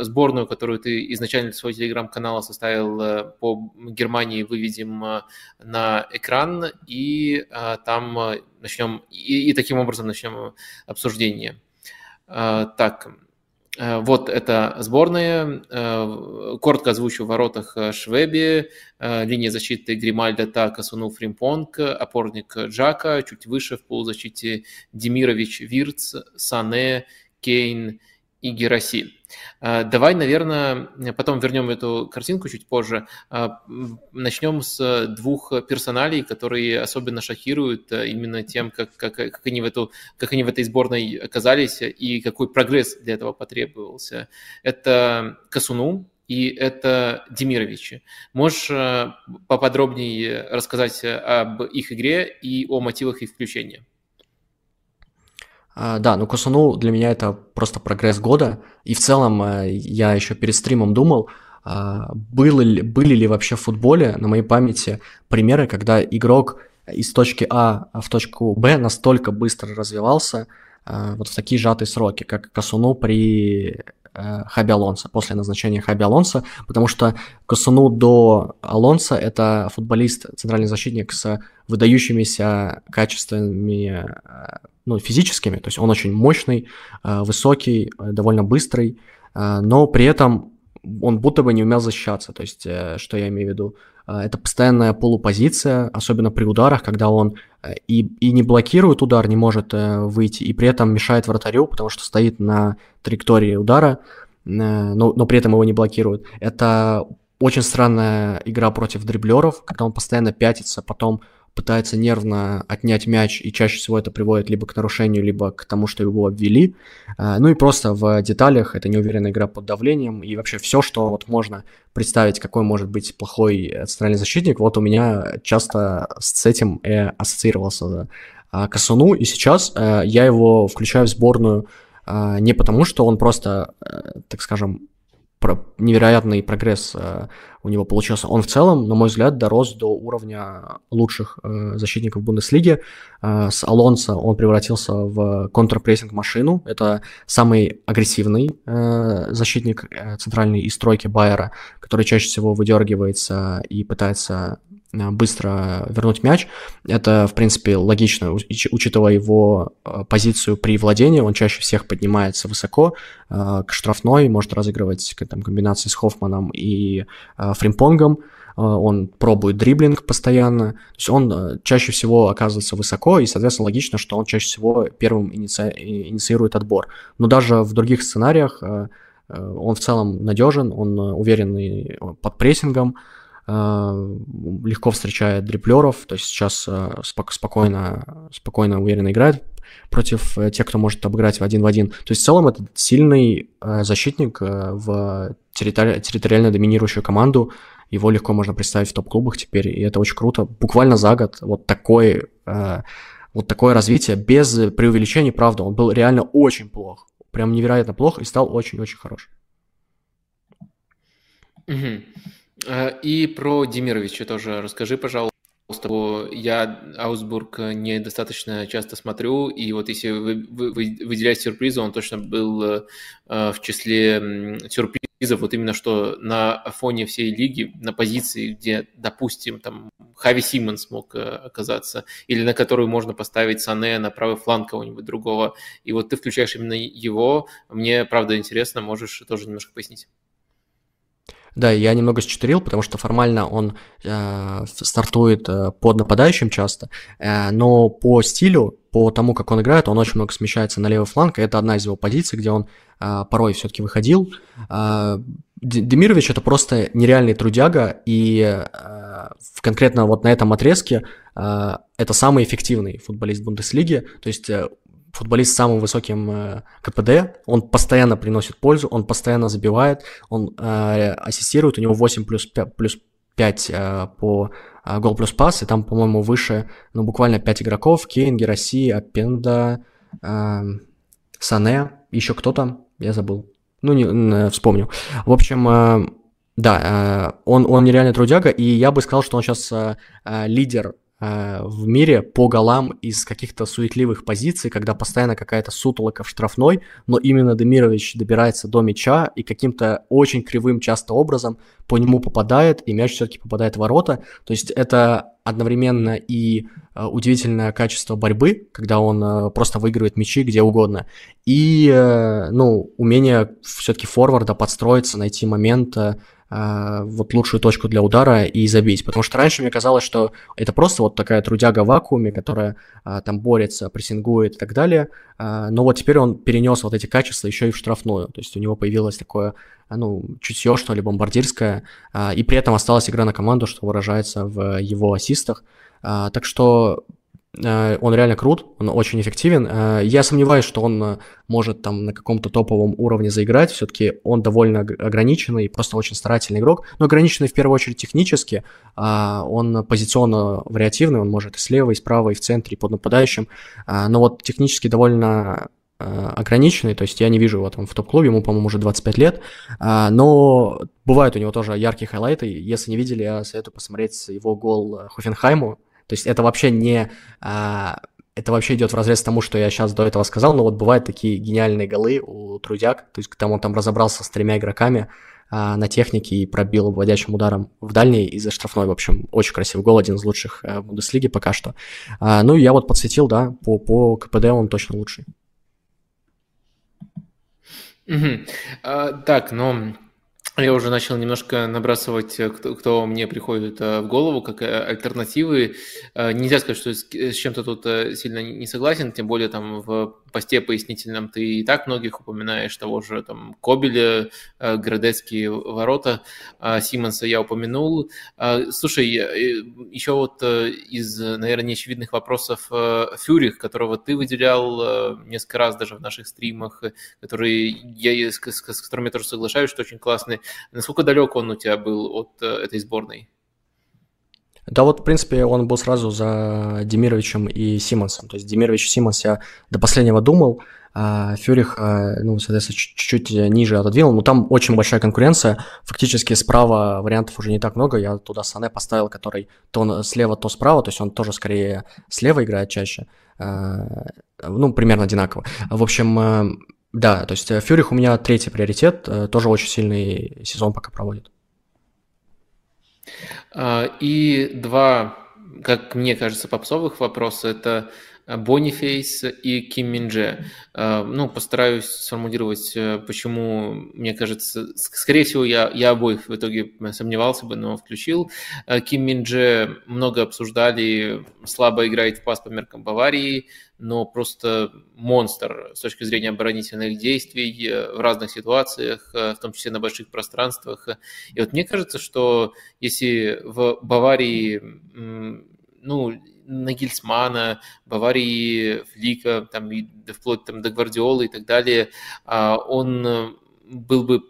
сборную, которую ты изначально для своего телеграм-канала составил по Германии, выведем на экран, и там начнем, и, и таким образом начнем обсуждение. Так, Э, вот эта сборная. Э, коротко озвучу в воротах э, Швебе, линия защиты Гримальда, Та, Коссуну, Фримпонг, опорник Джака, чуть выше в полузащите Демирович, Вирц, Сане, Кейн и Гераси. А, давай, наверное, потом вернем эту картинку чуть позже. А, начнем с двух персоналей, которые особенно шокируют а, именно тем, как, как, как, они, в эту, как они в этой сборной оказались и какой прогресс для этого потребовался. Это Касуну, и это Демировичи. Можешь поподробнее рассказать об их игре и о мотивах их включения? А, да, ну Косуну для меня это просто прогресс года. И в целом э, я еще перед стримом думал, а, было ли, были ли вообще в футболе на моей памяти примеры, когда игрок из точки А в точку Б настолько быстро развивался, а, вот в такие сжатые сроки, как Косуну при э, Хаби Алонсо, после назначения Хаби Алонсо, потому что Косуну до Алонсо это футболист, центральный защитник с выдающимися качествами э, ну, физическими, то есть он очень мощный, э, высокий, э, довольно быстрый, э, но при этом он будто бы не умел защищаться, то есть что я имею в виду, это постоянная полупозиция, особенно при ударах, когда он и, и не блокирует удар, не может выйти, и при этом мешает вратарю, потому что стоит на траектории удара, но, но при этом его не блокирует. Это очень странная игра против дриблеров, когда он постоянно пятится, потом пытается нервно отнять мяч, и чаще всего это приводит либо к нарушению, либо к тому, что его обвели. А, ну и просто в деталях это неуверенная игра под давлением, и вообще все, что вот можно представить, какой может быть плохой центральный защитник, вот у меня часто с этим и ассоциировался Касуну, и сейчас э, я его включаю в сборную не потому, что он просто, э, так скажем, про невероятный прогресс э, у него получился. Он в целом, на мой взгляд, дорос до уровня лучших э, защитников Бундеслиги. Э, с Алонсо он превратился в контрпрессинг-машину. Это самый агрессивный э, защитник э, центральной и стройки Байера, который чаще всего выдергивается и пытается быстро вернуть мяч. Это, в принципе, логично, учитывая его э, позицию при владении. Он чаще всех поднимается высоко э, к штрафной, может разыгрывать там, комбинации с Хоффманом и Фримпонгом. Он пробует дриблинг постоянно. То есть он чаще всего оказывается высоко, и, соответственно, логично, что он чаще всего первым иници... инициирует отбор. Но даже в других сценариях он в целом надежен, он уверенный под прессингом, Э, легко встречает дриплеров, то есть сейчас э, спокойно, спокойно, уверенно играет против э, тех, кто может обыграть в один в один. То есть в целом это сильный защитник в территори- территориально доминирующую команду. Его легко можно представить в топ-клубах теперь, и это очень круто. Буквально за год вот такой, вот такое развитие без преувеличений, правда, он был реально очень плох. Прям невероятно плох и стал очень-очень хорош. Угу. Э, и про Демировича тоже расскажи, пожалуйста. Я Аусбург недостаточно часто смотрю, и вот если вы, вы, выделять сюрпризы, он точно был э, в числе сюрпризов, вот именно что на фоне всей лиги, на позиции, где, допустим, там Хави Симмонс мог э, оказаться, или на которую можно поставить Сане на правый фланг кого-нибудь другого, и вот ты включаешь именно его, мне, правда, интересно, можешь тоже немножко пояснить. Да, я немного счетырил, потому что формально он э, стартует э, под нападающим часто, э, но по стилю, по тому, как он играет, он очень много смещается на левый фланг, и это одна из его позиций, где он э, порой все-таки выходил. Э, Демирович это просто нереальный трудяга, и э, конкретно вот на этом отрезке э, это самый эффективный футболист Бундеслиги, то есть э, футболист с самым высоким э, КПД, он постоянно приносит пользу, он постоянно забивает, он э, ассистирует, у него 8 плюс 5, плюс 5 э, по гол плюс пас, и там, по-моему, выше, ну, буквально 5 игроков, Кейн, Гераси, Апенда, Сане, еще кто там, я забыл, ну, не, вспомню. В общем, да, он, он нереально трудяга, и я бы сказал, что он сейчас лидер в мире по голам из каких-то суетливых позиций, когда постоянно какая-то сутолока в штрафной, но именно Демирович добирается до мяча и каким-то очень кривым часто образом по нему попадает, и мяч все-таки попадает в ворота. То есть это одновременно и э, удивительное качество борьбы, когда он э, просто выигрывает мячи где угодно, и ну, умение все-таки форварда подстроиться, найти момент, вот лучшую точку для удара и забить. Потому что раньше мне казалось, что это просто вот такая трудяга в вакууме, которая а, там борется, прессингует и так далее. А, но вот теперь он перенес вот эти качества еще и в штрафную. То есть у него появилось такое, ну, чутье, что ли, бомбардирское. И при этом осталась игра на команду, что выражается в его ассистах. Так что он реально крут, он очень эффективен. Э, я сомневаюсь, что он э, может там на каком-то топовом уровне заиграть. Все-таки он довольно ограниченный, просто очень старательный игрок. Но ограниченный в первую очередь технически. А он позиционно вариативный, он может и слева, и справа, и в центре, и под нападающим. Но вот технически довольно ограниченный, то есть я не вижу его там в топ-клубе, ему, по-моему, уже 25 лет, но бывают у него тоже яркие хайлайты, если не видели, я советую посмотреть его гол Хофенхайму, то есть это вообще не... А, это вообще идет в разрез тому, что я сейчас до этого сказал, но вот бывают такие гениальные голы у Трудяк, то есть там он там разобрался с тремя игроками а, на технике и пробил вводящим ударом в дальний из-за штрафной, в общем, очень красивый гол, один из лучших а, в Бундеслиге пока что. А, ну, я вот подсветил, да, по, по КПД он точно лучший. Угу. А, так, но я уже начал немножко набрасывать, э, кто, кто мне приходит э, в голову, как э, альтернативы. Нельзя сказать, что с, с чем-то тут сильно не согласен, тем более там в посте пояснительном ты и так многих упоминаешь, того же там Кобеля, э, Градецкие ворота, э, Симонса я упомянул. Э, слушай, еще вот из, наверное, неочевидных вопросов Фюрих, которого ты выделял несколько раз даже в наших стримах, который я, с, с, с которым я тоже соглашаюсь, что очень классный. Насколько далек он у тебя был от этой сборной? Да вот, в принципе, он был сразу за Демировичем и Симонсом. То есть Демирович и Симонс я до последнего думал, а Фюрих, а, ну, соответственно, чуть-чуть ниже отодвинул. Но там очень большая конкуренция. Фактически справа вариантов уже не так много. Я туда Сане поставил, который то слева, то справа. То есть он тоже скорее слева играет чаще. А, ну, примерно одинаково. В общем, э, да, то есть Фюрих у меня третий приоритет. Э, тоже очень сильный сезон пока проводит. А, и два, как мне кажется, попсовых вопроса – это Бонифейс и Ким Минже. А, ну, постараюсь сформулировать, э, почему, мне кажется, скорее всего, я, я обоих в итоге сомневался бы, но включил. Ким Минже много обсуждали, слабо играет в пас по меркам Баварии, но просто монстр с точки зрения оборонительных действий э, в разных ситуациях, э, в том числе на больших пространствах. И вот мне кажется, что если в Баварии ну, Нагельсмана, Баварии, Флика, там, и вплоть там, до Гвардиолы и так далее, а, он был бы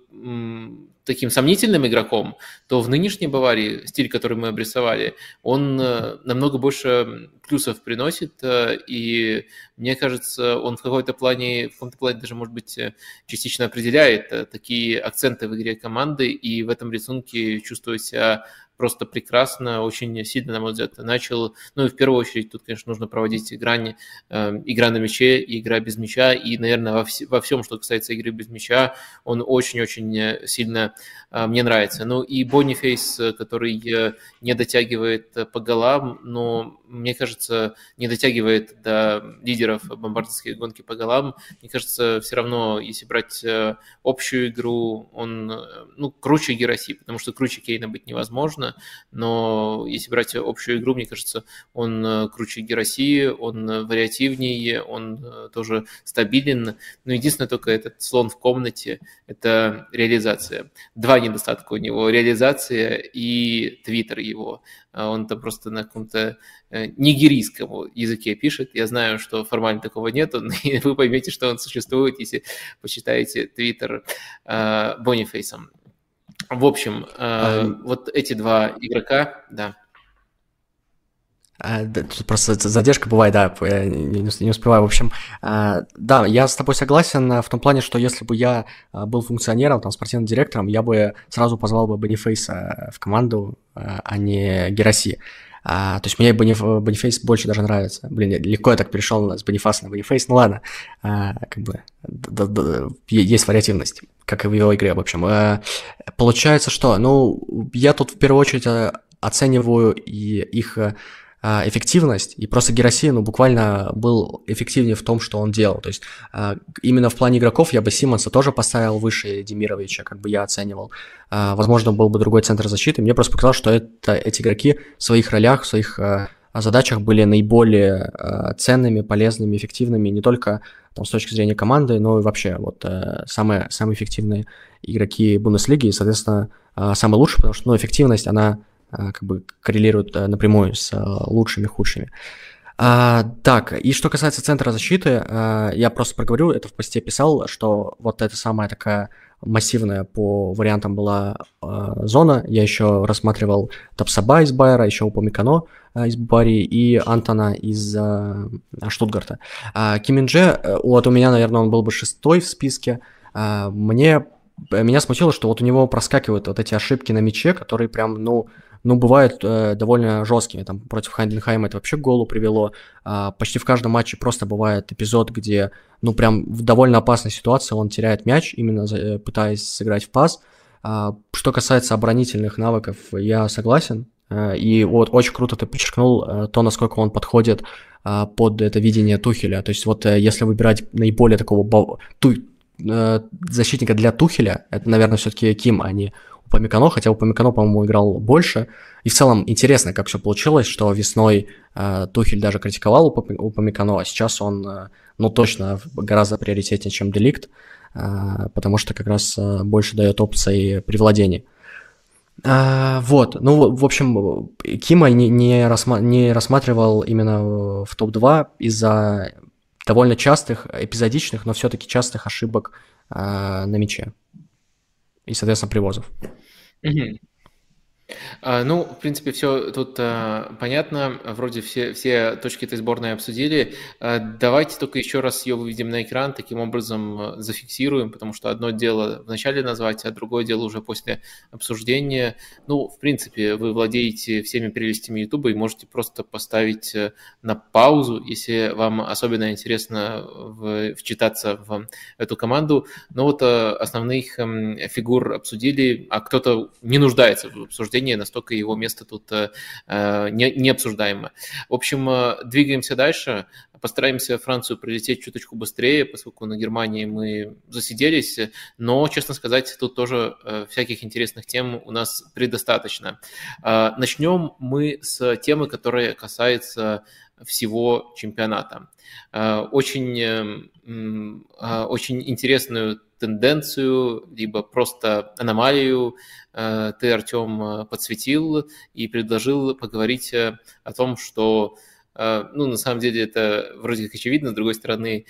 таким сомнительным игроком, то в нынешней Баварии, стиль, который мы обрисовали, он э, намного больше плюсов приносит, э, и мне кажется, он в какой-то плане, в каком-то плане даже, может быть, э, частично определяет такие акценты в игре команды, и в этом рисунке чувствует себя просто прекрасно, очень сильно, на мой взгляд, начал. Ну и в первую очередь тут, конечно, нужно проводить грани, э, игра на мяче и игра без мяча. И, наверное, во, вс- во всем, что касается игры без мяча, он очень-очень э, сильно э, мне нравится. Ну и Бонифейс, который э, не дотягивает по голам, но мне кажется, не дотягивает до лидеров бомбардирской гонки по голам. Мне кажется, все равно, если брать э, общую игру, он э, ну, круче Гераси, потому что круче Кейна быть невозможно, но если брать общую игру, мне кажется, он э, круче Гераси, он вариативнее, он тоже стабилен. Но единственное только этот слон в комнате – это реализация. Два недостатка у него – реализация и твиттер его. Он там просто на каком-то э, нигерийском языке пишет. Я знаю, что формально такого нету, но вы поймете, что он существует, если почитаете твиттер э, Бонифейсом. В общем, э, а... вот эти два игрока, да. А, просто задержка бывает, да, я не успеваю. В общем, а, да, я с тобой согласен в том плане, что если бы я был функционером, там, спортивным директором, я бы сразу позвал бы Бонифейса в команду, а не Гераси. А, то есть мне Бониф, Бонифейс больше даже нравится. Блин, легко я так перешел с Бонифаса на Бонифейс, ну ладно, а, как бы да, да, есть вариативность, как и в его игре, в общем. А, получается, что, ну, я тут в первую очередь оцениваю и их а, эффективность, и просто Герасин, ну, буквально был эффективнее в том, что он делал. То есть а, именно в плане игроков я бы Симонса тоже поставил выше Демировича, как бы я оценивал. А, возможно, был бы другой центр защиты. Мне просто показалось, что это, эти игроки в своих ролях, в своих задачах были наиболее ценными, полезными, эффективными не только там, с точки зрения команды, но и вообще вот самые, самые эффективные игроки Бундеслиги, и, соответственно, самые лучшие, потому что ну, эффективность, она Э, как бы коррелируют э, напрямую с э, лучшими, худшими. А, так, и что касается центра защиты, а, я просто проговорю, это в посте писал, что вот эта самая такая массивная по вариантам была а, зона. Я еще рассматривал Тапсаба из Байера, еще Упомикано а, из Баварии и Антона из а, Штутгарта. А, Киминже, вот у меня, наверное, он был бы шестой в списке. А, мне меня смутило, что вот у него проскакивают вот эти ошибки на мяче, которые прям, ну, ну, бывают э, довольно жесткими. Там против Хайнденхайма это вообще к голу привело. А, почти в каждом матче просто бывает эпизод, где, ну, прям в довольно опасной ситуации он теряет мяч, именно за, э, пытаясь сыграть в пас. А, что касается оборонительных навыков, я согласен. А, и вот очень круто ты подчеркнул а, то, насколько он подходит а, под это видение Тухеля. То есть вот если выбирать наиболее такого ту, защитника для Тухеля, это, наверное, все-таки Ким, а не Памикано, хотя у Памикано, по-моему, играл больше. И в целом интересно, как все получилось, что весной э, Тухель даже критиковал у Памикано, а сейчас он, э, ну, точно гораздо приоритетнее, чем Деликт, э, потому что как раз э, больше дает опций при владении. А, вот, ну, в общем, Кима не, не, рассма- не рассматривал именно в топ-2 из-за довольно частых, эпизодичных, но все-таки частых ошибок а, на мяче и, соответственно, привозов. Угу. А, ну, в принципе, все тут а, понятно. Вроде все, все точки этой сборной обсудили. А, давайте только еще раз ее выведем на экран, таким образом зафиксируем, потому что одно дело вначале назвать, а другое дело уже после обсуждения. Ну, в принципе, вы владеете всеми прелестями YouTube и можете просто поставить э, на паузу, если вам особенно интересно в, вчитаться в эту команду. Но вот а, основных фигур обсудили, а кто-то не нуждается в обсуждении обсуждения, настолько его место тут э, э, не, не обсуждаемо. В общем, э, двигаемся дальше, постараемся Францию прилететь чуточку быстрее, поскольку на Германии мы засиделись, но, честно сказать, тут тоже всяких интересных тем у нас предостаточно. Начнем мы с темы, которая касается всего чемпионата. Очень, очень интересную тенденцию, либо просто аномалию э, ты, Артем, э, подсветил и предложил поговорить э, о том, что ну, на самом деле это вроде как очевидно, с другой стороны,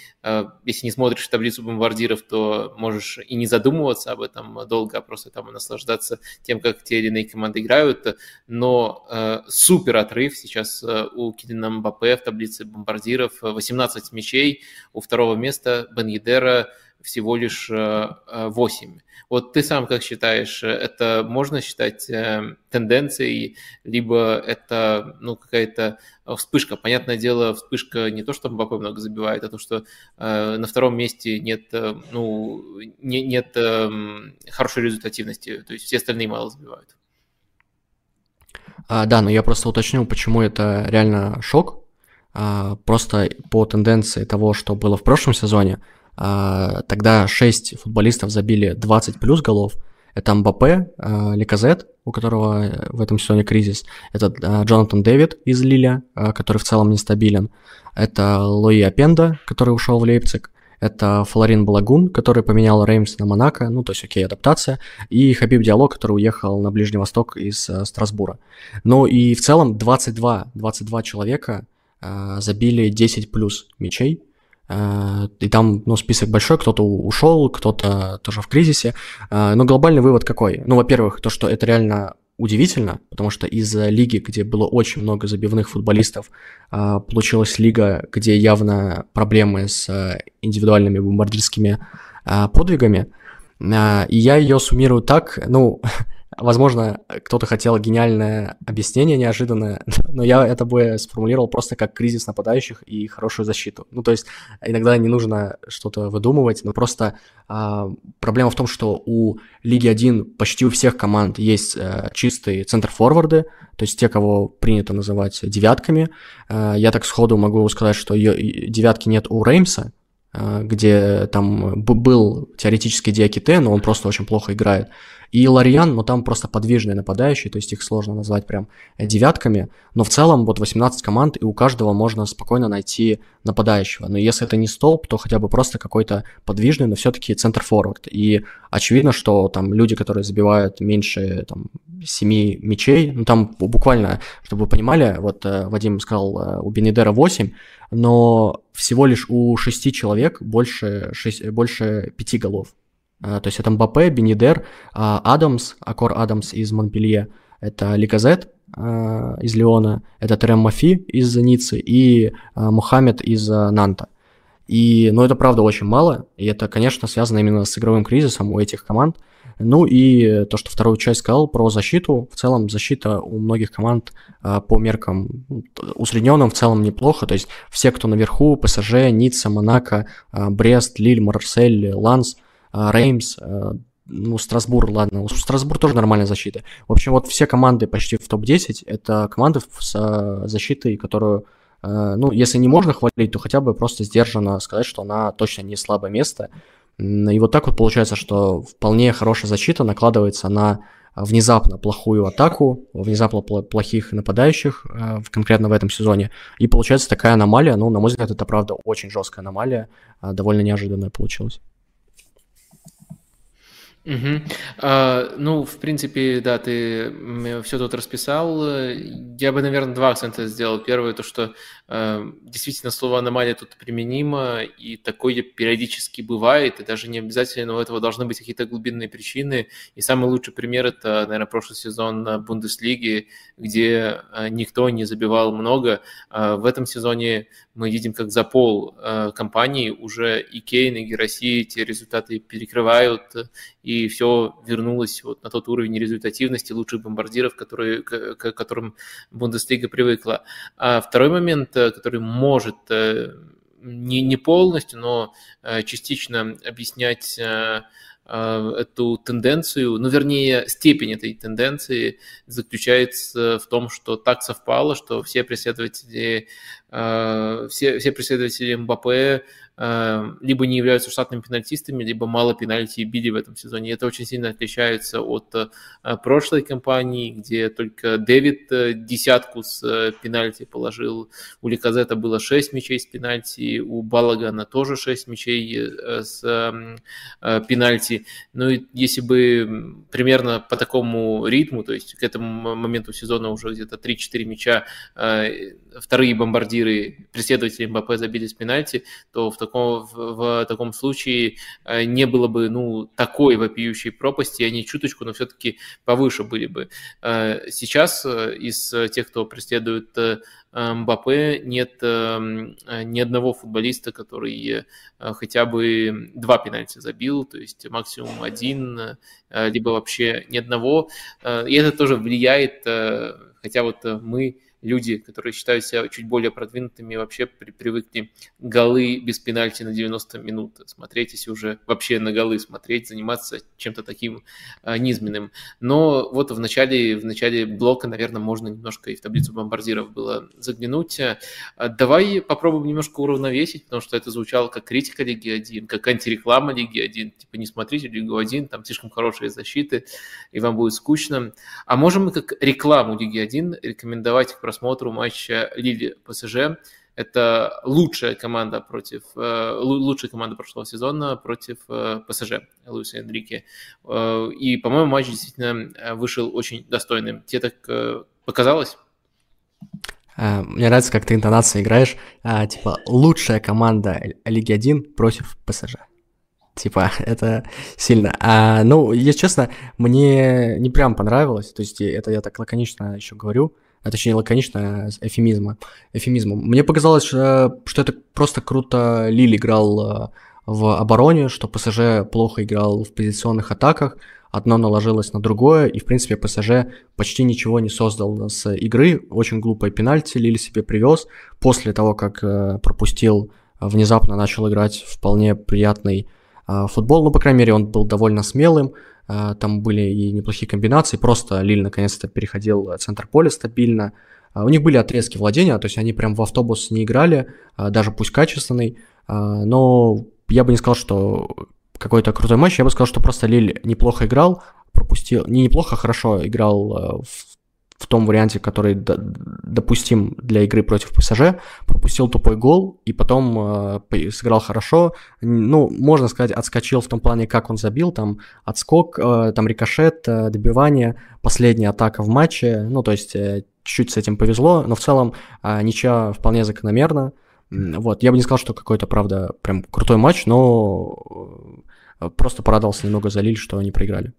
если не смотришь таблицу бомбардиров, то можешь и не задумываться об этом долго, а просто там наслаждаться тем, как те или иные команды играют, но супер отрыв сейчас у Килина Мбаппе в таблице бомбардиров, 18 мячей, у второго места. Бен Едера всего лишь 8. Э, э, вот ты сам как считаешь, это можно считать э, тенденцией, либо это ну, какая-то вспышка? Понятное дело, вспышка не то, что Мбаппе много забивает, а то, что на втором месте нет, ну, не, нет эм, хорошей результативности, то есть все остальные мало забивают. А, да, но я просто уточню, почему это реально шок. А, просто по тенденции того, что было в прошлом сезоне, тогда 6 футболистов забили 20 плюс голов. Это Мбаппе, а, Ликазет, у которого в этом сезоне кризис. Это а, Джонатан Дэвид из Лиля, который в целом нестабилен. Это Луи Апенда, который ушел в Лейпциг. Это Флорин Балагун, который поменял Реймс на Монако, ну, то есть, окей, адаптация. И Хабиб Диалог, который уехал на Ближний Восток из Страсбура. Ну и в целом 22, 22 человека забили 10 плюс мячей. И там, ну, список большой, кто-то ушел, кто-то тоже в кризисе. Э, но глобальный вывод какой? Ну, во-первых, то, что это реально удивительно, потому что из лиги, где было очень много забивных футболистов, э, получилась лига, где явно проблемы с индивидуальными бомбардирскими подвигами. И я ее суммирую так, ну, Возможно, кто-то хотел гениальное объяснение неожиданное, но я это бы сформулировал просто как кризис нападающих и хорошую защиту. Ну, то есть иногда не нужно что-то выдумывать, но просто а, проблема в том, что у Лиги 1 почти у всех команд есть а, чистые центр-форварды, то есть те, кого принято называть девятками. А, я так сходу могу сказать, что ее, девятки нет у Реймса, а, где там был теоретически Диаките, но он просто очень плохо играет. И Лариан, но там просто подвижные нападающие, то есть их сложно назвать прям девятками, но в целом вот 18 команд, и у каждого можно спокойно найти нападающего. Но если это не столб, то хотя бы просто какой-то подвижный, но все-таки центр-форвард. И очевидно, что там люди, которые забивают меньше там, 7 мячей, ну там буквально, чтобы вы понимали, вот э, Вадим сказал, э, у Бенедера 8, но всего лишь у 6 человек больше, 6, больше 5 голов. А, то есть это Мбаппе, Бенидер, а, Адамс, Акор Адамс из Монпелье, это Ликазет а, из Леона, это Терем Мафи из Ниццы и Мухаммед из Нанта. И, ну, это правда очень мало, и это, конечно, связано именно с игровым кризисом у этих команд. Ну и то, что вторую часть сказал про защиту, в целом защита у многих команд по меркам усредненным в целом неплохо, то есть все, кто наверху, ПСЖ, Ницца, Монако, Брест, Лиль, Марсель, Ланс – Реймс, э, ну, Страсбур, ладно, у Страсбур тоже нормальная защита. В общем, вот все команды почти в топ-10 это команды с э, защитой, которую, э, ну, если не можно хвалить, то хотя бы просто сдержанно сказать, что она точно не слабое место. И вот так вот получается, что вполне хорошая защита накладывается на внезапно плохую атаку, внезапно плохих нападающих, конкретно в этом сезоне. И получается такая аномалия, ну, на мой взгляд, это правда очень жесткая аномалия, довольно неожиданная получилась. Угу. А, ну, в принципе, да, ты все тут расписал. Я бы, наверное, два акцента сделал. Первое, то, что действительно слово аномалия тут применимо, и такое периодически бывает, и даже не обязательно у этого должны быть какие-то глубинные причины. И самый лучший пример – это, наверное, прошлый сезон Бундеслиги, где э, никто не забивал много. А в этом сезоне мы видим, как за пол э, компании уже и Кейн, и Героси эти результаты перекрывают, и все вернулось вот на тот уровень результативности лучших бомбардиров, которые, к, которым Бундеслига привыкла. А второй момент, э, который может э, не, не полностью, но э, частично объяснять эту тенденцию, ну, вернее, степень этой тенденции заключается в том, что так совпало, что все преследователи, все, все преследователи Эм, либо не являются штатными пенальтистами, либо мало пенальти били в этом сезоне. Это очень сильно отличается от э, прошлой кампании, где только Дэвид э, десятку с э, пенальти положил. У Ликазета было 6 мячей с пенальти, у Балагана тоже 6 мячей с эм, пенальти. Ну и если бы примерно по такому ритму, то есть к этому моменту сезона уже где-то 3-4 мяча вторые бомбардиры, преследователи МБП забили с пенальти, то в таком, в, таком случае э, не было бы ну, такой вопиющей пропасти, они чуточку, но все-таки повыше были бы. Э, сейчас э, из тех, кто преследует Мбаппе, нет ни одного футболиста, который хотя бы два пенальти забил, то есть максимум один, либо вообще ни одного. И это тоже влияет, хотя вот мы люди, которые считают себя чуть более продвинутыми, вообще при, привыкли голы без пенальти на 90 минут смотреть, если уже вообще на голы смотреть, заниматься чем-то таким а, низменным. Но вот в начале, в начале блока, наверное, можно немножко и в таблицу бомбардиров было заглянуть. А, давай попробуем немножко уравновесить, потому что это звучало как критика Лиги 1, как антиреклама Лиги 1. Типа не смотрите Лигу 1, там слишком хорошие защиты, и вам будет скучно. А можем мы как рекламу Лиги 1 рекомендовать к просмотру матча Лили ПСЖ. Это лучшая команда против э, лучшая команда прошлого сезона против э, ПСЖ Луиса Энрике. Э, и, по-моему, матч действительно вышел очень достойным. Тебе так показалось? Мне нравится, как ты интонация играешь. Типа, лучшая команда Лиги 1 против ПСЖ. Типа, это сильно. А, ну, если честно, мне не прям понравилось. То есть, это я так лаконично еще говорю а точнее лаконично, эфемизма, эфемизмом. Мне показалось, э, что это просто круто Лили играл э, в обороне, что ПСЖ плохо играл в позиционных атаках, одно наложилось на другое, и, в принципе, ПСЖ почти ничего не создал с игры, очень глупые пенальти Лили себе привез, после того, как э, пропустил, внезапно начал играть вполне приятный футбол, ну, по крайней мере, он был довольно смелым, а, там были и неплохие комбинации, просто Лиль наконец-то переходил центр поля стабильно. А, у них были отрезки владения, то есть они прям в автобус не играли, а, даже пусть качественный, но я бы не сказал, что какой-то крутой матч, я бы сказал, что просто Лиль неплохо играл, пропустил, не неплохо, хорошо играл в в том варианте, который допустим для игры против ПСЖ, пропустил тупой гол и потом э, сыграл хорошо. Ну, можно сказать, отскочил в том плане, как он забил, там отскок, э, там рикошет, э, добивание, последняя атака в матче, ну, то есть э, чуть-чуть с этим повезло, но в целом э, ничья вполне закономерна. Вот, я бы не сказал, что какой-то, правда, прям крутой матч, но э, просто порадовался немного за Лиль, что они проиграли.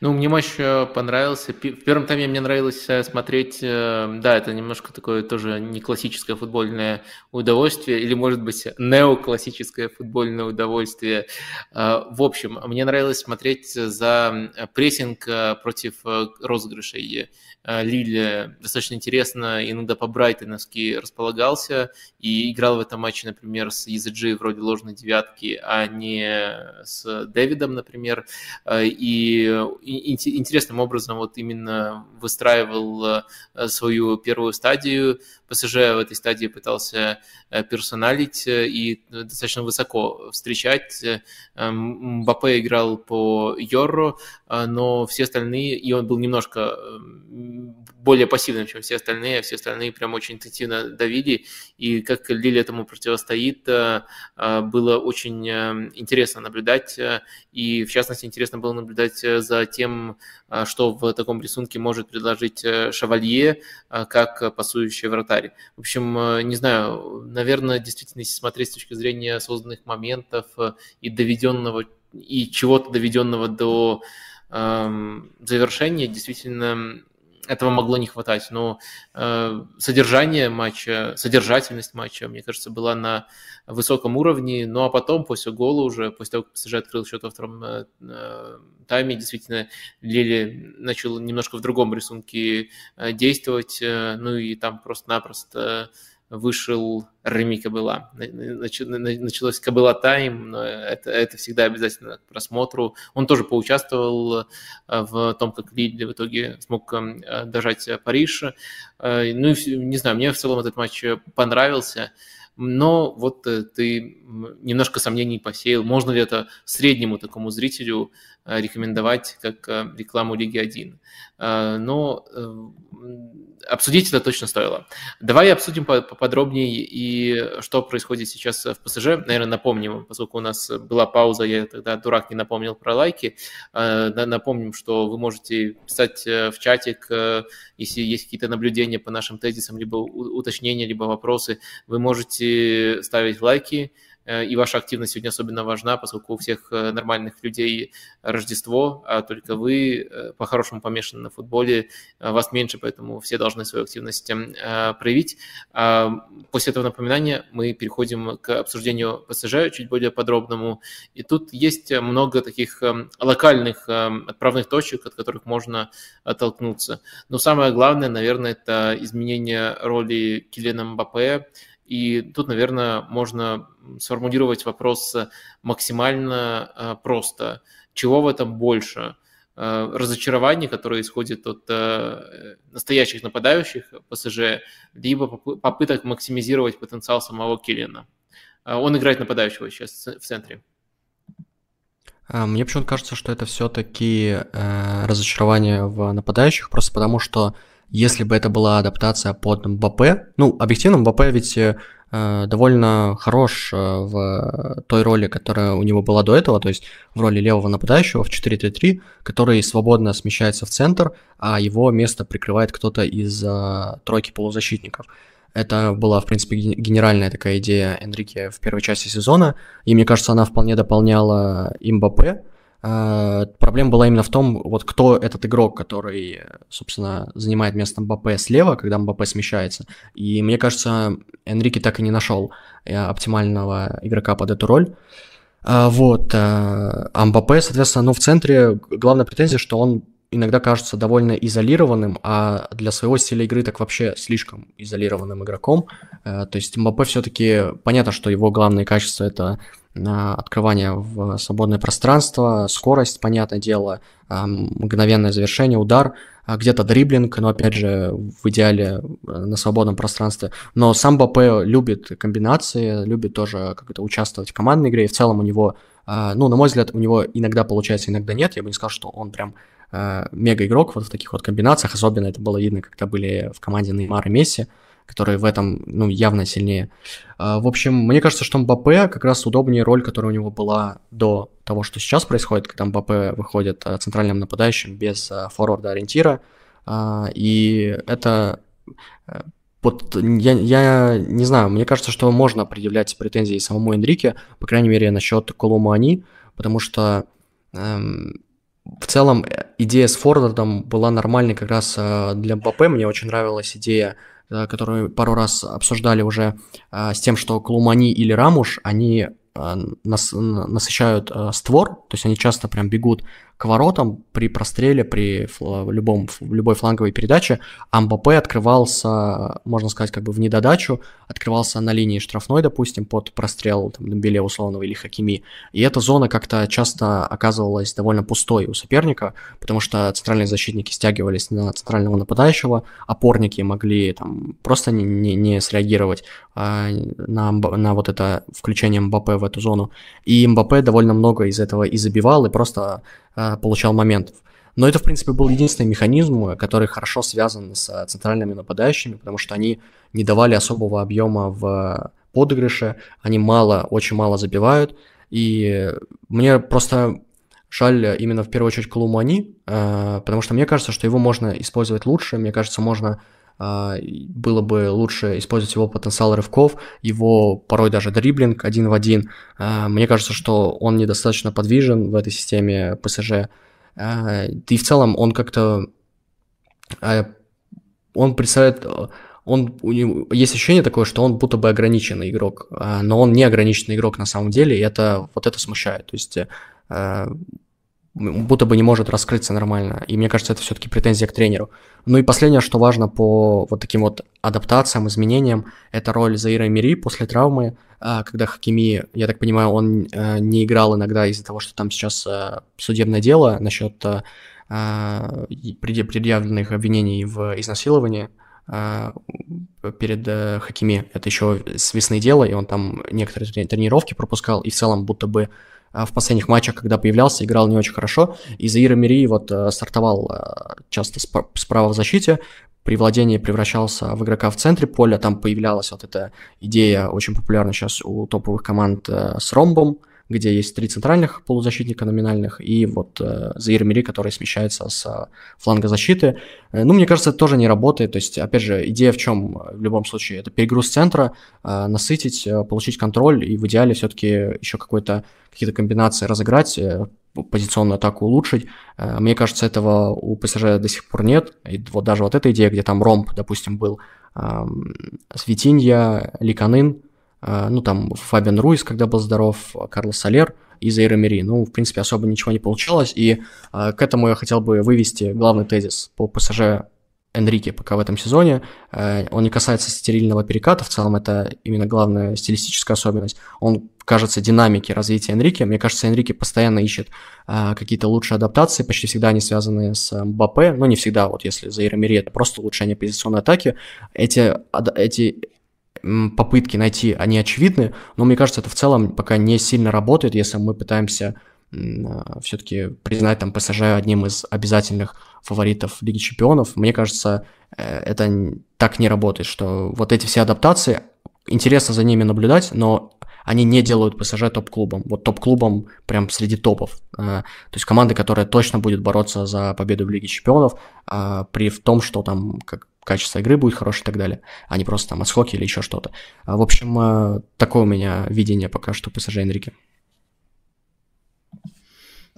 Ну, мне матч э, понравился. В первом тайме мне нравилось э, смотреть, э, да, это немножко такое тоже не классическое футбольное удовольствие, или, может быть, неоклассическое футбольное удовольствие. В общем, мне нравилось смотреть за прессинг против розыгрышей. Лиль достаточно интересно иногда по-брайтоновски располагался и играл в этом матче, например, с EZG вроде ложной девятки, а не с Дэвидом, например. И интересным образом вот именно выстраивал свою первую стадию. ПСЖ в этой стадии пытался персоналить и достаточно высоко встречать. Мбаппе играл по Йорро, но все остальные, и он был немножко более пассивным, чем все остальные, а все остальные прям очень интенсивно давили, и как Лили этому противостоит, э, э, было очень э, интересно наблюдать, и в частности интересно было наблюдать за тем, что в таком рисунке может предложить Шавалье как пасующий вратарь. В общем, не знаю, наверное, действительно, если смотреть с точки зрения созданных моментов и доведенного, и чего-то доведенного до эм, завершения, действительно этого могло не хватать. Но э, содержание матча, содержательность матча, мне кажется, была на высоком уровне. Ну а потом, после гола уже, после того, как ПСЖ открыл счет во втором э, э, тайме, действительно, Лили начал немножко в другом рисунке э, действовать. Э, ну и там просто-напросто вышел Реми Кабыла. Началось Кабыла Тайм, но это, это всегда обязательно к просмотру. Он тоже поучаствовал э, в том, как Лиль в итоге смог э, дожать Париж. Э, ну, не знаю, мне в целом этот матч понравился. Но вот ты немножко сомнений посеял. Можно ли это среднему такому зрителю рекомендовать как рекламу Лиги 1? Но обсудить это точно стоило. Давай обсудим поподробнее и что происходит сейчас в ПСЖ. Наверное, напомним, поскольку у нас была пауза, я тогда дурак не напомнил про лайки. Э, напомним, что вы можете писать э, в чатик, э, если есть какие-то наблюдения по нашим тезисам, либо уточнения, либо вопросы. Вы можете ставить лайки, Э, и ваша активность сегодня особенно важна, поскольку у всех э, нормальных людей Рождество, а только вы э, по-хорошему помешаны на футболе, вас меньше, поэтому все должны свою активность проявить. А после этого напоминания мы переходим к обсуждению ПСЖ чуть более подробному. И тут есть много таких локальных отправных точек, от которых можно оттолкнуться. Но самое главное, наверное, это изменение роли Килена Мбаппе, и тут, наверное, можно сформулировать вопрос максимально э, просто. Чего в этом больше? Э, разочарование, которое исходит от э, настоящих нападающих ПСЖ, либо попыток максимизировать потенциал самого Киллина. Он играет нападающего сейчас в центре. Мне почему-то кажется, что это все-таки разочарование в нападающих, просто потому что если бы это была адаптация под Мбаппе, ну, объективно, Мбаппе ведь э, довольно хорош э, в той роли, которая у него была до этого, то есть в роли левого нападающего в 4-3-3, который свободно смещается в центр, а его место прикрывает кто-то из э, тройки полузащитников. Это была, в принципе, генеральная такая идея Энрике в первой части сезона, и мне кажется, она вполне дополняла Мбаппе, а, проблема была именно в том, вот кто этот игрок, который, собственно, занимает место Мбаппе слева, когда Мбаппе смещается. И мне кажется, Энрике так и не нашел э, оптимального игрока под эту роль. А, вот. Э, а Мбаппе, соответственно, ну, в центре главная претензия, что он иногда кажется довольно изолированным, а для своего стиля игры так вообще слишком изолированным игроком. Э, то есть Мбаппе все-таки понятно, что его главные качества это открывание в свободное пространство, скорость, понятное дело, мгновенное завершение, удар, а где-то дриблинг, но опять же в идеале э, на свободном пространстве. Но сам БП любит комбинации, любит тоже как-то участвовать в командной игре, и в целом у него, а, ну, на мой взгляд, у него иногда получается, иногда нет. Я бы не сказал, что он прям э, мега игрок вот в таких вот комбинациях, особенно это было видно, когда были в команде Неймар и Месси который в этом, ну, явно сильнее. А, в общем, мне кажется, что Мбаппе как раз удобнее роль, которая у него была до того, что сейчас происходит, когда Мбаппе выходит а, центральным нападающим без форварда ориентира. И это вот я, я не знаю, мне кажется, что можно предъявлять претензии самому Энрике, по крайней мере, насчет Колумани, потому что эм, в целом идея с форвардом была нормальной как раз для Мбаппе. Мне очень нравилась идея Э, которую пару раз обсуждали уже, э, с тем, что Клумани или Рамуш, они э, нас, насыщают створ, то есть они часто прям бегут к воротам при простреле, при любом, любой фланговой передаче, а Мбаппе открывался, можно сказать, как бы в недодачу, открывался на линии штрафной, допустим, под прострел там, Дембеле условного или Хакими, и эта зона как-то часто оказывалась довольно пустой у соперника, потому что центральные защитники стягивались на центрального нападающего, опорники могли там просто не, не, не среагировать а, на, на вот это включение Мбаппе в эту зону, и Мбаппе довольно много из этого и забивал, и просто получал моментов. Но это, в принципе, был единственный механизм, который хорошо связан с центральными нападающими, потому что они не давали особого объема в подыгрыше, они мало, очень мало забивают. И мне просто жаль именно в первую очередь Колумани, потому что мне кажется, что его можно использовать лучше, мне кажется, можно было бы лучше использовать его потенциал рывков, его порой даже дриблинг один в один. Мне кажется, что он недостаточно подвижен в этой системе ПСЖ. Да и в целом он как-то... А, он представляет... Он, у него, есть ощущение такое, что он будто бы ограниченный игрок, а, но он не ограниченный игрок на самом деле, и это, вот это смущает. То есть а, будто бы не может раскрыться нормально. И мне кажется, это все-таки претензия к тренеру. Ну и последнее, что важно по вот таким вот адаптациям, изменениям, это роль Заира Мири после травмы, когда Хакими, я так понимаю, он не играл иногда из-за того, что там сейчас судебное дело насчет предъявленных обвинений в изнасиловании. А, перед э, Хакими. Это еще с весны дело, и он там некоторые тренировки пропускал, и в целом будто бы а, в последних матчах, когда появлялся, играл не очень хорошо. И Заира Мири вот э, стартовал э, часто справа в защите, при владении превращался в игрока в центре поля, там появлялась вот эта идея, очень популярна сейчас у топовых команд с ромбом, где есть три центральных полузащитника номинальных и вот э, Заир Мири, который смещается с э, фланга защиты. Э, ну, мне кажется, это тоже не работает. То есть, опять же, идея в чем в любом случае? Это перегруз центра, э, насытить, э, получить контроль и в идеале все-таки еще какой-то какие-то комбинации разыграть, э, позиционную атаку улучшить. Э, мне кажется, этого у ПСЖ до сих пор нет. И вот даже вот эта идея, где там ромб, допустим, был Светинья, Ликанын, ну, там, Фабиан Руис, когда был здоров, Карлос Солер и Зейра Мири. Ну, в принципе, особо ничего не получалось, и э, к этому я хотел бы вывести главный тезис по ПСЖ Энрике пока в этом сезоне. Э, он не касается стерильного переката, в целом это именно главная стилистическая особенность. Он кажется динамики развития Энрике. Мне кажется, Энрике постоянно ищет какие-то лучшие адаптации, почти всегда они связаны с Мбаппе, но не всегда, вот если за Мири это просто улучшение позиционной атаки. Эти, эти попытки найти, они очевидны, но мне кажется, это в целом пока не сильно работает, если мы пытаемся а, все-таки признать там ПСЖ одним из обязательных фаворитов Лиги Чемпионов. Мне кажется, э, это так не работает, что вот эти все адаптации, интересно за ними наблюдать, но они не делают ПСЖ топ-клубом. Вот топ-клубом прям среди топов. А, то есть команды, которая точно будет бороться за победу в Лиге Чемпионов, а, при в том, что там как качество игры будет хорошее и так далее, а не просто там отскоки или еще что-то. А, в общем, э, такое у меня видение пока что ПСЖ Энрике.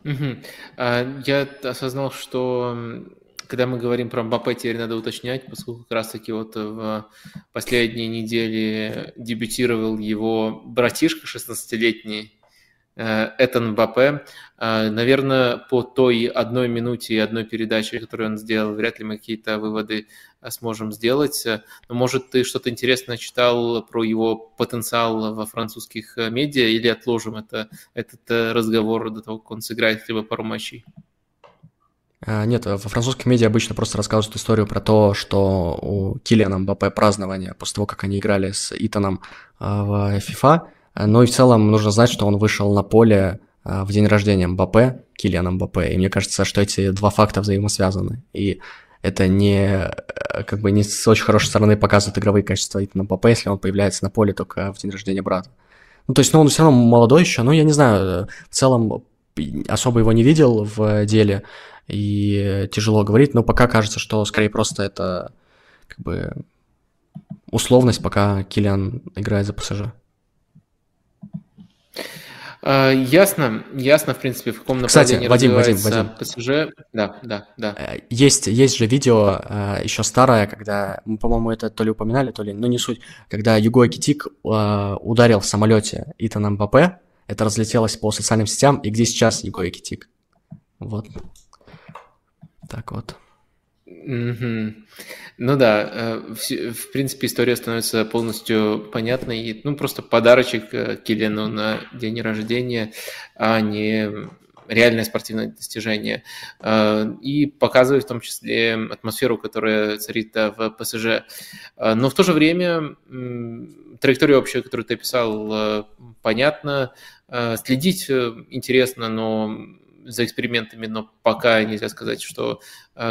Угу. Я осознал, что когда мы говорим про Мбаппе, теперь надо уточнять, поскольку как раз-таки вот в последние недели дебютировал его братишка 16-летний, Э, Этан Мбаппе. Э, наверное, по той одной минуте и одной передаче, которую он сделал, вряд ли мы какие-то выводы э, сможем сделать. Но, может, ты что-то интересное читал про его потенциал во французских медиа или отложим это, этот разговор до того, как он сыграет либо пару матчей? Нет, во французских медиа обычно просто рассказывают историю про то, что у Киллиана Мбаппе празднование после того, как они играли с Итаном в FIFA, ну и в целом нужно знать, что он вышел на поле а, в день рождения Мбаппе, Килиана Мбаппе, и мне кажется, что эти два факта взаимосвязаны. И это не э, как бы не с очень хорошей стороны показывает игровые качества Итана Мбаппе, если он появляется на поле только в день рождения брата. Ну, то есть, ну, он все равно молодой еще, ну, я не знаю, в целом особо его не видел в деле, и тяжело говорить, но пока кажется, что скорее просто это как бы условность, пока Килиан играет за ПСЖ. А, ясно, ясно, в принципе, в каком направлении Кстати, Вадим, Вадим, Вадим. ПСЖ. Да, да, да. Э, есть, есть же видео э, еще старое, когда, мы, по-моему, это то ли упоминали, то ли, ну не суть, когда Юго Китик э, ударил в самолете Итана Мбаппе, это разлетелось по социальным сетям, и где сейчас Юго Китик? Вот. Так вот. Mm-hmm. Ну да, э, в, принципе, история становится полностью понятной. Ну, просто подарочек э, Киллиану на день рождения, а не реальное спортивное достижение. Э, и показывает в том числе атмосферу, которая царит в ПСЖ. Но в то же время траектория общая, которую ты описал, понятна. Следить интересно, но за экспериментами, но пока нельзя сказать, что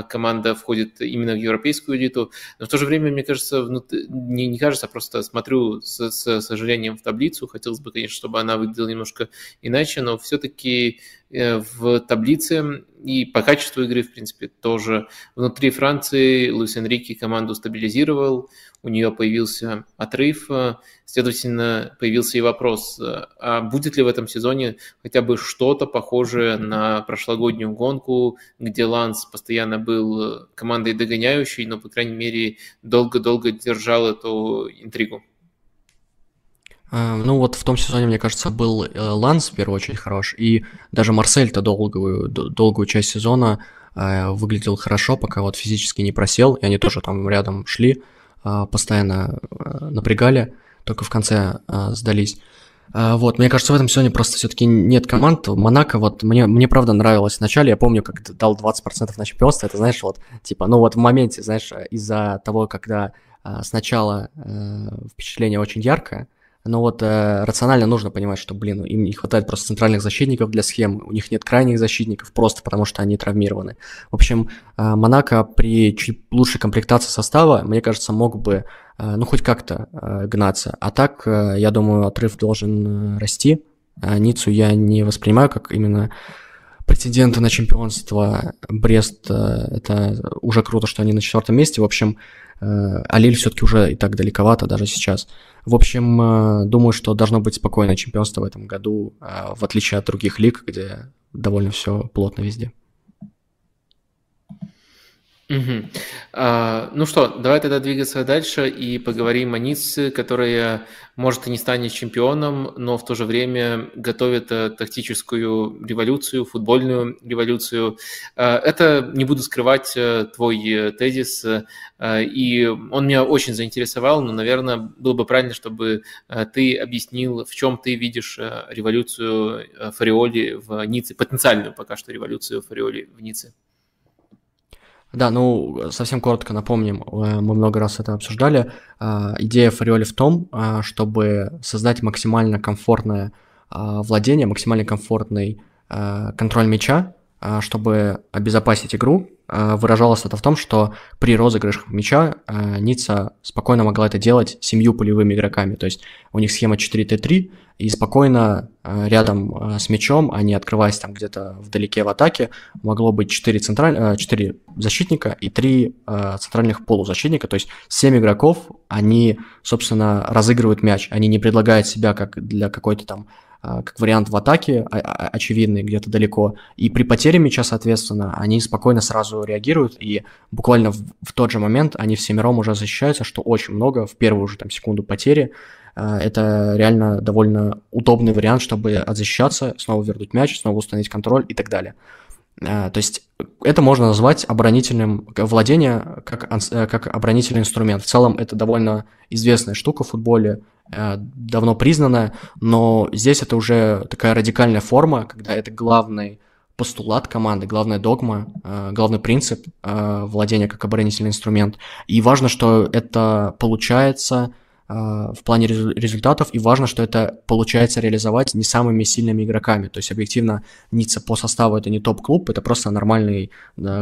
команда входит именно в европейскую элиту. Но в то же время, мне кажется, внутри, не, не кажется, а просто смотрю с, с сожалением в таблицу. Хотелось бы, конечно, чтобы она выглядела немножко иначе, но все-таки э, в таблице и по качеству игры, в принципе, тоже внутри Франции Луис Энрике команду стабилизировал, у нее появился отрыв, э, следовательно, появился и вопрос, э, а будет ли в этом сезоне хотя бы что-то похожее на прошлогоднюю гонку, где Ланс постоянно был командой догоняющей, но, по крайней мере, долго-долго держал эту интригу? Э, ну вот в том сезоне, мне кажется, был Ланс в первую очередь хорош, и даже Марсель-то долгую, долгую часть сезона выглядел хорошо, пока вот физически не просел, и они тоже там рядом шли. А, постоянно а, напрягали, только в конце а, сдались. Вот, мне кажется, в этом сезоне просто все-таки нет команд. Монако, вот, мне, мне правда нравилось вначале. Я помню, как дал 20% на чемпионство. Это, знаешь, вот, типа, ну вот в моменте, знаешь, из-за того, когда сначала э, впечатление очень яркое, но вот э, рационально нужно понимать, что, блин, им не хватает просто центральных защитников для схем, у них нет крайних защитников, просто потому что они травмированы. В общем, э, Монако при чуть лучшей комплектации состава, мне кажется, мог бы, э, ну, хоть как-то э, гнаться. А так, э, я думаю, отрыв должен э, расти. А Ниццу я не воспринимаю как именно претендента на чемпионство. Брест, э, это уже круто, что они на четвертом месте. В общем, Э, Алиль все-таки уже и так далековато даже сейчас. В общем, э, думаю, что должно быть спокойное чемпионство в этом году, э, в отличие от других лиг, где довольно все плотно везде. Угу. А, ну что, давай тогда двигаться дальше и поговорим о Ницце, которая, может, и не станет чемпионом, но в то же время готовит э, тактическую революцию, футбольную революцию. А, это, не буду скрывать, э, твой э, тезис, и он меня очень заинтересовал, но, наверное, было бы правильно, чтобы ты объяснил, в чем ты видишь революцию Фариоли в Ницце, потенциальную пока что революцию Фариоли в Ницце. Да, ну, совсем коротко напомним, э, мы много раз это обсуждали. А, идея Фариоли в том, а, чтобы создать максимально комфортное владение, максимально комфортный контроль мяча, чтобы обезопасить игру. Выражалось это в том, что при розыгрышах мяча Ницца спокойно могла это делать семью полевыми игроками. То есть у них схема 4Т3, и спокойно э, рядом э, с мячом, а не открываясь там где-то вдалеке в атаке, могло быть 4, централь... 4 э, защитника и 3 центральных полузащитника, то есть 7 игроков, они, собственно, разыгрывают мяч, они не предлагают себя как для какой-то там как вариант в атаке, а, а, очевидный, где-то далеко. И при потере мяча, соответственно, они спокойно сразу реагируют, и буквально в, в тот же момент они всемиром уже защищаются, что очень много, в первую же там секунду потери. А, это реально довольно удобный вариант, чтобы защищаться, снова вернуть мяч, снова установить контроль и так далее. А, то есть это можно назвать оборонительным владение как, э, как оборонительный инструмент. В целом это довольно известная штука в футболе, э, давно признанная, но здесь это уже такая радикальная форма, когда это главный постулат команды, главная догма, э, главный принцип владения как оборонительный инструмент. И важно, что это получается в плане результатов, и важно, что это получается реализовать не самыми сильными игроками. То есть, объективно, Ницца по составу это не топ-клуб, это просто нормальный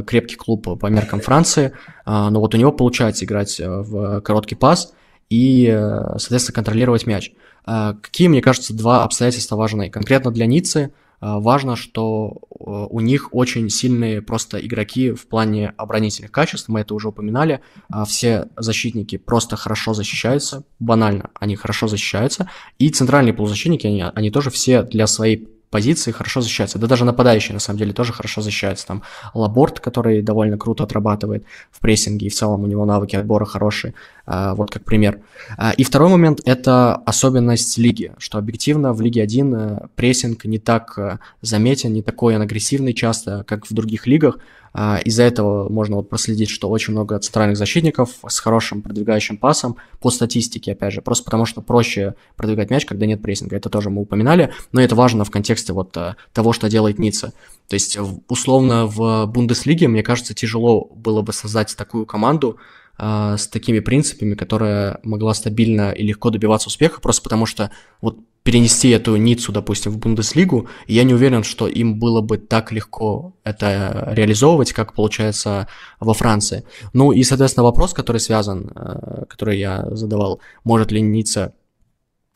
крепкий клуб по меркам Франции, а, но вот у него получается играть э, в короткий пас и, э, соответственно, контролировать мяч. А, какие, мне кажется, два обстоятельства важны? Конкретно для Ниццы – а, важно, что э, у них очень сильные просто игроки в плане оборонительных качеств, мы это уже упоминали, а, все защитники просто хорошо защищаются, банально, они хорошо защищаются, и центральные полузащитники, они, они тоже все для своей позиции хорошо защищаются. Да даже нападающие, на самом деле, тоже хорошо защищаются. Там Лаборт, который довольно круто отрабатывает в прессинге, и в целом у него навыки отбора хорошие. А, вот как пример. А, и второй момент – это особенность лиги, что объективно в Лиге 1 э, прессинг не так э, заметен, не такой он агрессивный часто, как в других лигах. А, из-за этого можно вот проследить, что очень много центральных защитников с хорошим продвигающим пасом по статистике, опять же, просто потому что проще продвигать мяч, когда нет прессинга. Это тоже мы упоминали, но это важно в контексте вот э, того, что делает Ницца. То есть, условно, в Бундеслиге, мне кажется, тяжело было бы создать такую команду, э, с такими принципами, которая могла стабильно и легко добиваться успеха, просто потому что вот перенести эту Ниццу, допустим, в Бундеслигу, и я не уверен, что им было бы так легко это реализовывать, как получается во Франции. Ну и, соответственно, вопрос, который связан, э, который я задавал, может ли Ницца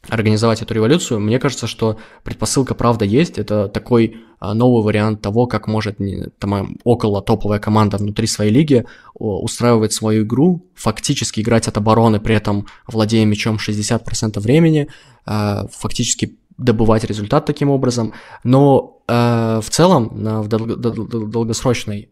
организовать эту революцию, мне кажется, что предпосылка правда есть. Это такой а, новый вариант того, как может там, около топовая команда внутри своей лиги устраивать свою игру, фактически играть от обороны, при этом владея мячом 60% времени, а, фактически добывать результат таким образом. Но э, в целом, в долгосрочной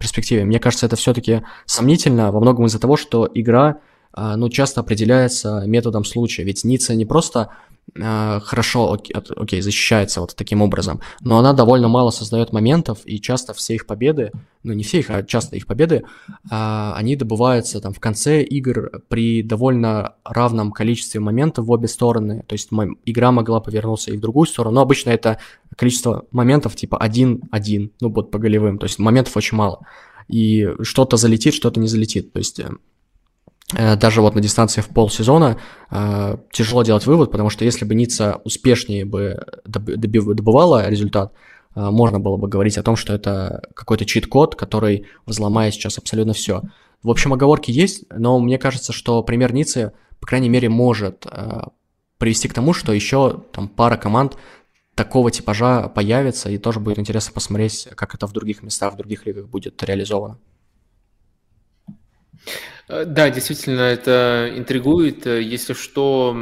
перспективе, мне кажется, это все-таки сомнительно во многом из-за того, что игра а, ну, часто определяется методом случая. Ведь Ницца не просто э, хорошо, окей, защищается вот таким образом, но она довольно мало создает моментов, и часто все их победы, ну не все их, а часто их победы, э, они добываются там в конце игр при довольно равном количестве моментов в обе стороны. То есть игра могла повернуться и в другую сторону, но обычно это количество моментов типа 1-1, ну вот по голевым, то есть моментов очень мало. И что-то залетит, что-то не залетит. То есть Э, даже вот на дистанции в полсезона э, тяжело делать вывод, потому что если бы Ницца успешнее бы добывала результат, э, можно было бы говорить о том, что это какой-то чит-код, который взломает сейчас абсолютно все. В общем, оговорки есть, но мне кажется, что пример Ниццы, по крайней мере, может привести к тому, что еще там пара команд такого типажа появится, и тоже будет интересно посмотреть, как это в других местах, в других лигах будет реализовано. Э, да, действительно, это интригует. Э, если что,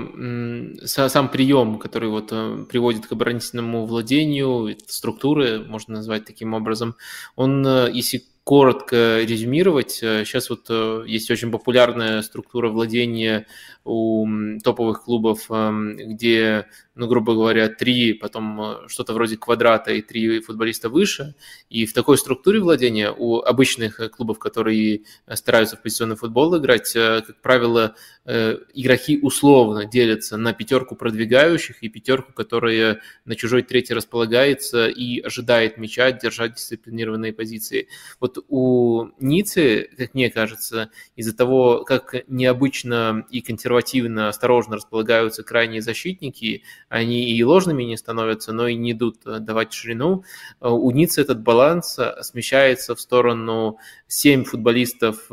сам прием, который вот э, приводит к оборонительному владению, структуры, можно назвать таким образом, он, если коротко резюмировать, сейчас вот есть очень популярная структура владения у топовых клубов, где ну, грубо говоря, три, потом э, что-то вроде квадрата и три футболиста выше. И в такой структуре владения у обычных э, клубов, которые э, стараются в позиционный футбол играть, как правило, игроки условно делятся на пятерку продвигающих и пятерку, которая на чужой третьей располагается и ожидает мяча, держать дисциплинированные позиции. Вот у Ниццы, как мне кажется, из-за того, как необычно и консервативно, осторожно располагаются крайние защитники, они и ложными не становятся, но и не идут э, давать ширину. Э, у Ниццы этот баланс э, смещается в сторону 7 футболистов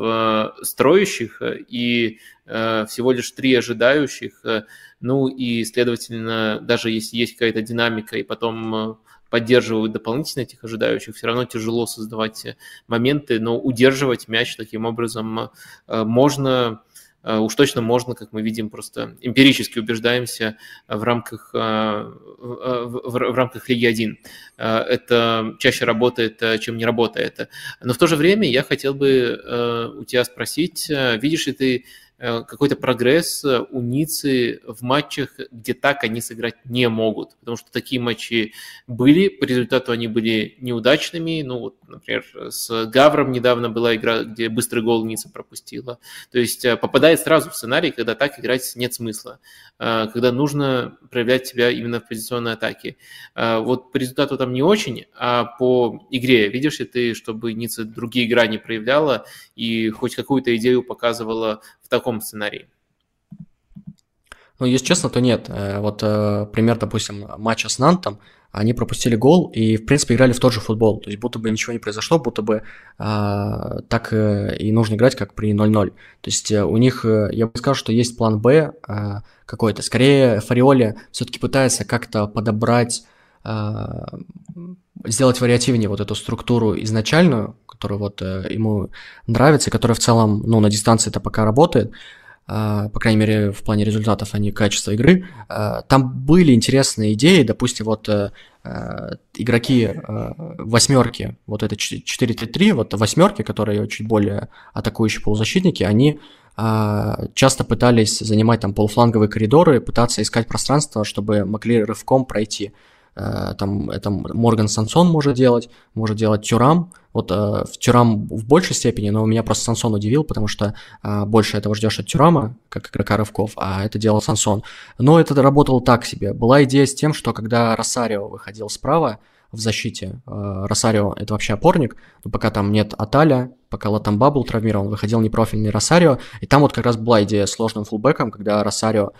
строящих и всего лишь 3 ожидающих. Ну и, следовательно, даже если есть какая-то динамика и потом поддерживают дополнительно этих ожидающих, все равно тяжело создавать моменты, но удерживать мяч таким образом можно Э, уж точно можно, как мы видим, просто эмпирически убеждаемся в рамках, э, в, рамках Лиги 1. Э, это чаще работает, чем не работает. Но в то же время я хотел бы у тебя спросить, видишь ли ты Э, какой-то прогресс э, у Ниццы в матчах, где так они сыграть не могут. Потому что такие матчи были, по результату они были неудачными. Ну, вот, например, с Гавром недавно была игра, где быстрый гол Ницца пропустила. То есть э, попадает сразу в сценарий, когда так играть нет смысла. Когда нужно проявлять себя именно в позиционной атаке. Вот по результату там не очень, а по игре видишь ли ты, чтобы Ницца другие грани проявляла и хоть какую-то идею показывала таком сценарии? Ну, если честно, то нет. Э, вот э, пример, допустим, матча с Нантом, они пропустили гол и, в принципе, играли в тот же футбол. То есть, будто бы ничего не произошло, будто бы а, так и нужно играть, как при 0-0. То есть, у них, я бы сказал, что есть план Б а, какой-то. Скорее, Фариоли все-таки пытается как-то подобрать, а, сделать вариативнее вот эту структуру изначальную, который вот э, ему нравится, и который в целом, ну, на дистанции это пока работает. по крайней мере, в плане результатов, а не качества игры. Там были интересные идеи, допустим, вот игроки восьмерки, вот это 4-3-3, вот восьмерки, которые чуть более атакующие полузащитники, они часто пытались занимать там полуфланговые коридоры, пытаться искать пространство, чтобы могли рывком пройти. Э, там это Морган Сансон может делать, может делать Тюрам. Вот э, Тюрам в большей степени, но меня просто Сансон удивил, потому что э, больше этого ждешь от Тюрама, как игрока рывков, а это делал Сансон. Но это работало так себе. Была идея с тем, что когда Росарио выходил справа, в защите. Росарио это вообще опорник, но пока там нет Аталя, пока Латамба был травмирован, выходил непрофильный Росарио, и там вот как раз была идея с сложным фулбеком, когда Росарио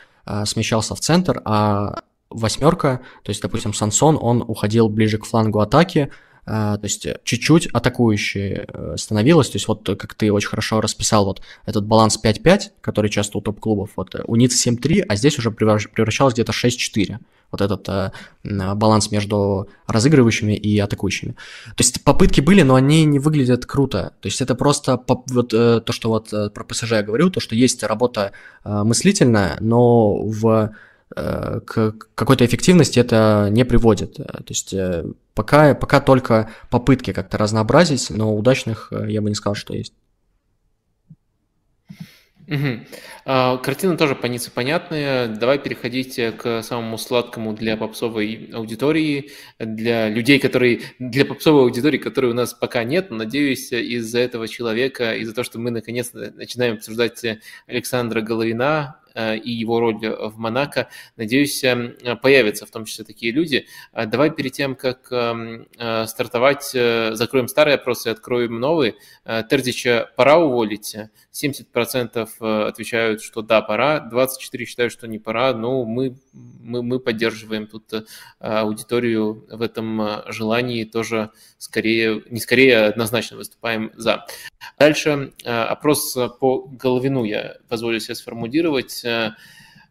смещался в центр, а восьмерка, то есть, допустим, Сансон, он уходил ближе к флангу атаки, а, то есть чуть-чуть атакующей э, становилось, то есть вот как ты очень хорошо расписал вот этот баланс 5-5, который часто у топ-клубов, вот у Ниц 7-3, а здесь уже превращалось где-то 6-4, вот этот э, баланс между разыгрывающими и атакующими. То есть попытки были, но они не выглядят круто, то есть это просто вот э, то, что вот э, про ПСЖ я говорю, то, что есть работа э, мыслительная, но в Э, к какой-то эффективности это не приводит. Э, то есть э, пока, пока только попытки как-то разнообразить, но удачных я бы не сказал, что есть. Угу. А, картина тоже по Ницце понятная. Давай переходить к самому сладкому для попсовой аудитории, для людей, которые... Для попсовой аудитории, которой у нас пока нет, надеюсь, из-за этого человека, из-за того, что мы наконец начинаем обсуждать Александра Головина, Э, и его роль в Монако, надеюсь, эм, появятся в том числе такие люди. А давай перед тем, как э, стартовать, э, закроем старые опросы и откроем новые. Тердича пора уволить? 70% отвечают, что да, пора, 24% считают, что не пора. Ну, мы, мы, мы поддерживаем тут аудиторию в этом желании, тоже скорее, не скорее, а однозначно выступаем за. Дальше опрос по Головину я позволю себе сформулировать э,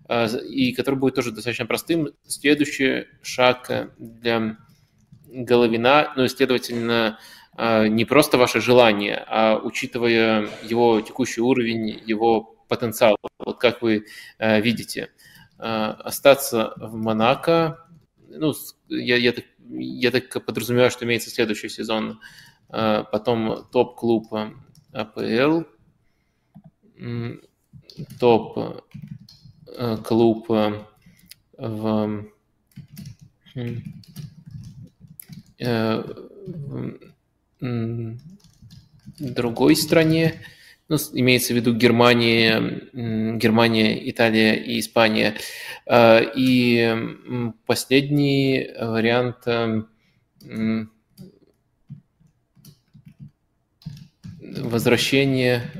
э, и который будет тоже достаточно простым. Следующий шаг для Головина, ну и, следовательно, э, не просто ваше желание, а учитывая его текущий уровень, его потенциал, вот как вы видите, остаться в Монако, ну, я, я, так, я так подразумеваю, что имеется следующий сезон, потом топ-клуб АПЛ, топ-клуб э, в, э, другой стране, ну, имеется в виду Германия, Германия, Италия и Испания. Э, и последний вариант возвращение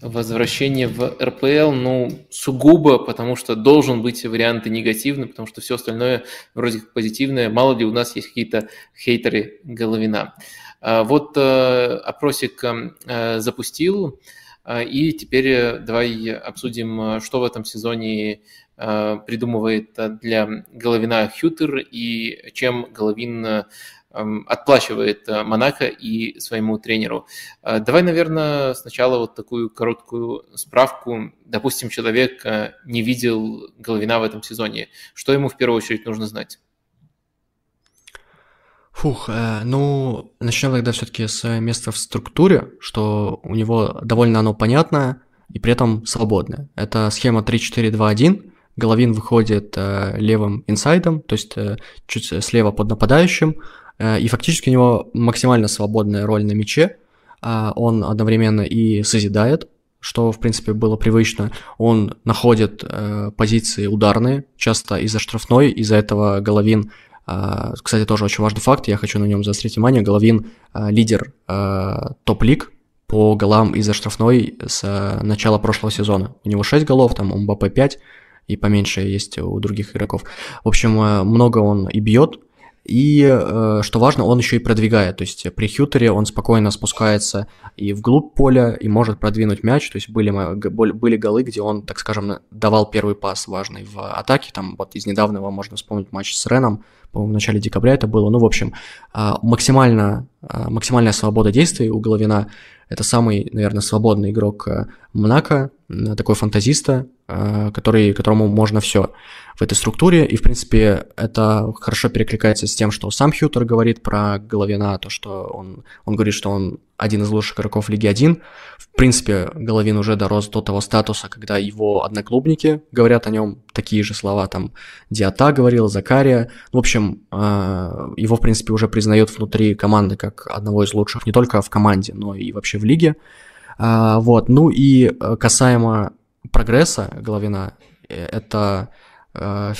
возвращение в РПЛ, ну, сугубо, потому что должен быть вариант и негативный, потому что все остальное вроде как позитивное. Мало ли у нас есть какие-то хейтеры Головина. А, вот э, опросик э, запустил, а, и теперь давай обсудим, что в этом сезоне э, придумывает для Головина Хютер и чем Головин отплачивает э, Монако и своему тренеру. Э, давай, наверное, сначала вот такую короткую справку. Допустим, человек э, не видел Головина в этом сезоне. Что ему в первую очередь нужно знать? Фух, э, ну, начнем тогда все-таки с места в структуре, что у него довольно оно понятное и при этом свободное. Это схема 3-4-2-1, Головин выходит э, левым инсайдом, то есть э, чуть слева под нападающим, и фактически у него максимально свободная роль на мяче. А, он одновременно и созидает, что, в принципе, было привычно. Он находит э, позиции ударные, часто из-за штрафной, из-за этого Головин, э, кстати, тоже очень важный факт, я хочу на нем заострить внимание, Головин э, лидер э, топ-лиг по голам из-за штрафной с э, начала прошлого сезона. У него 6 голов, там у Мбаппе 5, и поменьше есть у других игроков. В общем, э, много он и бьет, и, э, что важно, он еще и продвигает. То есть при Хьютере он спокойно спускается и вглубь поля, и может продвинуть мяч. То есть были, были голы, где он, так скажем, давал первый пас важный в атаке. Там вот из недавнего можно вспомнить матч с Реном, по-моему, в начале декабря это было. Ну, в общем, а, максимально, а, максимальная свобода действий у Головина. Это самый, наверное, свободный игрок Монако, такой фантазиста, который, которому можно все в этой структуре, и, в принципе, это хорошо перекликается с тем, что сам Хьютер говорит про Головина, то, что он, он говорит, что он один из лучших игроков Лиги 1. В принципе, Головин уже дорос до того статуса, когда его одноклубники говорят о нем такие же слова, там, Диата говорил, Закария. В общем, а, его, в принципе, уже признают внутри команды как одного из лучших не только в команде, но и вообще в лиге. А, вот, ну и э, касаемо прогресса Головина, э, это э,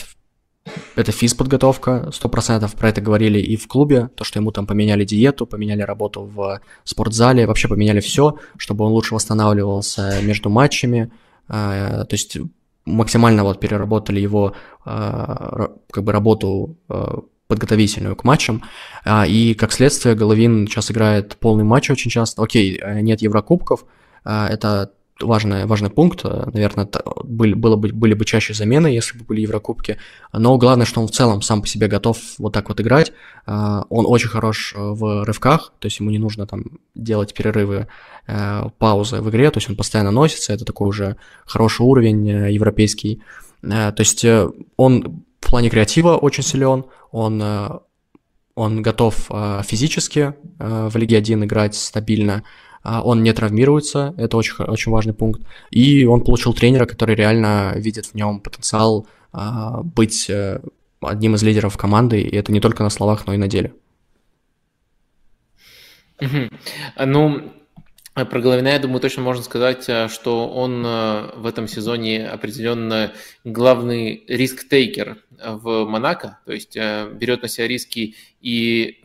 это физподготовка, 100%, про это говорили и в клубе, то, что ему там поменяли диету, поменяли работу в спортзале, вообще поменяли все, чтобы он лучше восстанавливался между матчами, то есть максимально вот переработали его как бы работу подготовительную к матчам, и как следствие Головин сейчас играет полный матч очень часто, окей, нет Еврокубков, это важный, важный пункт. Наверное, были, было бы, были бы чаще замены, если бы были Еврокубки. Но главное, что он в целом сам по себе готов вот так вот играть. А, он очень хорош э, в рывках, то есть ему не нужно там делать перерывы, э, паузы в игре, то есть он постоянно носится, это такой уже хороший уровень э, европейский. То есть он в плане креатива очень силен, он он готов физически в Лиге 1 играть стабильно, а, он не травмируется, это очень, очень важный пункт, и он получил тренера, который реально видит в нем потенциал а, быть э, одним из лидеров команды, и это не только на словах, но и на деле. Ну, про Головина, я думаю, точно можно сказать, э, что он э, в этом сезоне определенно главный риск-тейкер в Монако, то есть берет на себя риски и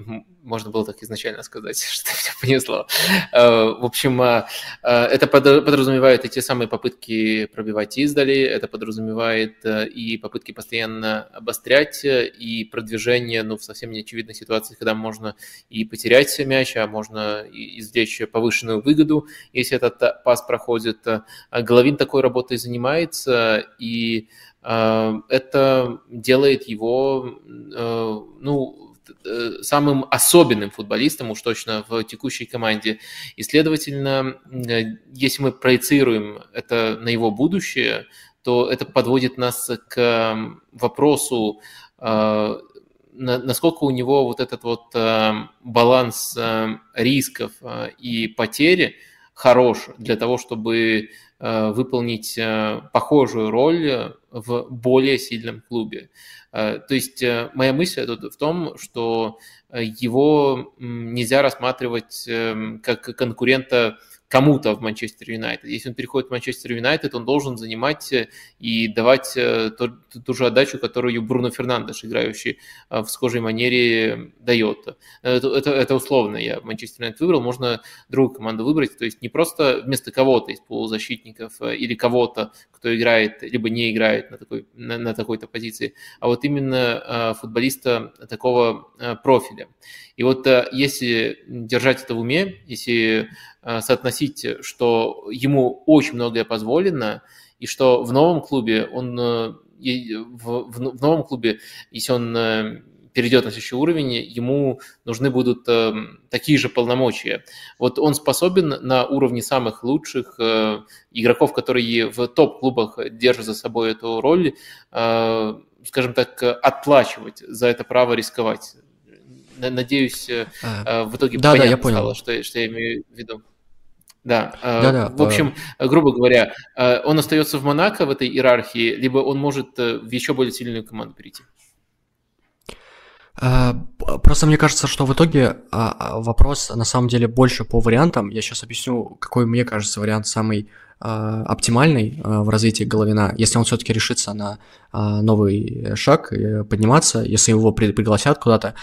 можно было так изначально сказать, что меня понесло. Э, в общем, э, э, это подразумевает и те самые попытки пробивать издали, это подразумевает и попытки постоянно обострять, и продвижение ну, в совсем неочевидной ситуации, когда можно и потерять мяч, а можно извлечь повышенную выгоду, если этот пас проходит. Головин такой работой занимается, и это делает его, ну, Э, самым особенным футболистом, уж точно в текущей команде. И, следовательно, э, если мы проецируем это на его будущее, то это подводит нас к вопросу, э, насколько у него вот этот вот баланс рисков и потери хорош для того, чтобы выполнить похожую роль в более сильном клубе. Э, то есть э, моя мысль тут в том, что э, его нельзя рассматривать эм, как конкурента кому-то в Манчестер Юнайтед. Если он переходит в Манчестер Юнайтед, он должен занимать э, и давать э, ту, ту же отдачу, которую Бруно Фернандеш, играющий э, в схожей манере, дает. Это, это, это условно. Я Манчестер Юнайтед выбрал, можно другую команду выбрать. То есть не просто вместо кого-то из полузащитников или кого-то, кто играет, либо не играет на, такой, на, на такой-то позиции, а вот именно футболиста такого профиля. И вот если держать это в уме, если соотносить, что ему очень многое позволено, и что в новом клубе он э, в, в, новом клубе, если он э, перейдет на следующий уровень, ему нужны будут э, такие же полномочия. Вот он способен на уровне самых лучших э, игроков, которые в топ-клубах держат за собой эту роль, э, скажем так, отплачивать за это право рисковать. Надеюсь, а, в итоге да, понятно да, я понял. стало, что, что я имею в виду. Да, э, да, да в общем, по... грубо говоря, э, он остается в Монако в этой иерархии, либо он может э, в еще более сильную команду перейти. Просто мне кажется, что в итоге вопрос на самом деле больше по вариантам. Я сейчас объясню, какой мне кажется вариант самый оптимальный в развитии Головина, если он все-таки решится на новый шаг, подниматься, если его пригласят куда-то,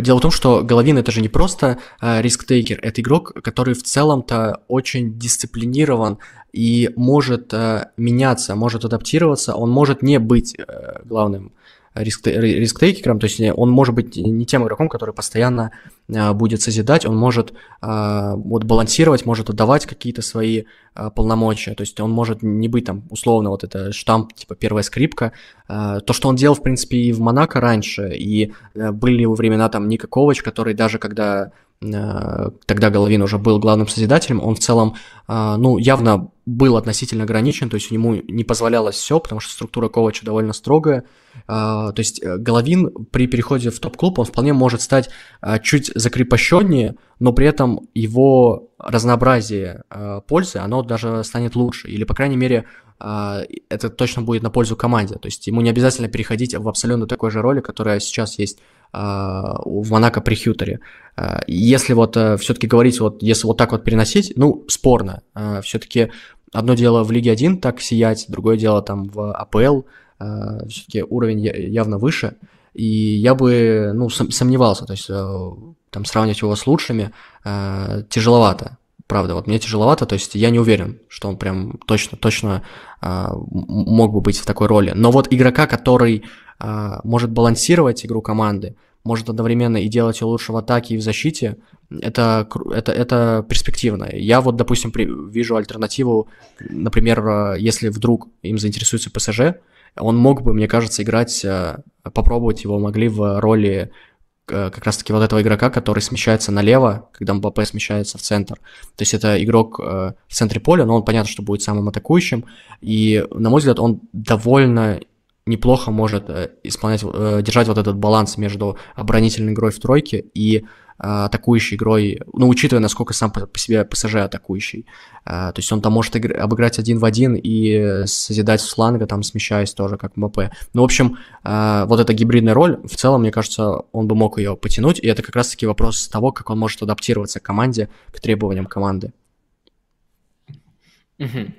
Дело в том, что Головин это же не просто э, риск-тейкер, это игрок, который в целом-то очень дисциплинирован и может э, меняться, может адаптироваться, он может не быть э, главным риск-тейкером, то есть он может быть не тем игроком, который постоянно а, будет созидать, он может а, вот балансировать, может отдавать какие-то свои полномочия, то есть он может не быть там условно вот это штамп, типа первая скрипка, то, что он делал, в принципе, и в Монако раньше, и были времена там Ника Ковач, который даже когда тогда Головин уже был главным созидателем, он в целом, ну, явно был относительно ограничен, то есть ему не позволялось все, потому что структура Ковача довольно строгая. То есть э, Головин при переходе в топ-клуб, он вполне может стать чуть закрепощеннее, но при этом его разнообразие пользы, оно даже станет лучше, или, по крайней мере, это точно будет на пользу команде. То есть ему не обязательно переходить в абсолютно такой же роли, которая сейчас есть в Монако при Хьютере. Если вот э, все-таки говорить, вот если вот так вот переносить, ну, спорно. Все-таки одно дело в Лиге 1 так сиять, другое дело там в АПЛ, все-таки уровень явно выше. И я бы, ну, сомневался, то есть э, там сравнивать его с лучшими э, тяжеловато правда, вот мне тяжеловато, то есть я не уверен, что он прям точно, точно а, мог бы быть в такой роли. Но вот игрока, который может балансировать игру команды, может одновременно и делать ее лучше в атаке и в защите, это, это, это перспективно. Я вот, допустим, при, вижу альтернативу, например, если вдруг им заинтересуется ПСЖ, он мог бы, мне кажется, играть, а, попробовать его могли в роли Э, как раз-таки вот этого игрока, который смещается налево, когда МБП смещается в центр. То есть это игрок э, в центре поля, но он понятно, что будет самым атакующим. И, на мой взгляд, он довольно неплохо может э, исполнять, держать вот этот баланс между оборонительной игрой в тройке и атакующей игрой, ну, учитывая, насколько сам по, себе ПСЖ атакующий. А, то есть он там может обыграть один в один и созидать с фланга, там, смещаясь тоже, как МБП. Ну, в общем, а, вот эта гибридная роль, в целом, мне кажется, он бы мог ее потянуть, и это как раз-таки вопрос того, как он может адаптироваться к команде, к требованиям команды. Mm-hmm.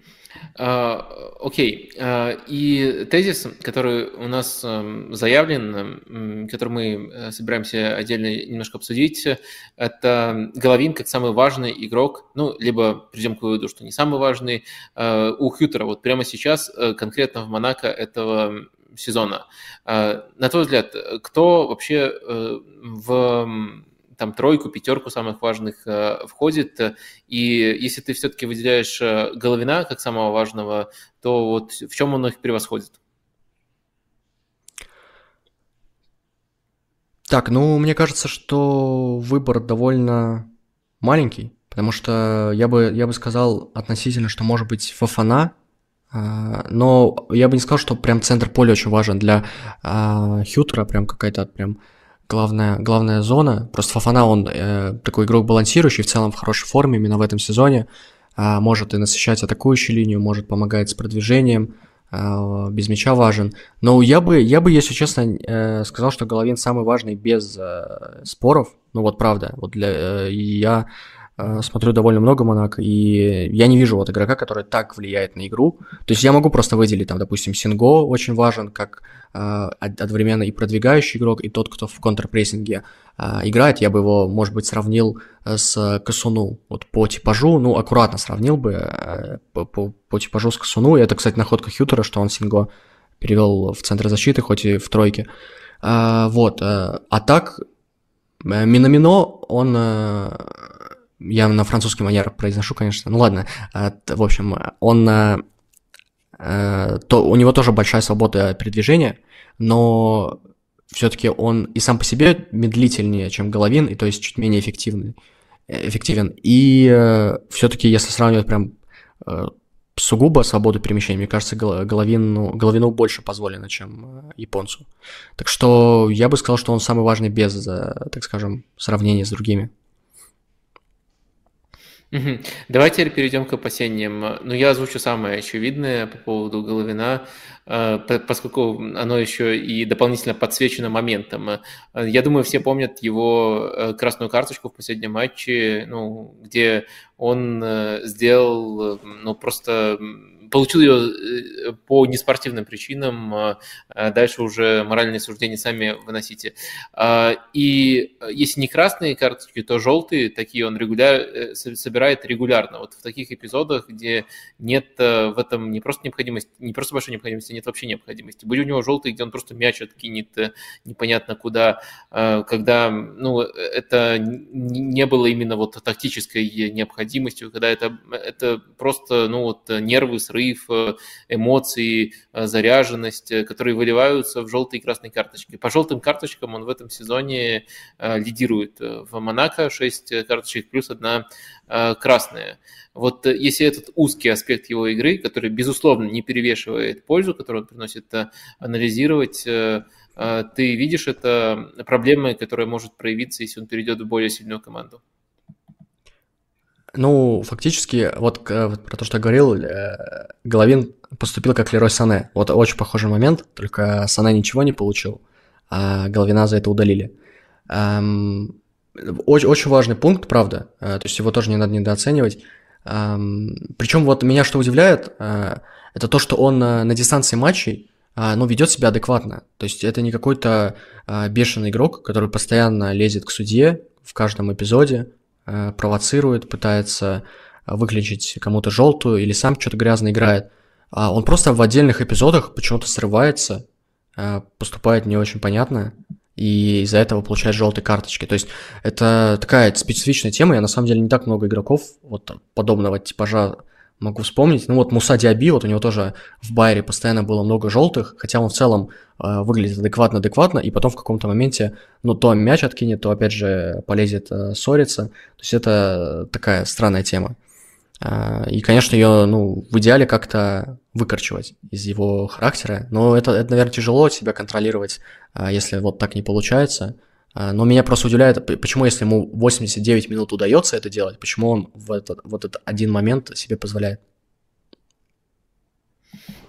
А, окей. Uh, и тезис, который у нас uh, заявлен, который мы э, собираемся отдельно немножко обсудить, это Головин как самый важный игрок, ну, либо придем к выводу, что не самый важный, у Хьютера. Вот прямо сейчас, э, конкретно в Монако этого сезона. На твой взгляд, кто вообще э, в там тройку, пятерку самых важных э, входит. И если ты все-таки выделяешь э, Головина как самого важного, то вот в чем он их превосходит? Так, ну, мне кажется, что выбор довольно маленький, потому что я бы, я бы сказал относительно, что может быть Фафана, а, но я бы не сказал, что прям центр поля очень важен для а, Хютера, прям какая-то прям главная, главная зона. Просто Фафана, он э, такой игрок балансирующий, в целом в хорошей форме именно в этом сезоне. Э, может и насыщать атакующую линию, может помогать с продвижением, э, без мяча важен. Но я бы, я бы если честно, э, сказал, что Головин самый важный без э, споров. Ну вот правда, вот для, э, я Э, смотрю довольно много Монако, и я не вижу вот игрока, который так влияет на игру. То есть я могу просто выделить, там, допустим, Синго очень важен, как одновременно и продвигающий игрок, и тот, кто в контрпрессинге э, играет. Я бы его, может быть, сравнил с Касуну, вот по типажу, ну, аккуратно сравнил бы э, по, по, по типажу с Касуну. И это, кстати, находка Хьютера, что он Синго перевел в центр защиты, хоть и в тройке. Э, вот, э, а так, э, Минамино, он... Э, я на французский манер произношу, конечно. Ну ладно, э, в общем, он... Э, э, то, у него тоже большая свобода передвижения, но все-таки он и сам по себе медлительнее, чем Головин, и то есть чуть менее эффективный, эффективен. И э, все-таки, если сравнивать прям э, сугубо свободу перемещения, мне кажется, Головину, Головину больше позволено, чем японцу. Так что я бы сказал, что он самый важный без, так скажем, сравнения с другими. Давайте теперь перейдем к опасениям. Ну, я озвучу самое очевидное по поводу Головина, э, поскольку оно еще и дополнительно подсвечено моментом. Э, я думаю, все помнят его э, красную карточку в последнем матче, ну, где он сделал ну, просто получил ее э, по неспортивным причинам, а, а дальше уже моральные суждения сами выносите. А, и если не красные карточки, то желтые, такие он регуляр, э, собирает регулярно. Вот в таких эпизодах, где нет э, в этом не просто необходимости, не просто большой необходимости, нет вообще необходимости. Были у него желтые, где он просто мяч откинет непонятно куда, когда ну, это не было именно вот тактической необходимостью, когда это, это просто ну, вот, нервы, срыв, порыв, эмоции, заряженность, которые выливаются в желтые и красные карточки. По желтым карточкам он в этом сезоне лидирует. В Монако 6 карточек плюс одна красная. Вот если этот узкий аспект его игры, который, безусловно, не перевешивает пользу, которую он приносит, анализировать ты видишь это проблемой, которая может проявиться, если он перейдет в более сильную команду? Ну, фактически, вот, про то, что я говорил, э, Головин поступил как Лерой Сане. Вот очень похожий момент, только Сане ничего не получил, а Головина за это удалили. Эм, очень, очень важный пункт, правда, э, то есть его тоже не надо недооценивать. Эм, причем вот меня что удивляет, э, это то, что он на дистанции матчей а, ну, ведет себя адекватно. То есть это не какой-то бешеный игрок, который постоянно лезет к судье в каждом эпизоде, провоцирует, пытается выключить кому-то желтую или сам что-то грязно играет. А он просто в отдельных эпизодах почему-то срывается, поступает не очень понятно, и из-за этого получает желтые карточки. То есть это такая специфичная тема. Я на самом деле не так много игроков вот подобного типажа могу вспомнить. Ну вот Муса Диаби, вот у него тоже в Байере постоянно было много желтых, хотя он в целом э, выглядит адекватно-адекватно, и потом в каком-то моменте, ну, то мяч откинет, то опять же полезет э, ссориться. То есть это такая странная тема. Э, и, конечно, ее, ну, в идеале как-то выкорчевать из его характера, но это, это наверное, тяжело себя контролировать, э, если вот так не получается. А, но меня просто удивляет, почему, если ему 89 минут удается это делать, почему он в этот, вот этот один момент себе позволяет.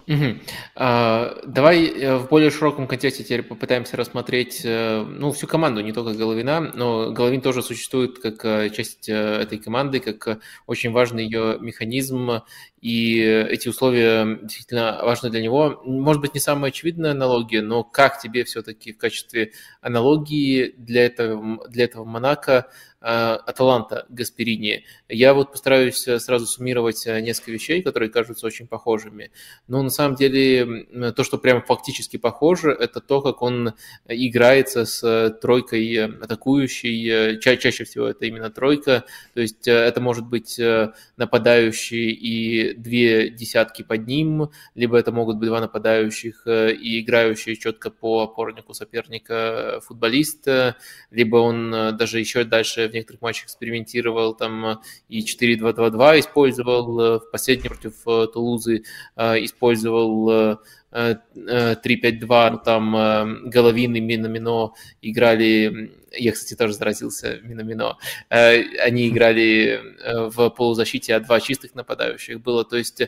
Угу. А, давай э, в более широком контексте теперь попытаемся рассмотреть э, ну, всю команду, не только Головина, но Головин тоже существует как э, часть этой команды, как очень важный ее механизм, и эти условия действительно важны для него. Может быть, не самая очевидная аналогия, но как тебе все-таки в качестве аналогии для этого, для этого Монако Э, Аталанта Гасперини. Я вот постараюсь э, сразу суммировать э, несколько вещей, которые кажутся очень похожими. Но на самом деле то, что прям фактически похоже, это то, как он играется с тройкой атакующей. Ча чаще всего это именно тройка. То есть это может быть нападающий и две десятки под ним, либо это могут быть два нападающих и играющие четко по опорнику соперника футболиста, либо он даже еще дальше некоторых матчах экспериментировал, там э, и 4-2-2-2 использовал, э, в последнем против э, Тулузы использовал 3-5-2, ну, там Головин и Минамино играли, я, кстати, тоже заразился Минамино, они играли в полузащите, а два чистых нападающих было, то есть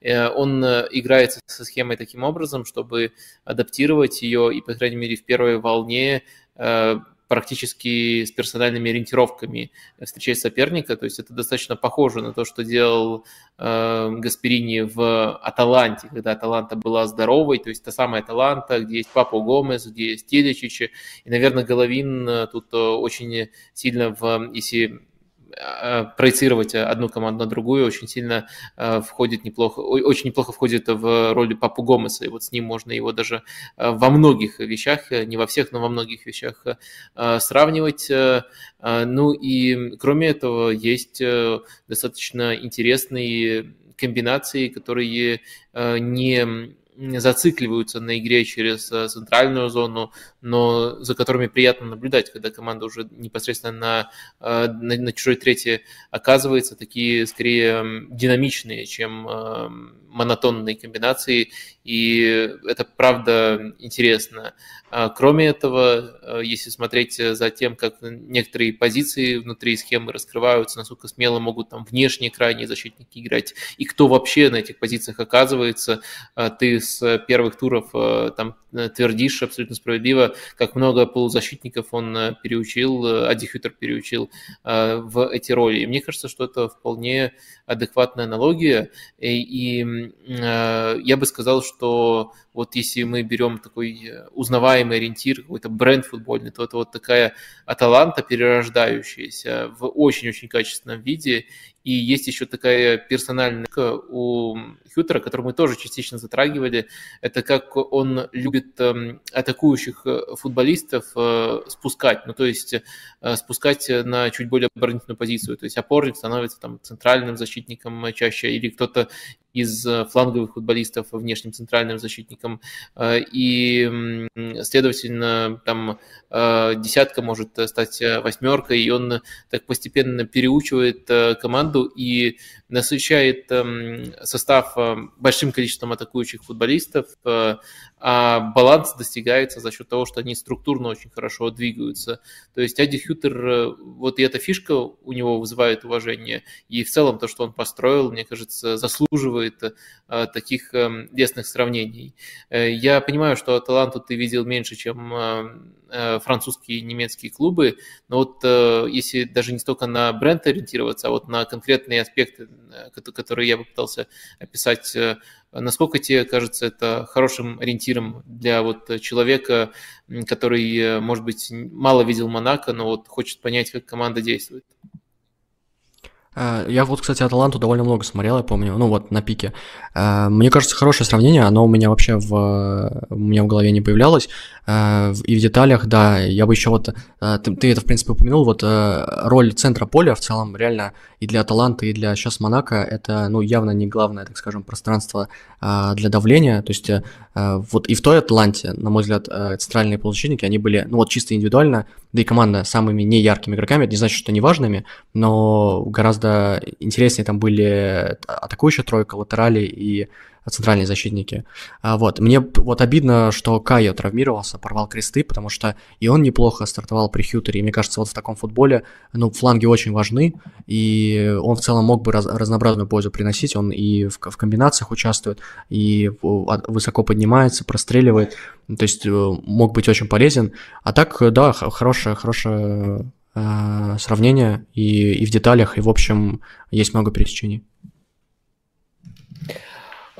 он играет со схемой таким образом, чтобы адаптировать ее и, по крайней мере, в первой волне практически с персональными ориентировками встречать соперника. То есть это достаточно похоже на то, что делал э, Гасперини в Аталанте, когда Аталанта была здоровой. То есть та самая Аталанта, где есть Папа Гомес, где есть Теличич. И, наверное, Головин э, тут э, очень сильно, в, если проецировать одну команду на другую очень сильно э, входит неплохо, очень неплохо входит в роли Папу Гомеса, и вот с ним можно его даже э, во многих вещах, не во всех, но во многих вещах сравнивать. Ну и кроме этого есть достаточно интересные комбинации, которые не зацикливаются на игре через э, центральную зону, но за которыми приятно наблюдать, когда команда уже непосредственно на, э, на, на чужой трети оказывается, такие скорее динамичные, чем э, монотонные комбинации, и это правда интересно. А, кроме этого, э, если смотреть за тем, как некоторые позиции внутри схемы раскрываются, насколько смело могут там внешние крайние защитники играть, и кто вообще на этих позициях оказывается, ты с первых туров там твердишь абсолютно справедливо, как много полузащитников он переучил, Адихютер переучил в эти роли. И мне кажется, что это вполне адекватная аналогия, и, и я бы сказал, что вот если мы берем такой узнаваемый ориентир, какой-то бренд футбольный, то это вот такая Аталанта перерождающаяся в очень-очень качественном виде. И есть еще такая персональная у Хютера, которую мы тоже частично затрагивали. Это как он любит эм, атакующих э, футболистов э, спускать, ну то есть э, спускать на чуть более оборонительную позицию. То есть опорник становится там центральным защитником чаще, или кто-то из фланговых футболистов внешним центральным защитником. И, следовательно, там десятка может стать восьмеркой, и он так постепенно переучивает команду и насыщает состав большим количеством атакующих футболистов, а баланс достигается за счет того, что они структурно очень хорошо двигаются. То есть Ади Хютер, э, вот и эта фишка у него вызывает уважение, и в целом то, что он построил, мне кажется, заслуживает э, таких э, лестных сравнений. Я понимаю, что Аталанту ты видел меньше, чем французские и немецкие клубы, но вот если даже не столько на бренд ориентироваться, а вот на конкретные аспекты, которые я попытался описать Насколько тебе кажется это хорошим ориентиром для вот человека, который, может быть, мало видел Монако, но вот хочет понять, как команда действует? Э, я вот, кстати, Аталанту довольно много смотрел, я помню, ну вот на пике. Э, мне кажется, хорошее сравнение, оно у меня вообще в, у меня в голове не появлялось. Э, и в деталях, да, я бы еще вот, ты, ты это, в принципе, упомянул, вот роль центра поля в целом реально и для Аталанты, и для сейчас Монако, это, ну, явно не главное, так скажем, пространство для давления. То есть вот и в той Атланте, на мой взгляд, центральные полузащитники, они были, ну вот чисто индивидуально, да и команда самыми неяркими игроками, это не значит, что неважными, но гораздо интереснее там были атакующая тройка, латерали и центральные защитники. А, вот. Мне вот обидно, что Кайо травмировался, порвал кресты, потому что и он неплохо стартовал при Хьютере, и мне кажется, вот в таком футболе, ну, фланги очень важны, и он в целом мог бы раз, разнообразную пользу приносить, он и в, в комбинациях участвует, и высоко поднимается, простреливает, то есть э, мог быть очень полезен. А так, да, хорошее, хорошее э, сравнение и, и в деталях, и в общем есть много пересечений.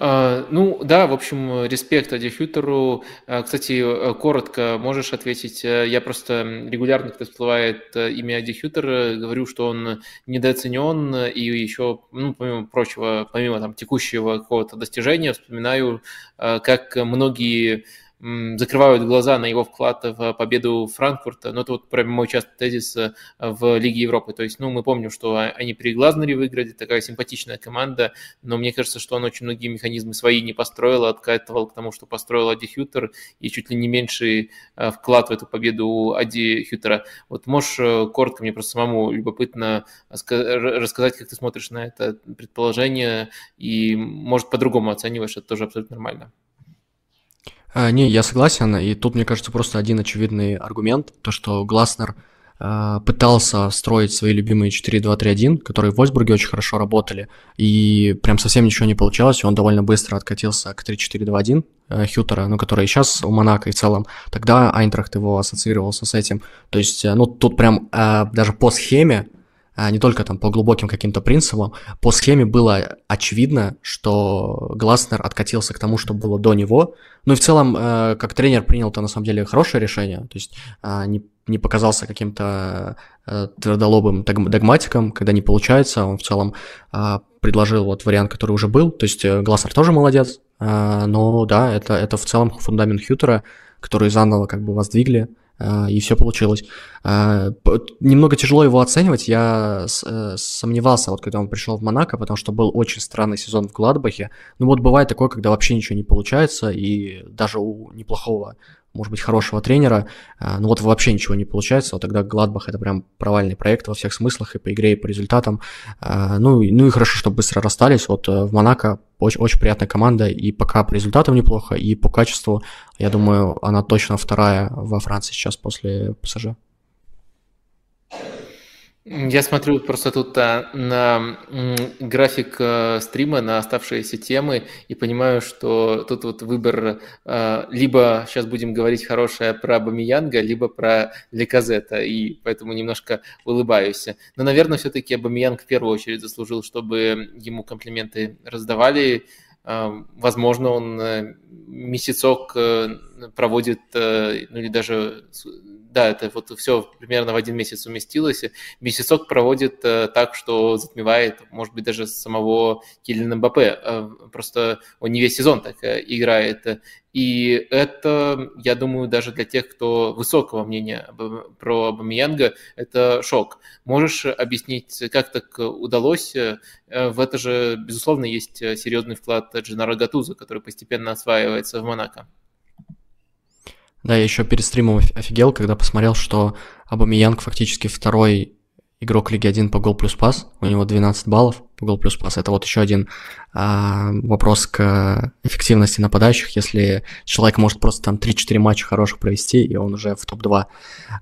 А, ну да, в общем, респект Ади Хьютеру. А, кстати, коротко можешь ответить? Я просто регулярно, когда всплывает имя Ади Хьютера, говорю, что он недооценен, и еще, ну, помимо прочего, помимо там текущего какого-то достижения, вспоминаю, как многие закрывают глаза на его вклад в победу Франкфурта. Но это вот прям мой частый тезис э, в Лиге Европы. То есть, ну, мы помним, что они при Глазнере выиграли, такая симпатичная команда, но мне кажется, что он очень многие механизмы свои не построил, откатывал к тому, что построил Ади Хютер, и чуть ли не меньший э, вклад в эту победу у Ади Хютера. Вот можешь э, коротко, мне просто самому любопытно рассказать, как ты смотришь на это предположение, и, может, по-другому оцениваешь, это тоже абсолютно нормально. А, не, я согласен, и тут, мне кажется, просто один очевидный аргумент, то, что Гласнер а, пытался строить свои любимые 4-2-3-1, которые в Вольсбурге очень хорошо работали, и прям совсем ничего не получалось, и он довольно быстро откатился к 3-4-2-1 э, Хьютера, ну, который сейчас у Монако и в целом, тогда Айнтрахт его ассоциировался с этим, то есть, э, ну, тут прям э, даже по схеме а не только там по глубоким каким-то принципам, по схеме было очевидно, что Гласнер откатился к тому, что было до него. Ну и в целом, э, как тренер принял это на самом деле хорошее решение, то есть э, не, не показался каким-то э, твердолобым догматиком, когда не получается, он в целом предложил вот вариант, который уже был, то есть Гласнер тоже молодец, но да, это, это в целом фундамент Хьютера, который заново как бы воздвигли, а, и все получилось. А, немного тяжело его оценивать, я э, сомневался, вот когда он пришел в Монако, потому что был очень странный сезон в Гладбахе. Ну вот бывает такое, когда вообще ничего не получается, и даже у неплохого может быть, хорошего тренера, а, ну вот вообще ничего не получается, вот тогда Гладбах это прям провальный проект во всех смыслах, и по игре, и по результатам. А, ну, ну и хорошо, что быстро расстались, вот э, в Монако очень, очень приятная команда, и пока по результатам неплохо, и по качеству, я думаю, она точно вторая во Франции сейчас после ПСЖ. Я смотрю просто тут а, на график а, стрима, на оставшиеся темы и понимаю, что тут вот выбор а, либо сейчас будем говорить хорошее про Бамиянга, либо про Леказета, и поэтому немножко улыбаюсь. Но, наверное, все-таки Бамиянг в первую очередь заслужил, чтобы ему комплименты раздавали. Возможно, он месяцок проводит, ну или даже да, это вот все примерно в один месяц уместилось. Месяцок проводит так, что затмевает, может быть, даже самого Килина Мбаппе. Просто он не весь сезон так играет. И это, я думаю, даже для тех, кто высокого мнения про Абамиянга, это шок. Можешь объяснить, как так удалось? В это же, безусловно, есть серьезный вклад Джинара Гатуза, который постепенно осваивается в Монако. Да, я еще перед стримом офигел, когда посмотрел, что Абамиянг фактически второй игрок Лиги 1 по гол плюс пас, у него 12 баллов по гол плюс пас. Это вот еще один а, вопрос к эффективности нападающих, если человек может просто там 3-4 матча хороших провести, и он уже в топ-2.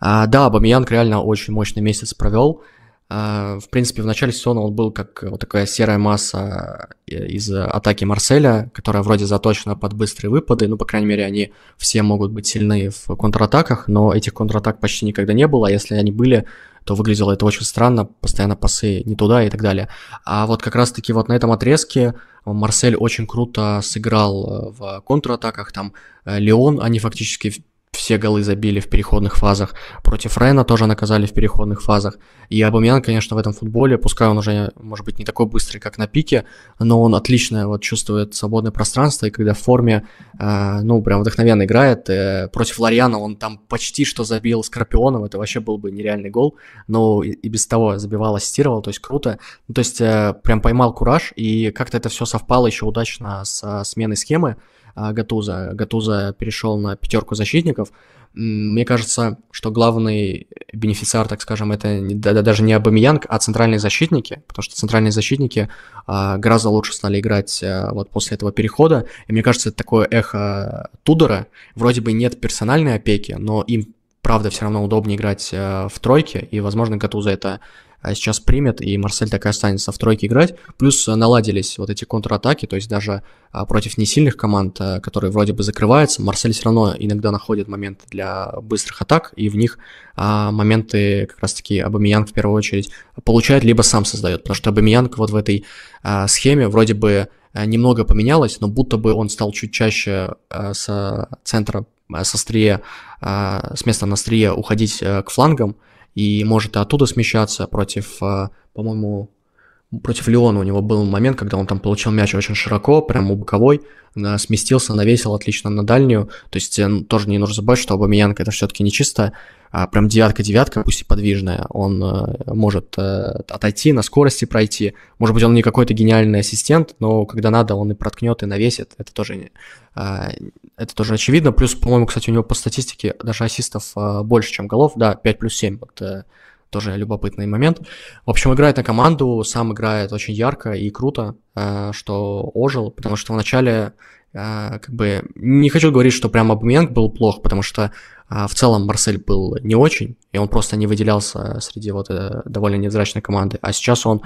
А, да, Бамиянг реально очень мощный месяц провел. А, в принципе, в начале сезона он был как вот такая серая масса э, из атаки Марселя, которая вроде заточена под быстрые выпады, ну, по крайней мере, они все могут быть сильны в контратаках, но этих контратак почти никогда не было, а если они были, то выглядело это очень странно, постоянно пасы не туда и так далее. А вот как раз-таки вот на этом отрезке Марсель очень круто сыграл э, в контратаках, там э, Леон, они фактически все голы забили в переходных фазах. Против Рена тоже наказали в переходных фазах. И Абумян, конечно, в этом футболе, пускай он уже, может быть, не такой быстрый, как на пике, но он отлично вот чувствует свободное пространство, и когда в форме, э, ну, прям вдохновенно играет. Э, против Лариана он там почти что забил Скорпионом, это вообще был бы нереальный гол, но и, и без того забивал, ассистировал, то есть круто. Ну, то есть э, прям поймал кураж, и как-то это все совпало еще удачно с сменой схемы. А, Гатуза. Гатуза перешел на пятерку защитников. Мне кажется, что главный бенефициар, так скажем, это даже не Абамиянг, а центральные защитники, потому что центральные защитники а, гораздо лучше стали играть а, вот после этого перехода. И мне кажется, это такое эхо Тудора. Вроде бы нет персональной опеки, но им правда все равно удобнее играть в тройке, и, возможно, Гатуза это а сейчас примет, и Марсель так и останется в тройке играть. Плюс наладились вот эти контратаки, то есть даже а, против несильных команд, а, которые вроде бы закрываются, Марсель все равно иногда находит моменты для быстрых атак, и в них моменты как раз-таки Абамиянг в первую очередь получает, либо сам создает, потому что Абамиянг вот в этой схеме вроде бы немного поменялось, но будто бы он стал чуть чаще с центра, с острия, с места на острие уходить к флангам, и может и оттуда смещаться против, э, по-моему, против Леона у него был момент, когда он там получил мяч очень широко, прямо у боковой, сместился, навесил отлично на дальнюю. То есть э, тоже не нужно забывать, что Абамиянка это все-таки не чисто а прям девятка-девятка, пусть и подвижная. Он э, может отойти, на скорости пройти. Может быть, он не какой-то гениальный ассистент, но когда надо, он и проткнет, и навесит. Это тоже, это тоже очевидно. Плюс, по-моему, кстати, у него по статистике даже ассистов больше, чем голов. Да, 5 плюс 7. Вот, тоже любопытный момент. В общем, играет на команду, сам играет очень ярко и круто, э, что ожил, потому что вначале э, как бы не хочу говорить, что прям Абменг был плох, потому что э, в целом Марсель был не очень, и он просто не выделялся среди вот довольно невзрачной команды. А сейчас он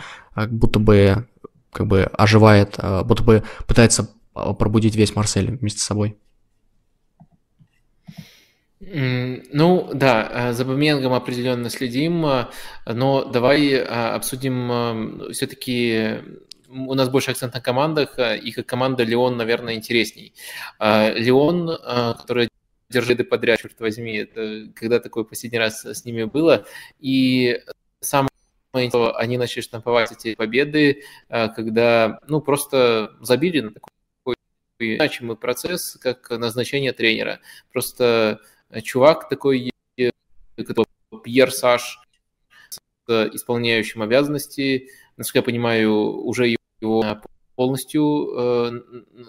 будто бы как бы оживает, будто бы пытается пробудить весь Марсель вместе с собой. Ну да, э, за Бамингом определенно следим, э, но давай э, обсудим все-таки у нас больше акцент на командах, и как команда Леон, наверное, интересней. Леон, который держит подряд, черт возьми, это когда такое последний раз с ними было, и самое что они начали штамповать эти победы, когда, ну, просто забили на такой значимый процесс, как назначение тренера. Просто чувак такой, Пьер Саш, исполняющим обязанности, насколько я понимаю, уже его полностью э,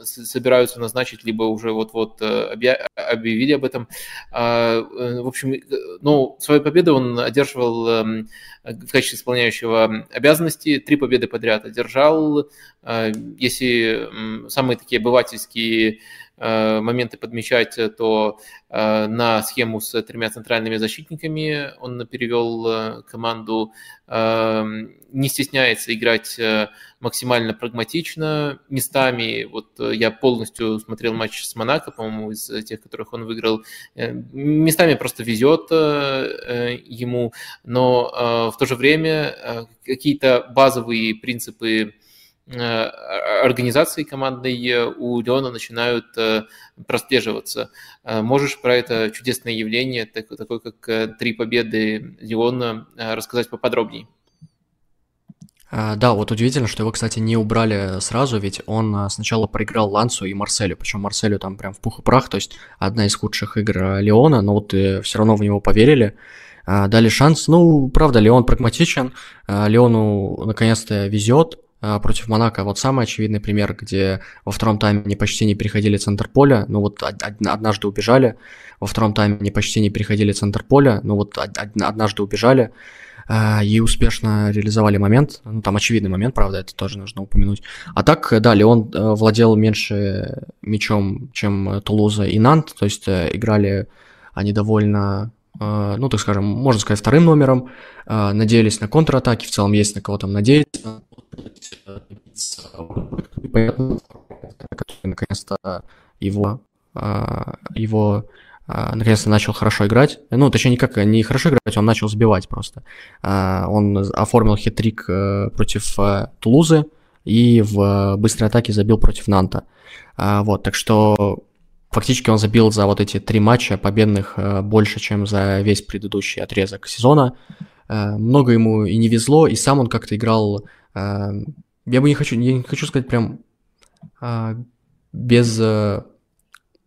собираются назначить, либо уже вот-вот э, объявили об этом. А, э, в общем, ну, свою победу он одерживал эм, в качестве исполняющего обязанности. Три победы подряд одержал. Если самые такие обывательские Э, моменты подмечать, э, то э, на схему с тремя центральными защитниками он перевел команду, не стесняется играть максимально прагматично местами. Вот я полностью смотрел матч с Монако, по-моему, из тех, которых он выиграл. Местами просто везет ему, но в то же время какие-то базовые принципы Э, организацией командной у Леона начинают прослеживаться. Можешь про это чудесное явление, такое как три победы Леона, рассказать поподробнее? А, да, вот удивительно, что его, кстати, не убрали сразу, ведь он а, сначала проиграл Лансу и Марселю, причем Марселю там прям в пух и прах, то есть одна из худших игр а, Леона, но вот э, все равно в него поверили, дали шанс. Ну, правда, Леон прагматичен, Леону наконец-то везет, против Монако вот самый очевидный пример, где во втором тайме почти не переходили центр поля, ну вот однажды убежали, во втором тайме почти не переходили центр поля, ну вот однажды убежали, а, и успешно реализовали момент. Ну, там очевидный момент, правда, это тоже нужно упомянуть. А так, да, Леон э, владел меньше мячом, чем Тулуза и Нант, то есть э, играли они довольно, э, ну, так скажем, можно сказать, вторым номером, надеялись на контратаки, в целом есть на кого там надеяться. Понятно, наконец-то его, его а, наконец-то начал хорошо играть. Ну, точнее, никак не хорошо играть, он начал забивать просто. А, он оформил хитрик э, против э, Тулузы и в быстрой атаке забил против Нанта. А, вот, так что фактически он забил за вот эти три матча победных э, больше, чем за весь предыдущий отрезок сезона. Много ему и не везло, и сам он как-то играл... Я бы не хочу, я не хочу сказать прям без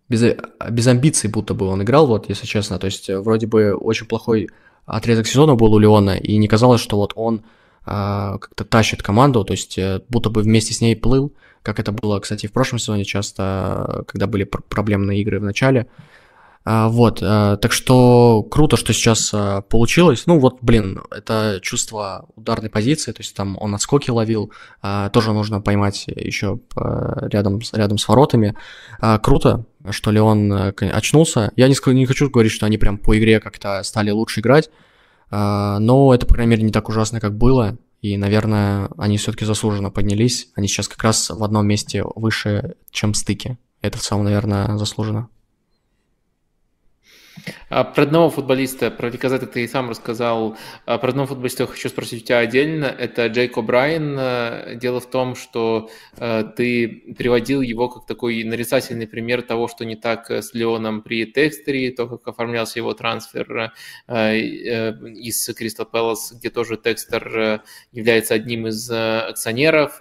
без, без амбиций будто бы он играл, вот, если честно. То есть, э, вроде бы очень плохой отрезок сезона был у Леона, и не казалось, что вот он а, как-то тащит команду, то есть, э, будто бы вместе с ней плыл, как это было, кстати, в прошлом сезоне часто, когда были пр- проблемные игры в начале. А, вот, а, так что круто, что сейчас а, получилось. Ну вот, блин, это чувство ударной позиции, то есть там он отскоки ловил, тоже нужно поймать еще рядом, рядом с воротами. Круто, что ли он очнулся. Я не, не хочу говорить, что они прям по игре как-то стали лучше играть, но это, по крайней мере, не так ужасно, как было. И, наверное, они все-таки заслуженно поднялись. Они сейчас как раз в одном месте выше, чем стыки. Это в целом, наверное, заслуженно. А про одного футболиста, про Ликазета ты и сам рассказал. А про одного футболиста хочу спросить у тебя отдельно. Это Джейк О'Брайен. Дело в том, что э, ты приводил его как такой нарицательный пример того, что не так с Леоном при Текстере, то, как оформлялся его трансфер э, из Кристал Пэлас, где тоже Текстер э, является одним из акционеров.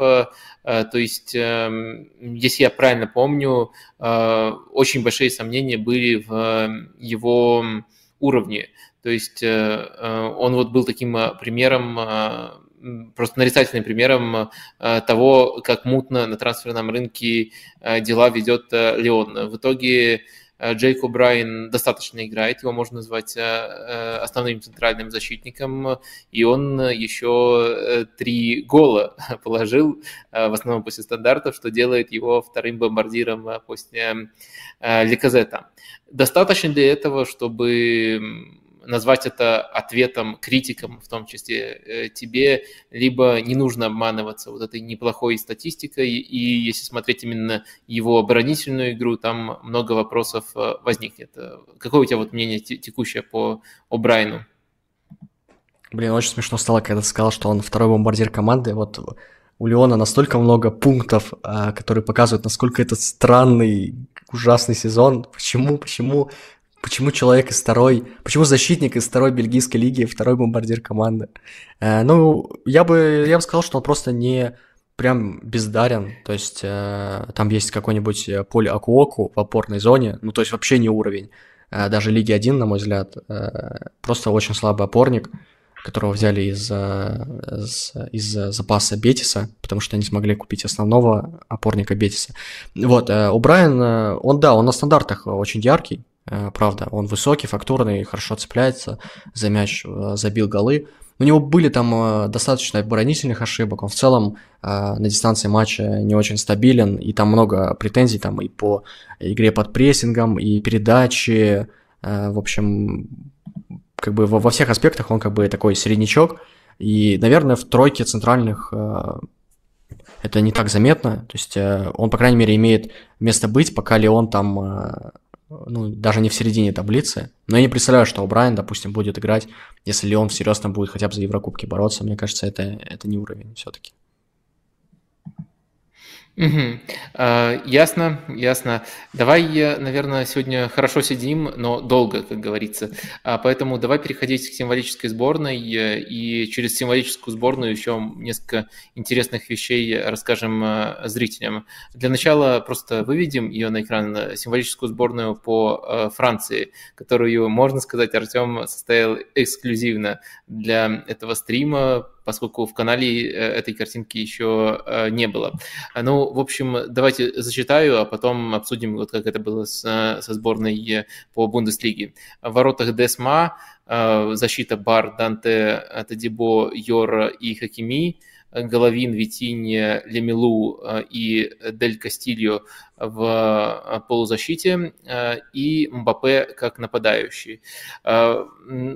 То есть, эм, если я правильно помню, очень большие сомнения были в его уровне. То есть э, э, он вот был таким э, примером, просто нарицательным примером того, как мутно на трансферном рынке дела ведет Леон. В итоге Джейк О'Брайен достаточно играет, его можно назвать основным центральным защитником, и он еще три гола положил, в основном после стандартов, что делает его вторым бомбардиром после Ликазета. Достаточно для этого, чтобы назвать это ответом критикам, в том числе э, тебе, либо не нужно обманываться вот этой неплохой статистикой, и если смотреть именно его оборонительную игру, там много вопросов э, возникнет. Какое у тебя вот мнение текущее по О'Брайну? Блин, очень смешно стало, когда ты сказал, что он второй бомбардир команды. Вот у Леона настолько много пунктов, которые показывают, насколько это странный, ужасный сезон. Почему, почему, почему человек из второй, почему защитник из второй бельгийской лиги, второй бомбардир команды? Э, ну, я бы, я бы сказал, что он просто не прям бездарен, то есть э, там есть какой-нибудь э, поле Акуоку в опорной зоне, ну, то есть вообще не уровень, э, даже Лиги 1, на мой взгляд, э, просто очень слабый опорник, которого взяли из, из, из запаса Бетиса, потому что они смогли купить основного опорника Бетиса. Вот, э, у Брайана, он, да, он на стандартах очень яркий, э, правда, он высокий, фактурный, хорошо цепляется, за мяч э, забил голы. У него были там достаточно оборонительных ошибок, он в целом на дистанции матча не очень стабилен, и там много претензий там и по игре под прессингом, и передачи, в общем, как бы во, всех аспектах он как бы такой среднячок, и, наверное, в тройке центральных э, это не так заметно, то есть э, он, по крайней мере, имеет место быть, пока Леон там, э, ну, даже не в середине таблицы, но я не представляю, что Брайан, допустим, будет играть, если Леон всерьез там будет хотя бы за Еврокубки бороться, мне кажется, это, это не уровень все-таки. Угу. Ясно, ясно. Давай, наверное, сегодня хорошо сидим, но долго, как говорится. А, поэтому давай переходить к символической сборной. Э, и через символическую сборную еще несколько интересных вещей расскажем э, зрителям. Для начала просто выведем ее на экран, э, символическую сборную по Франции, которую, можно сказать, Артем составил эксклюзивно для этого стрима поскольку в канале э, этой картинки еще э, не было. Ну, в общем, давайте зачитаю, а потом обсудим, вот как это было с, со сборной по Бундеслиге. В воротах Десма, э, защита Бар, Данте, Тадибо, Йор и Хакими, Головин, Витинья, Лемилу и Дель Кастильо в э, полузащите э, и Мбаппе как нападающий. Э,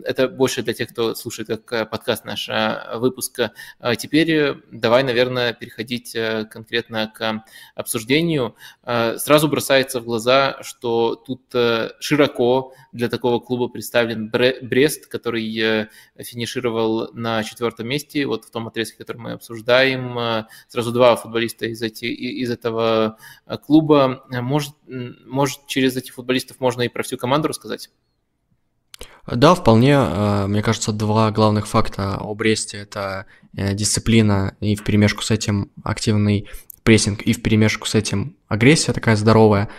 это больше для тех, кто слушает как подкаст нашего выпуска. Теперь давай, наверное, переходить конкретно к обсуждению. Сразу бросается в глаза, что тут широко для такого клуба представлен Брест, который финишировал на четвертом месте. Вот в том отрезке, который мы обсуждаем, сразу два футболиста из, эти, из этого клуба Э, может, может, через этих футболистов можно и про всю команду рассказать? Да, вполне. Э, мне кажется, два главных факта о Бресте – это э, дисциплина и в перемешку с этим активный прессинг, и в перемешку с этим агрессия такая здоровая.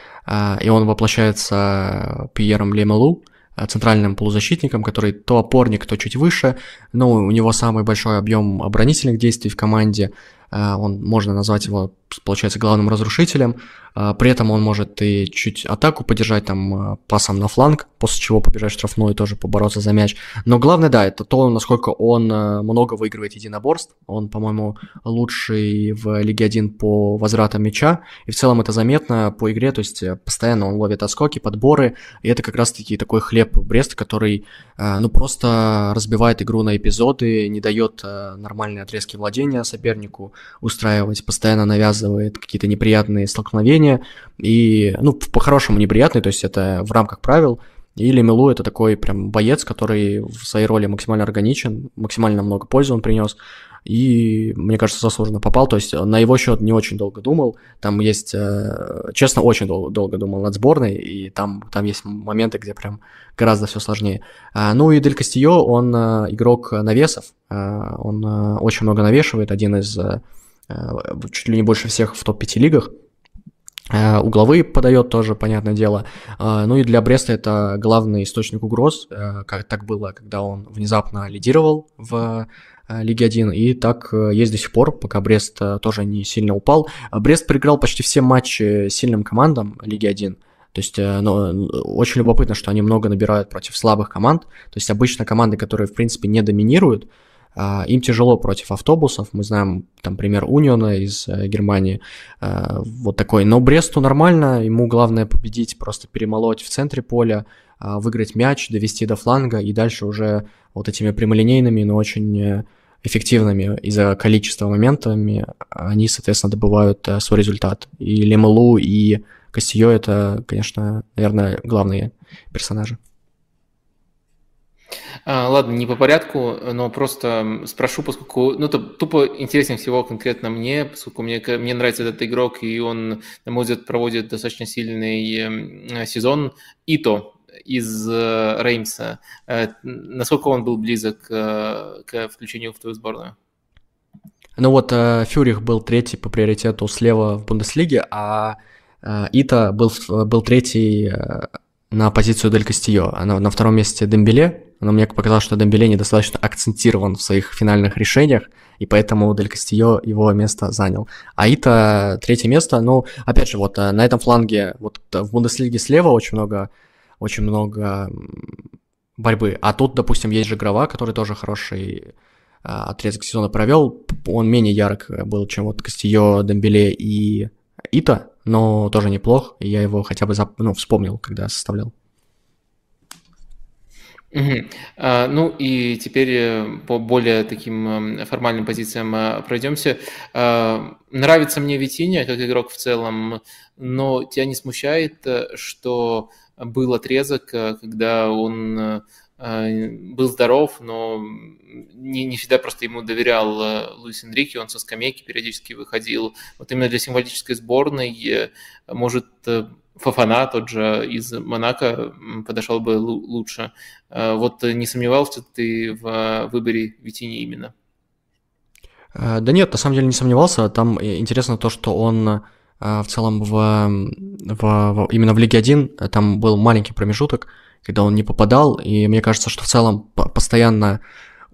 И он воплощается Пьером Лемелу, центральным полузащитником, который то опорник, то чуть выше, но у него самый большой объем оборонительных действий в команде, он, можно назвать его, получается, главным разрушителем, а, при этом он может и чуть атаку поддержать там а, пасом на фланг, после чего побежать штрафной и тоже побороться за мяч. Но главное, да, это то, насколько он а, много выигрывает единоборств. Он, по-моему, лучший в Лиге 1 по возвратам мяча. И в целом это заметно по игре, то есть э, постоянно он ловит отскоки, подборы. И это как раз-таки такой хлеб Бреста, который, ну, просто разбивает игру на эпизоды, не дает нормальные отрезки владения сопернику устраивать, постоянно навязывает какие-то неприятные столкновения и, ну, по-хорошему неприятный, то есть это в рамках правил, и Лемелу это такой прям боец, который в своей роли максимально органичен, максимально много пользы он принес, и, мне кажется, заслуженно попал, то есть на его счет не очень долго думал, там есть, э, честно, очень дол- долго думал над сборной, и там, там есть моменты, где прям гораздо все сложнее. А, ну и Дель Кастио, он э, игрок навесов, а, он э, очень много навешивает, один из чуть ли не больше всех в топ-5 лигах, Э, угловые подает тоже, понятное дело. Э, ну и для Бреста это главный источник угроз, э, как так было, когда он внезапно лидировал в Лиге 1, и так есть до сих пор, пока Брест тоже не сильно упал. Брест проиграл почти все матчи сильным командам Лиги 1, то есть ну, очень любопытно, что они много набирают против слабых команд. То есть обычно команды, которые, в принципе, не доминируют, им тяжело против автобусов. Мы знаем, там, пример Униона из э, Германии. А, вот такой. Но Бресту нормально. Ему главное победить, просто перемолоть в центре поля, а, выиграть мяч, довести до фланга и дальше уже вот этими прямолинейными, но очень э, эффективными из-за количества моментами, они, соответственно, добывают э, свой результат. И Лемелу, и Костио — это, конечно, наверное, главные персонажи. А, ладно, не по порядку, но просто спрошу, поскольку, ну, это тупо интереснее всего конкретно мне, поскольку мне, мне нравится этот игрок, и он, на мой взгляд, проводит достаточно сильный эм, сезон. Ито из э, Реймса, э, насколько он был близок э, к включению в твою сборную? Ну вот Фюрих был третий по приоритету слева в Бундеслиге, а Ита был, был третий на позицию Дель Кастио. На, на втором месте Дембеле, но мне показалось, что Дембеле недостаточно акцентирован в своих финальных решениях, и поэтому Дель Кастио его место занял. А Ита третье место, ну, опять же, вот э, на этом фланге, вот в Бундеслиге слева очень много, очень много борьбы, а тут, допустим, есть же Грова, который тоже хороший э, отрезок сезона провел, он менее ярок был, чем вот Кастио, Дембеле и Ита, но тоже неплох, я его хотя бы зап... ну, вспомнил, когда составлял. Угу. А, ну и теперь э, по более таким формальным позициям а, пройдемся. А, нравится мне Витиня как игрок в целом, но тебя не смущает, э, что был отрезок, э, когда он был здоров, но не, не всегда просто ему доверял Луис Энрике, он со скамейки периодически выходил. Вот именно для символической сборной может Фафана, тот же из Монако, подошел бы лучше. Вот не сомневался ты в выборе Витини именно? Да нет, на самом деле не сомневался. Там интересно то, что он в целом в, в, в, именно в Лиге 1 там был маленький промежуток, когда он не попадал, и мне кажется, что в целом постоянно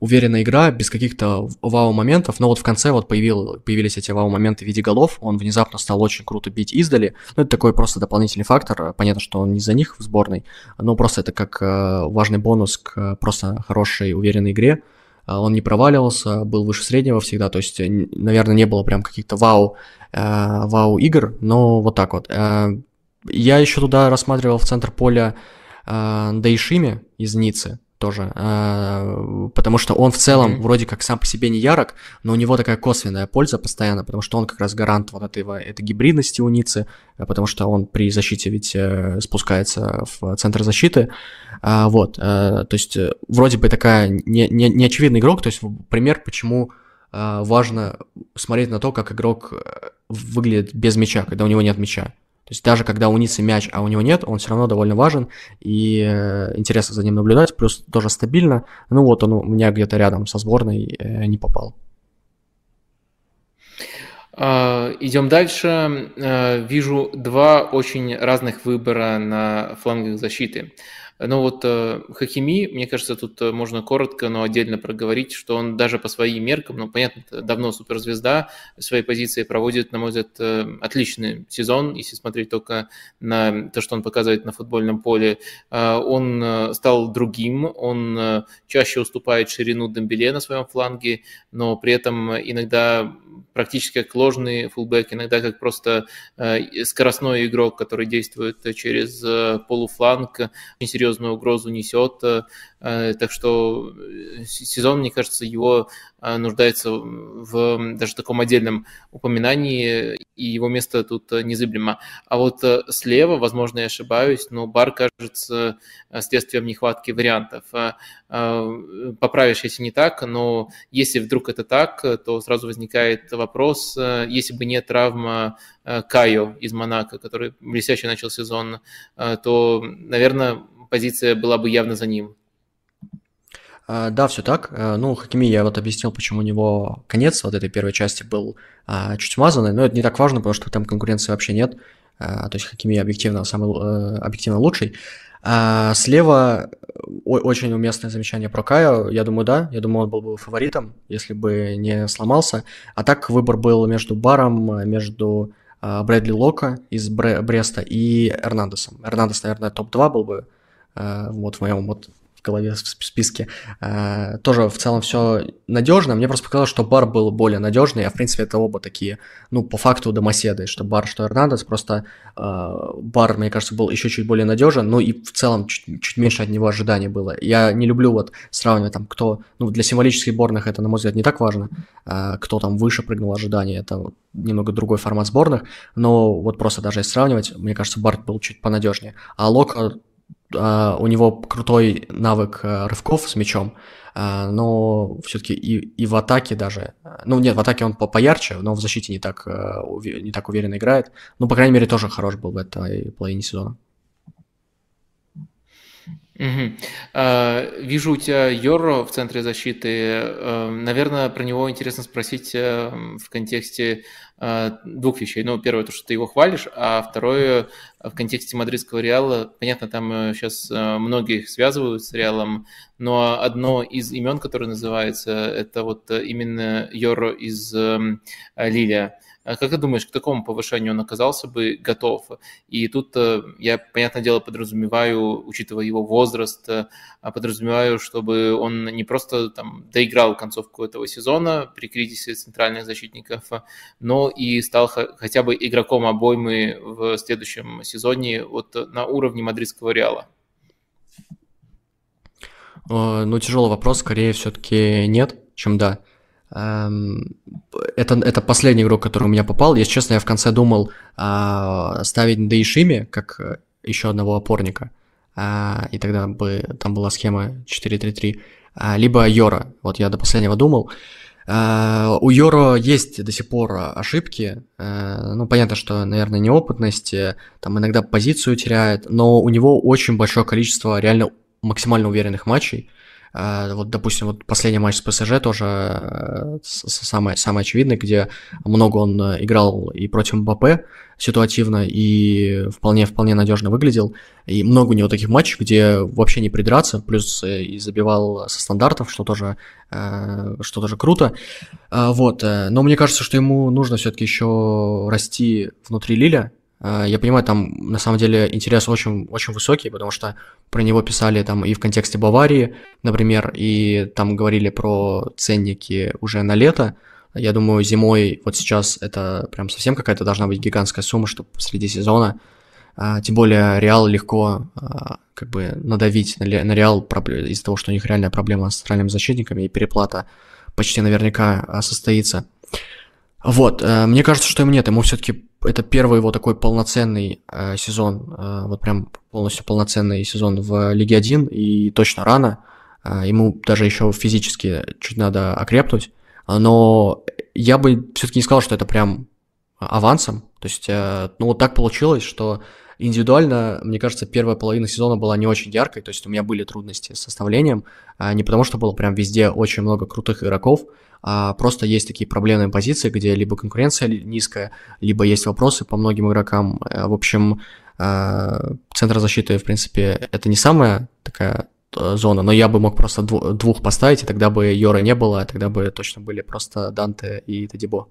уверенная игра, без каких-то вау-моментов, но вот в конце вот появил, появились эти вау-моменты в виде голов, он внезапно стал очень круто бить издали, ну это такой просто дополнительный фактор, понятно, что он не за них в сборной, но просто это как э, важный бонус к просто хорошей уверенной игре, а он не проваливался, был выше среднего всегда, то есть, наверное, не было прям каких-то вау, э, вау игр, но вот так вот. Э, я еще туда рассматривал в центр поля Дайшими из Ниццы, тоже, а, потому что он в целом вроде как сам по себе не ярок, но у него такая косвенная польза постоянно, потому что он как раз гарант вот этого, этой гибридности у Ницы, потому что он при защите ведь э, спускается в центр защиты, а, вот, э, то есть э, вроде бы такая не, не, неочевидный игрок, то есть пример, почему важно смотреть на то, как игрок выглядит без мяча, когда у него нет мяча. То есть даже когда у Ницы мяч, а у него нет, он все равно довольно важен, и э, интересно за ним наблюдать, плюс тоже стабильно. Ну вот он у меня где-то рядом со сборной э, не попал. А, идем дальше. Э, вижу два очень разных выбора на флангах защиты. Но вот э, Хакими, мне кажется, тут э, можно коротко, но отдельно проговорить, что он даже по своим меркам, ну, понятно, давно суперзвезда, своей позиции проводит, на мой взгляд, э, отличный сезон, если смотреть только на то, что он показывает на футбольном поле. Он стал другим, он чаще уступает ширину Дембеле на своем фланге, но при этом иногда практически как ложный фулбэк, иногда как просто скоростной игрок, который действует через полуфланг, очень серьезную угрозу несет. Э, так что э, сезон, мне кажется, его э, нуждается в даже таком отдельном упоминании, и его место тут незыблемо. А вот слева, возможно, я ошибаюсь, но Бар кажется следствием нехватки вариантов. Поправишь, если не так, но если вдруг это так, то сразу возникает вопрос, если бы не травма Кайо из Монако, который блестяще начал сезон, то, наверное, позиция была бы явно за ним. А, да, все так. А, ну, Хакими я вот объяснил, почему у него конец вот этой первой части был а, чуть смазанный, но это не так важно, потому что там конкуренции вообще нет. То есть Хакими объективно самый э, объективно лучший. Слева очень уместное замечание про Каю. Я думаю, да. Я думаю, он был бы фаворитом, если бы не сломался. А так выбор был между Баром, между Брэдли Лока из Бреста и Эрнандесом. Эрнандес, наверное, топ-2 был бы вот в моем вот в голове в списке. Э, тоже в целом все надежно. Мне просто показалось, что бар был более надежный, а в принципе это оба такие, ну, по факту домоседы, что бар, что Эрнандес, просто э, бар, мне кажется, был еще чуть более надежен, ну и в целом чуть, чуть меньше от него ожиданий было. Я не люблю вот сравнивать там, кто, ну, для символических сборных это, на мой взгляд, не так важно, кто там выше прыгнул ожидания, это немного другой формат сборных, но вот просто даже если сравнивать, мне кажется, Барт был чуть понадежнее. А Лок Uh, у него крутой навык uh, рывков с мячом, uh, но все-таки и, и в атаке даже, ну нет, в атаке он по поярче, но в защите не так, не так уверенно играет. Ну, по крайней мере, тоже хорош был в этой половине сезона. Угу. Вижу у тебя Йоро в центре защиты. Наверное, про него интересно спросить в контексте двух вещей. Ну, первое, то, что ты его хвалишь, а второе, в контексте мадридского Реала. Понятно, там сейчас э, э, многих связывают с Реалом, но одно из имен, которое называется, это вот э, именно Йоро из Лилия. А как ты думаешь, к такому повышению он оказался бы готов? И тут э, я, понятное дело, подразумеваю, учитывая его возраст, э, а подразумеваю, чтобы он не просто там доиграл концовку этого сезона при кризисе центральных защитников, но и стал хотя бы игроком обоймы в следующем сезоне вот на уровне мадридского Реала. Ну, тяжелый вопрос, скорее все-таки нет, чем да. Эм, это, это последний игрок, который у меня попал. Если честно, я в конце думал а, ставить Дейшими как э, еще одного опорника. и тогда бы там была схема 4-3-3, либо Йора, вот я до последнего думал. У Йоро есть до сих пор ошибки. Ну, понятно, что, наверное, неопытность, там иногда позицию теряет, но у него очень большое количество реально максимально уверенных матчей. А, вот, допустим, вот последний матч с ПСЖ тоже э, самый, самый очевидный, где много он э, играл и против МБП ситуативно, и вполне-вполне надежно выглядел. И много у него таких матчей, где вообще не придраться, плюс э, и забивал со стандартов, что тоже, что тоже круто. А, вот. Но мне кажется, что ему нужно все-таки еще расти внутри Лиля, а, я понимаю, там на самом деле интерес очень, очень высокий, потому что про него писали там и в контексте Баварии, например, и там говорили про ценники уже на лето. Я думаю, зимой вот сейчас это прям совсем какая-то должна быть гигантская сумма, чтобы среди сезона. А, тем более Реал легко а, как бы надавить на, Реал из-за того, что у них реальная проблема с центральными защитниками и переплата почти наверняка состоится. Вот, э, мне кажется, что ему нет, ему все-таки это первый его такой полноценный э, сезон, э, вот прям полностью полноценный сезон в Лиге 1, и точно рано. Э, ему даже еще физически чуть надо окрепнуть. Но я бы все-таки не сказал, что это прям авансом. То есть, э, ну вот так получилось, что индивидуально, мне кажется, первая половина сезона была не очень яркой. То есть у меня были трудности с составлением, э, не потому что было прям везде очень много крутых игроков, а просто есть такие проблемные позиции, где либо конкуренция низкая, либо есть вопросы по многим игрокам. Э, в общем, э, центр защиты, в принципе, это не самая такая э, зона, но я бы мог просто двух поставить, и тогда бы Йора не было, а тогда бы точно были просто Данте и Тадибо.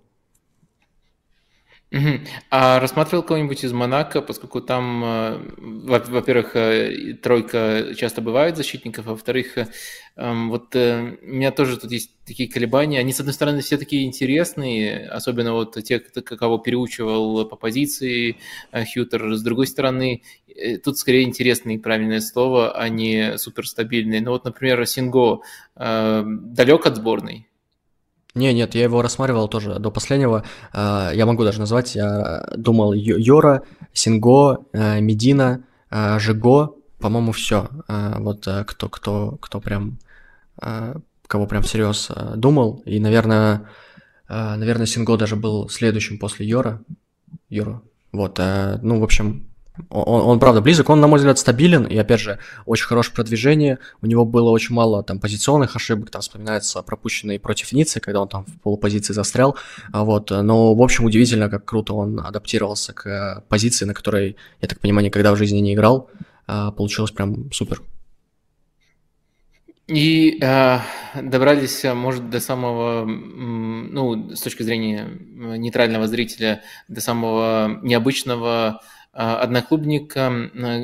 Угу. А рассматривал кого-нибудь из Монако, поскольку там, э, во-первых, э, тройка часто бывает защитников, а во-вторых, э, эм, вот у меня тоже тут есть такие колебания. Они, с одной стороны, все такие интересные, особенно вот те, кого переучивал по позиции Хьютер. С другой стороны, тут скорее интересное и правильное слово, а не суперстабильные. Ну вот, например, Синго далек от сборной, не, нет, я его рассматривал тоже до последнего. А, я могу даже назвать. Я думал Йора, Синго, э, Медина, э, Жиго, по-моему, все. Вот э, кто, кто, кто прям, кого прям всерьез думал. И, наверное, наверное, Синго даже был следующим после Йора. Йора. Вот, ну, в общем, он, он, правда, близок, он, на мой взгляд, стабилен, и, опять же, очень хорошее продвижение. У него было очень мало там позиционных ошибок, там вспоминается пропущенные против Ниццы, когда он там в полупозиции застрял. А вот, но, в общем, удивительно, как круто он адаптировался к э, позиции, на которой, я так понимаю, никогда в жизни не играл. А, получилось прям супер. И э, добрались, может, до самого, ну, с точки зрения нейтрального зрителя, до самого необычного одноклубника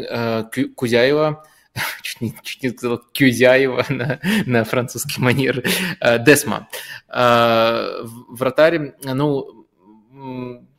а, Кузяева, чуть не, чуть не сказал Кюзяева на, на французский манер, а, Десма. Вратарь, ну,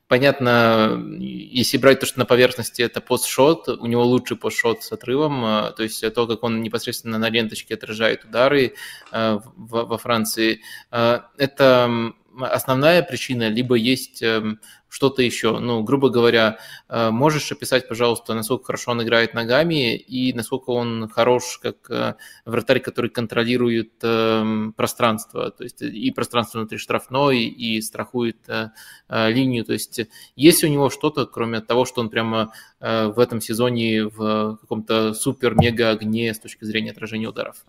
понятно, если брать то, что на поверхности это постшот, у него лучший постшот с отрывом, то есть то, как он непосредственно на ленточке отражает удары во Франции, это основная причина, либо есть эм, что-то еще. Ну, грубо говоря, э, можешь описать, пожалуйста, насколько хорошо он играет ногами и насколько он хорош как э, вратарь, который контролирует эм, пространство, то есть и пространство внутри штрафной, и страхует э, линию. То есть есть у него что-то, кроме того, что он прямо в этом сезоне в каком-то супер-мега огне с точки зрения отражения ударов?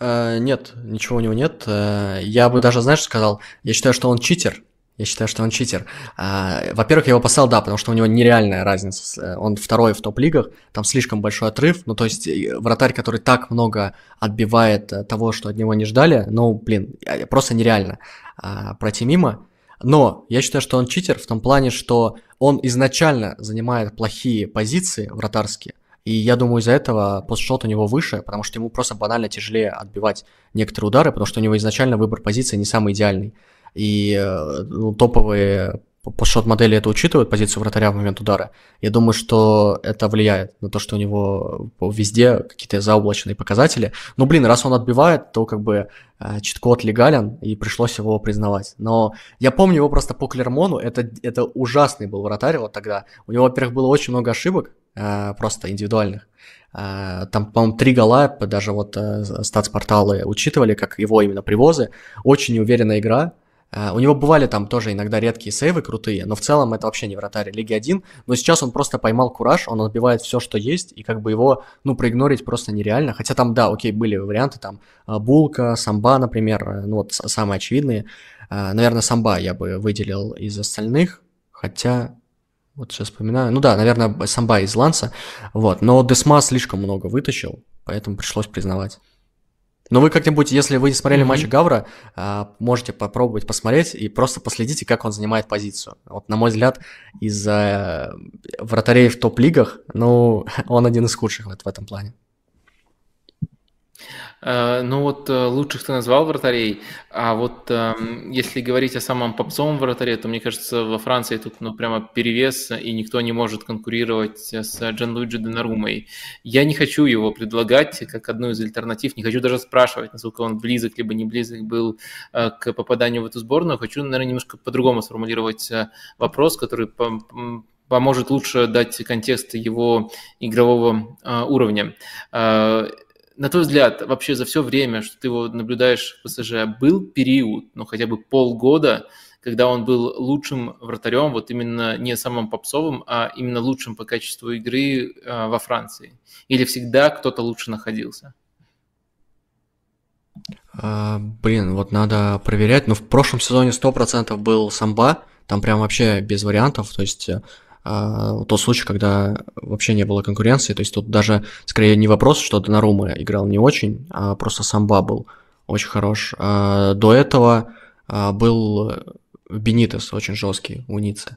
Э, нет, ничего у него нет. Э, я бы даже, знаешь, сказал, я считаю, что он читер. Я считаю, что он читер. Э, во-первых, я его поставил, да, потому что у него нереальная разница. Он второй в топ-лигах, там слишком большой отрыв. Ну, то есть вратарь, который так много отбивает того, что от него не ждали, ну, блин, просто нереально пройти мимо. Но я считаю, что он читер в том плане, что он изначально занимает плохие позиции вратарские, и я думаю, из-за этого постшот у него выше, потому что ему просто банально тяжелее отбивать некоторые удары, потому что у него изначально выбор позиции не самый идеальный. И э, ну, топовые постшот модели это учитывают, позицию вратаря в момент удара. Я думаю, что это влияет на то, что у него везде какие-то заоблачные показатели. Ну, блин, раз он отбивает, то как бы э, чит-код легален, и пришлось его признавать. Но я помню его просто по Клермону, это, это ужасный был вратарь вот тогда. У него, во-первых, было очень много ошибок, просто индивидуальных. Там, по-моему, три гола, даже вот статс-порталы учитывали, как его именно привозы. Очень неуверенная игра, у него бывали там тоже иногда редкие сейвы крутые, но в целом это вообще не вратарь Лиги 1. Но сейчас он просто поймал кураж, он отбивает все, что есть, и как бы его, ну, проигнорить просто нереально. Хотя там, да, окей, были варианты, там, а, Булка, Самба, например, э, ну, вот самые очевидные. Наверное, Самба я бы выделил из остальных, хотя, вот сейчас вспоминаю, ну да, наверное, Самба из Ланса, вот, но Десма слишком много вытащил, поэтому пришлось признавать. Но вы как-нибудь, если вы не смотрели mm-hmm. матч Гавра, а, можете попробовать посмотреть и просто последите, как он занимает позицию. Вот, на мой взгляд, из э, вратарей в топ-лигах, ну, он один из худших в этом плане. Э, ну вот э, лучших ты назвал вратарей, а вот эм, если говорить о самом попсовом вратаре, то мне кажется, во Франции тут ну прямо перевес, и никто не может конкурировать с Джан Луиджи Денарумой. Я не хочу его предлагать как одну из альтернатив, не хочу даже спрашивать, насколько он близок либо не близок был э, к попаданию в эту сборную. Хочу, наверное, немножко по-другому сформулировать вопрос, который поможет лучше дать контекст его игрового уровня на твой взгляд, вообще за все время, что ты его наблюдаешь в ПСЖ, был период, ну хотя бы полгода, когда он был лучшим вратарем, вот именно не самым попсовым, а именно лучшим по качеству игры э, во Франции? Или всегда кто-то лучше находился? А, блин, вот надо проверять. Ну, в прошлом сезоне 100% был самба, там прям вообще без вариантов. То есть э, тот случай, когда вообще не было конкуренции. То есть тут даже скорее не вопрос, что Донарума играл не очень, а просто самба был очень хорош. А, до этого а, был Бенитес очень жесткий у Ницце.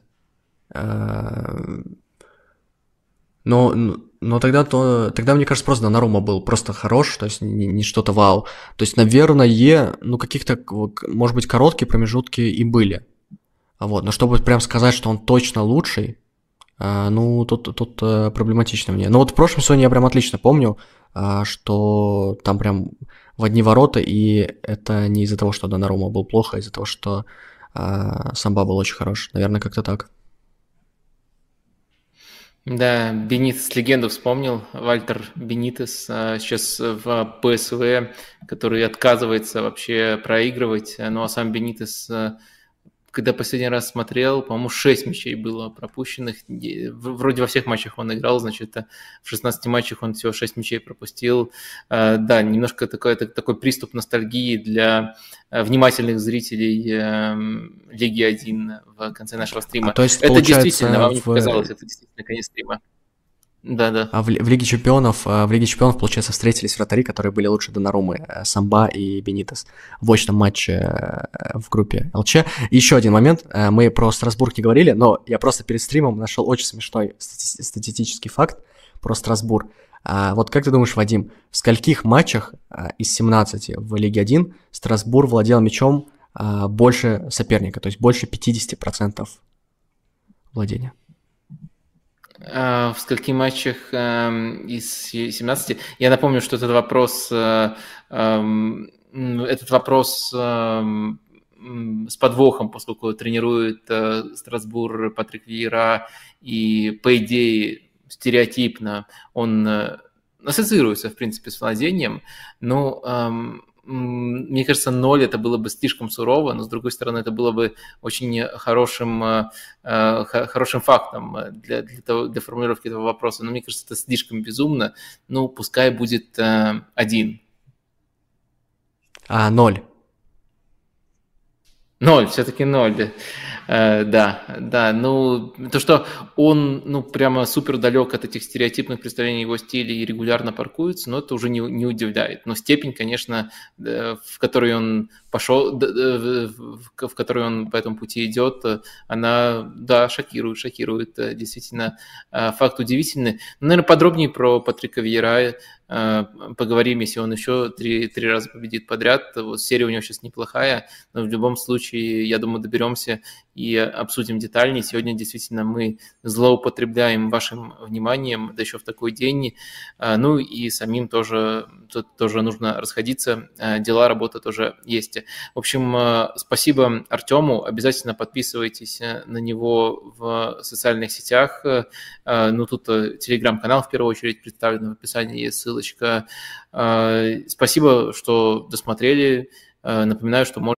А, но, но тогда, то, тогда, мне кажется, просто Донарума был просто хорош, то есть не, не что-то вау. То есть, наверное, ну каких-то, может быть, короткие промежутки и были. Вот, но чтобы прям сказать, что он точно лучший, а, ну, тут, тут а, проблематично мне. Но вот в прошлом сезоне я прям отлично помню, а, что там прям в одни ворота, и это не из-за того, что Донарума был плохо, а из-за того, что а, Самба был очень хорош. Наверное, как-то так. Да, Бенитес легенду вспомнил. Вальтер Бенитес сейчас в ПСВ, который отказывается вообще проигрывать. Ну а сам Бенитес когда последний раз смотрел, по-моему, 6 мячей было пропущенных. Вроде во всех матчах он играл, значит, в 16 матчах он всего 6 мячей пропустил. А, да, немножко такой, такой приступ ностальгии для э, внимательных зрителей Лиги 1 в конце нашего стрима. А, то есть, это действительно, вам не показалось, это действительно конец стрима. Да, да. В, в Лиге Чемпионов, а, в Лиге Чемпионов, получается, встретились вратари, которые были лучше Донарумы, э, Самба и Бенитес в очном матче э, в группе ЛЧ. еще один момент, э, мы про Страсбург не говорили, но я просто перед стримом нашел очень смешной стати- статистический факт про Страсбург. А вот как ты думаешь, Вадим, в скольких матчах из 17 в Лиге 1 Страсбург владел мячом больше соперника, то есть больше 50% владения? А, в скольких матчах эм, из 17? Я напомню, что этот вопрос, э, эм, этот вопрос эм, с подвохом, поскольку тренирует э, Страсбур Патрик Виера, и по идее стереотипно он э, ассоциируется, в принципе, с владением, но мне кажется, ноль это было бы слишком сурово, но с другой стороны, это было бы очень хорошим, э, э, хорошим фактом для, для, того, для формулировки этого вопроса. Но мне кажется, это слишком безумно. Ну, пускай будет э, один. А, ноль. Ноль, все-таки ноль. Э, да, да, ну, то, что он, ну, прямо супер далек от этих стереотипных представлений его стиля и регулярно паркуется, но это уже не, не удивляет. Но степень, конечно, э, в которой он пошел, в которой он по этому пути идет, она, да, шокирует, шокирует, э, действительно, факт удивительный. Наверное, подробнее про Патрика Вьера поговорим, если он еще три, три раза победит подряд. Вот серия у него сейчас неплохая, но в любом случае, я думаю, доберемся и обсудим детальнее. Сегодня действительно мы злоупотребляем вашим вниманием, да еще в такой день. Ну и самим тоже, тоже нужно расходиться, дела, работа тоже есть. В общем, спасибо Артему, обязательно подписывайтесь на него в социальных сетях. Ну тут телеграм-канал в первую очередь представлен в описании, есть ссылочка. Спасибо, что досмотрели. Напоминаю, что можно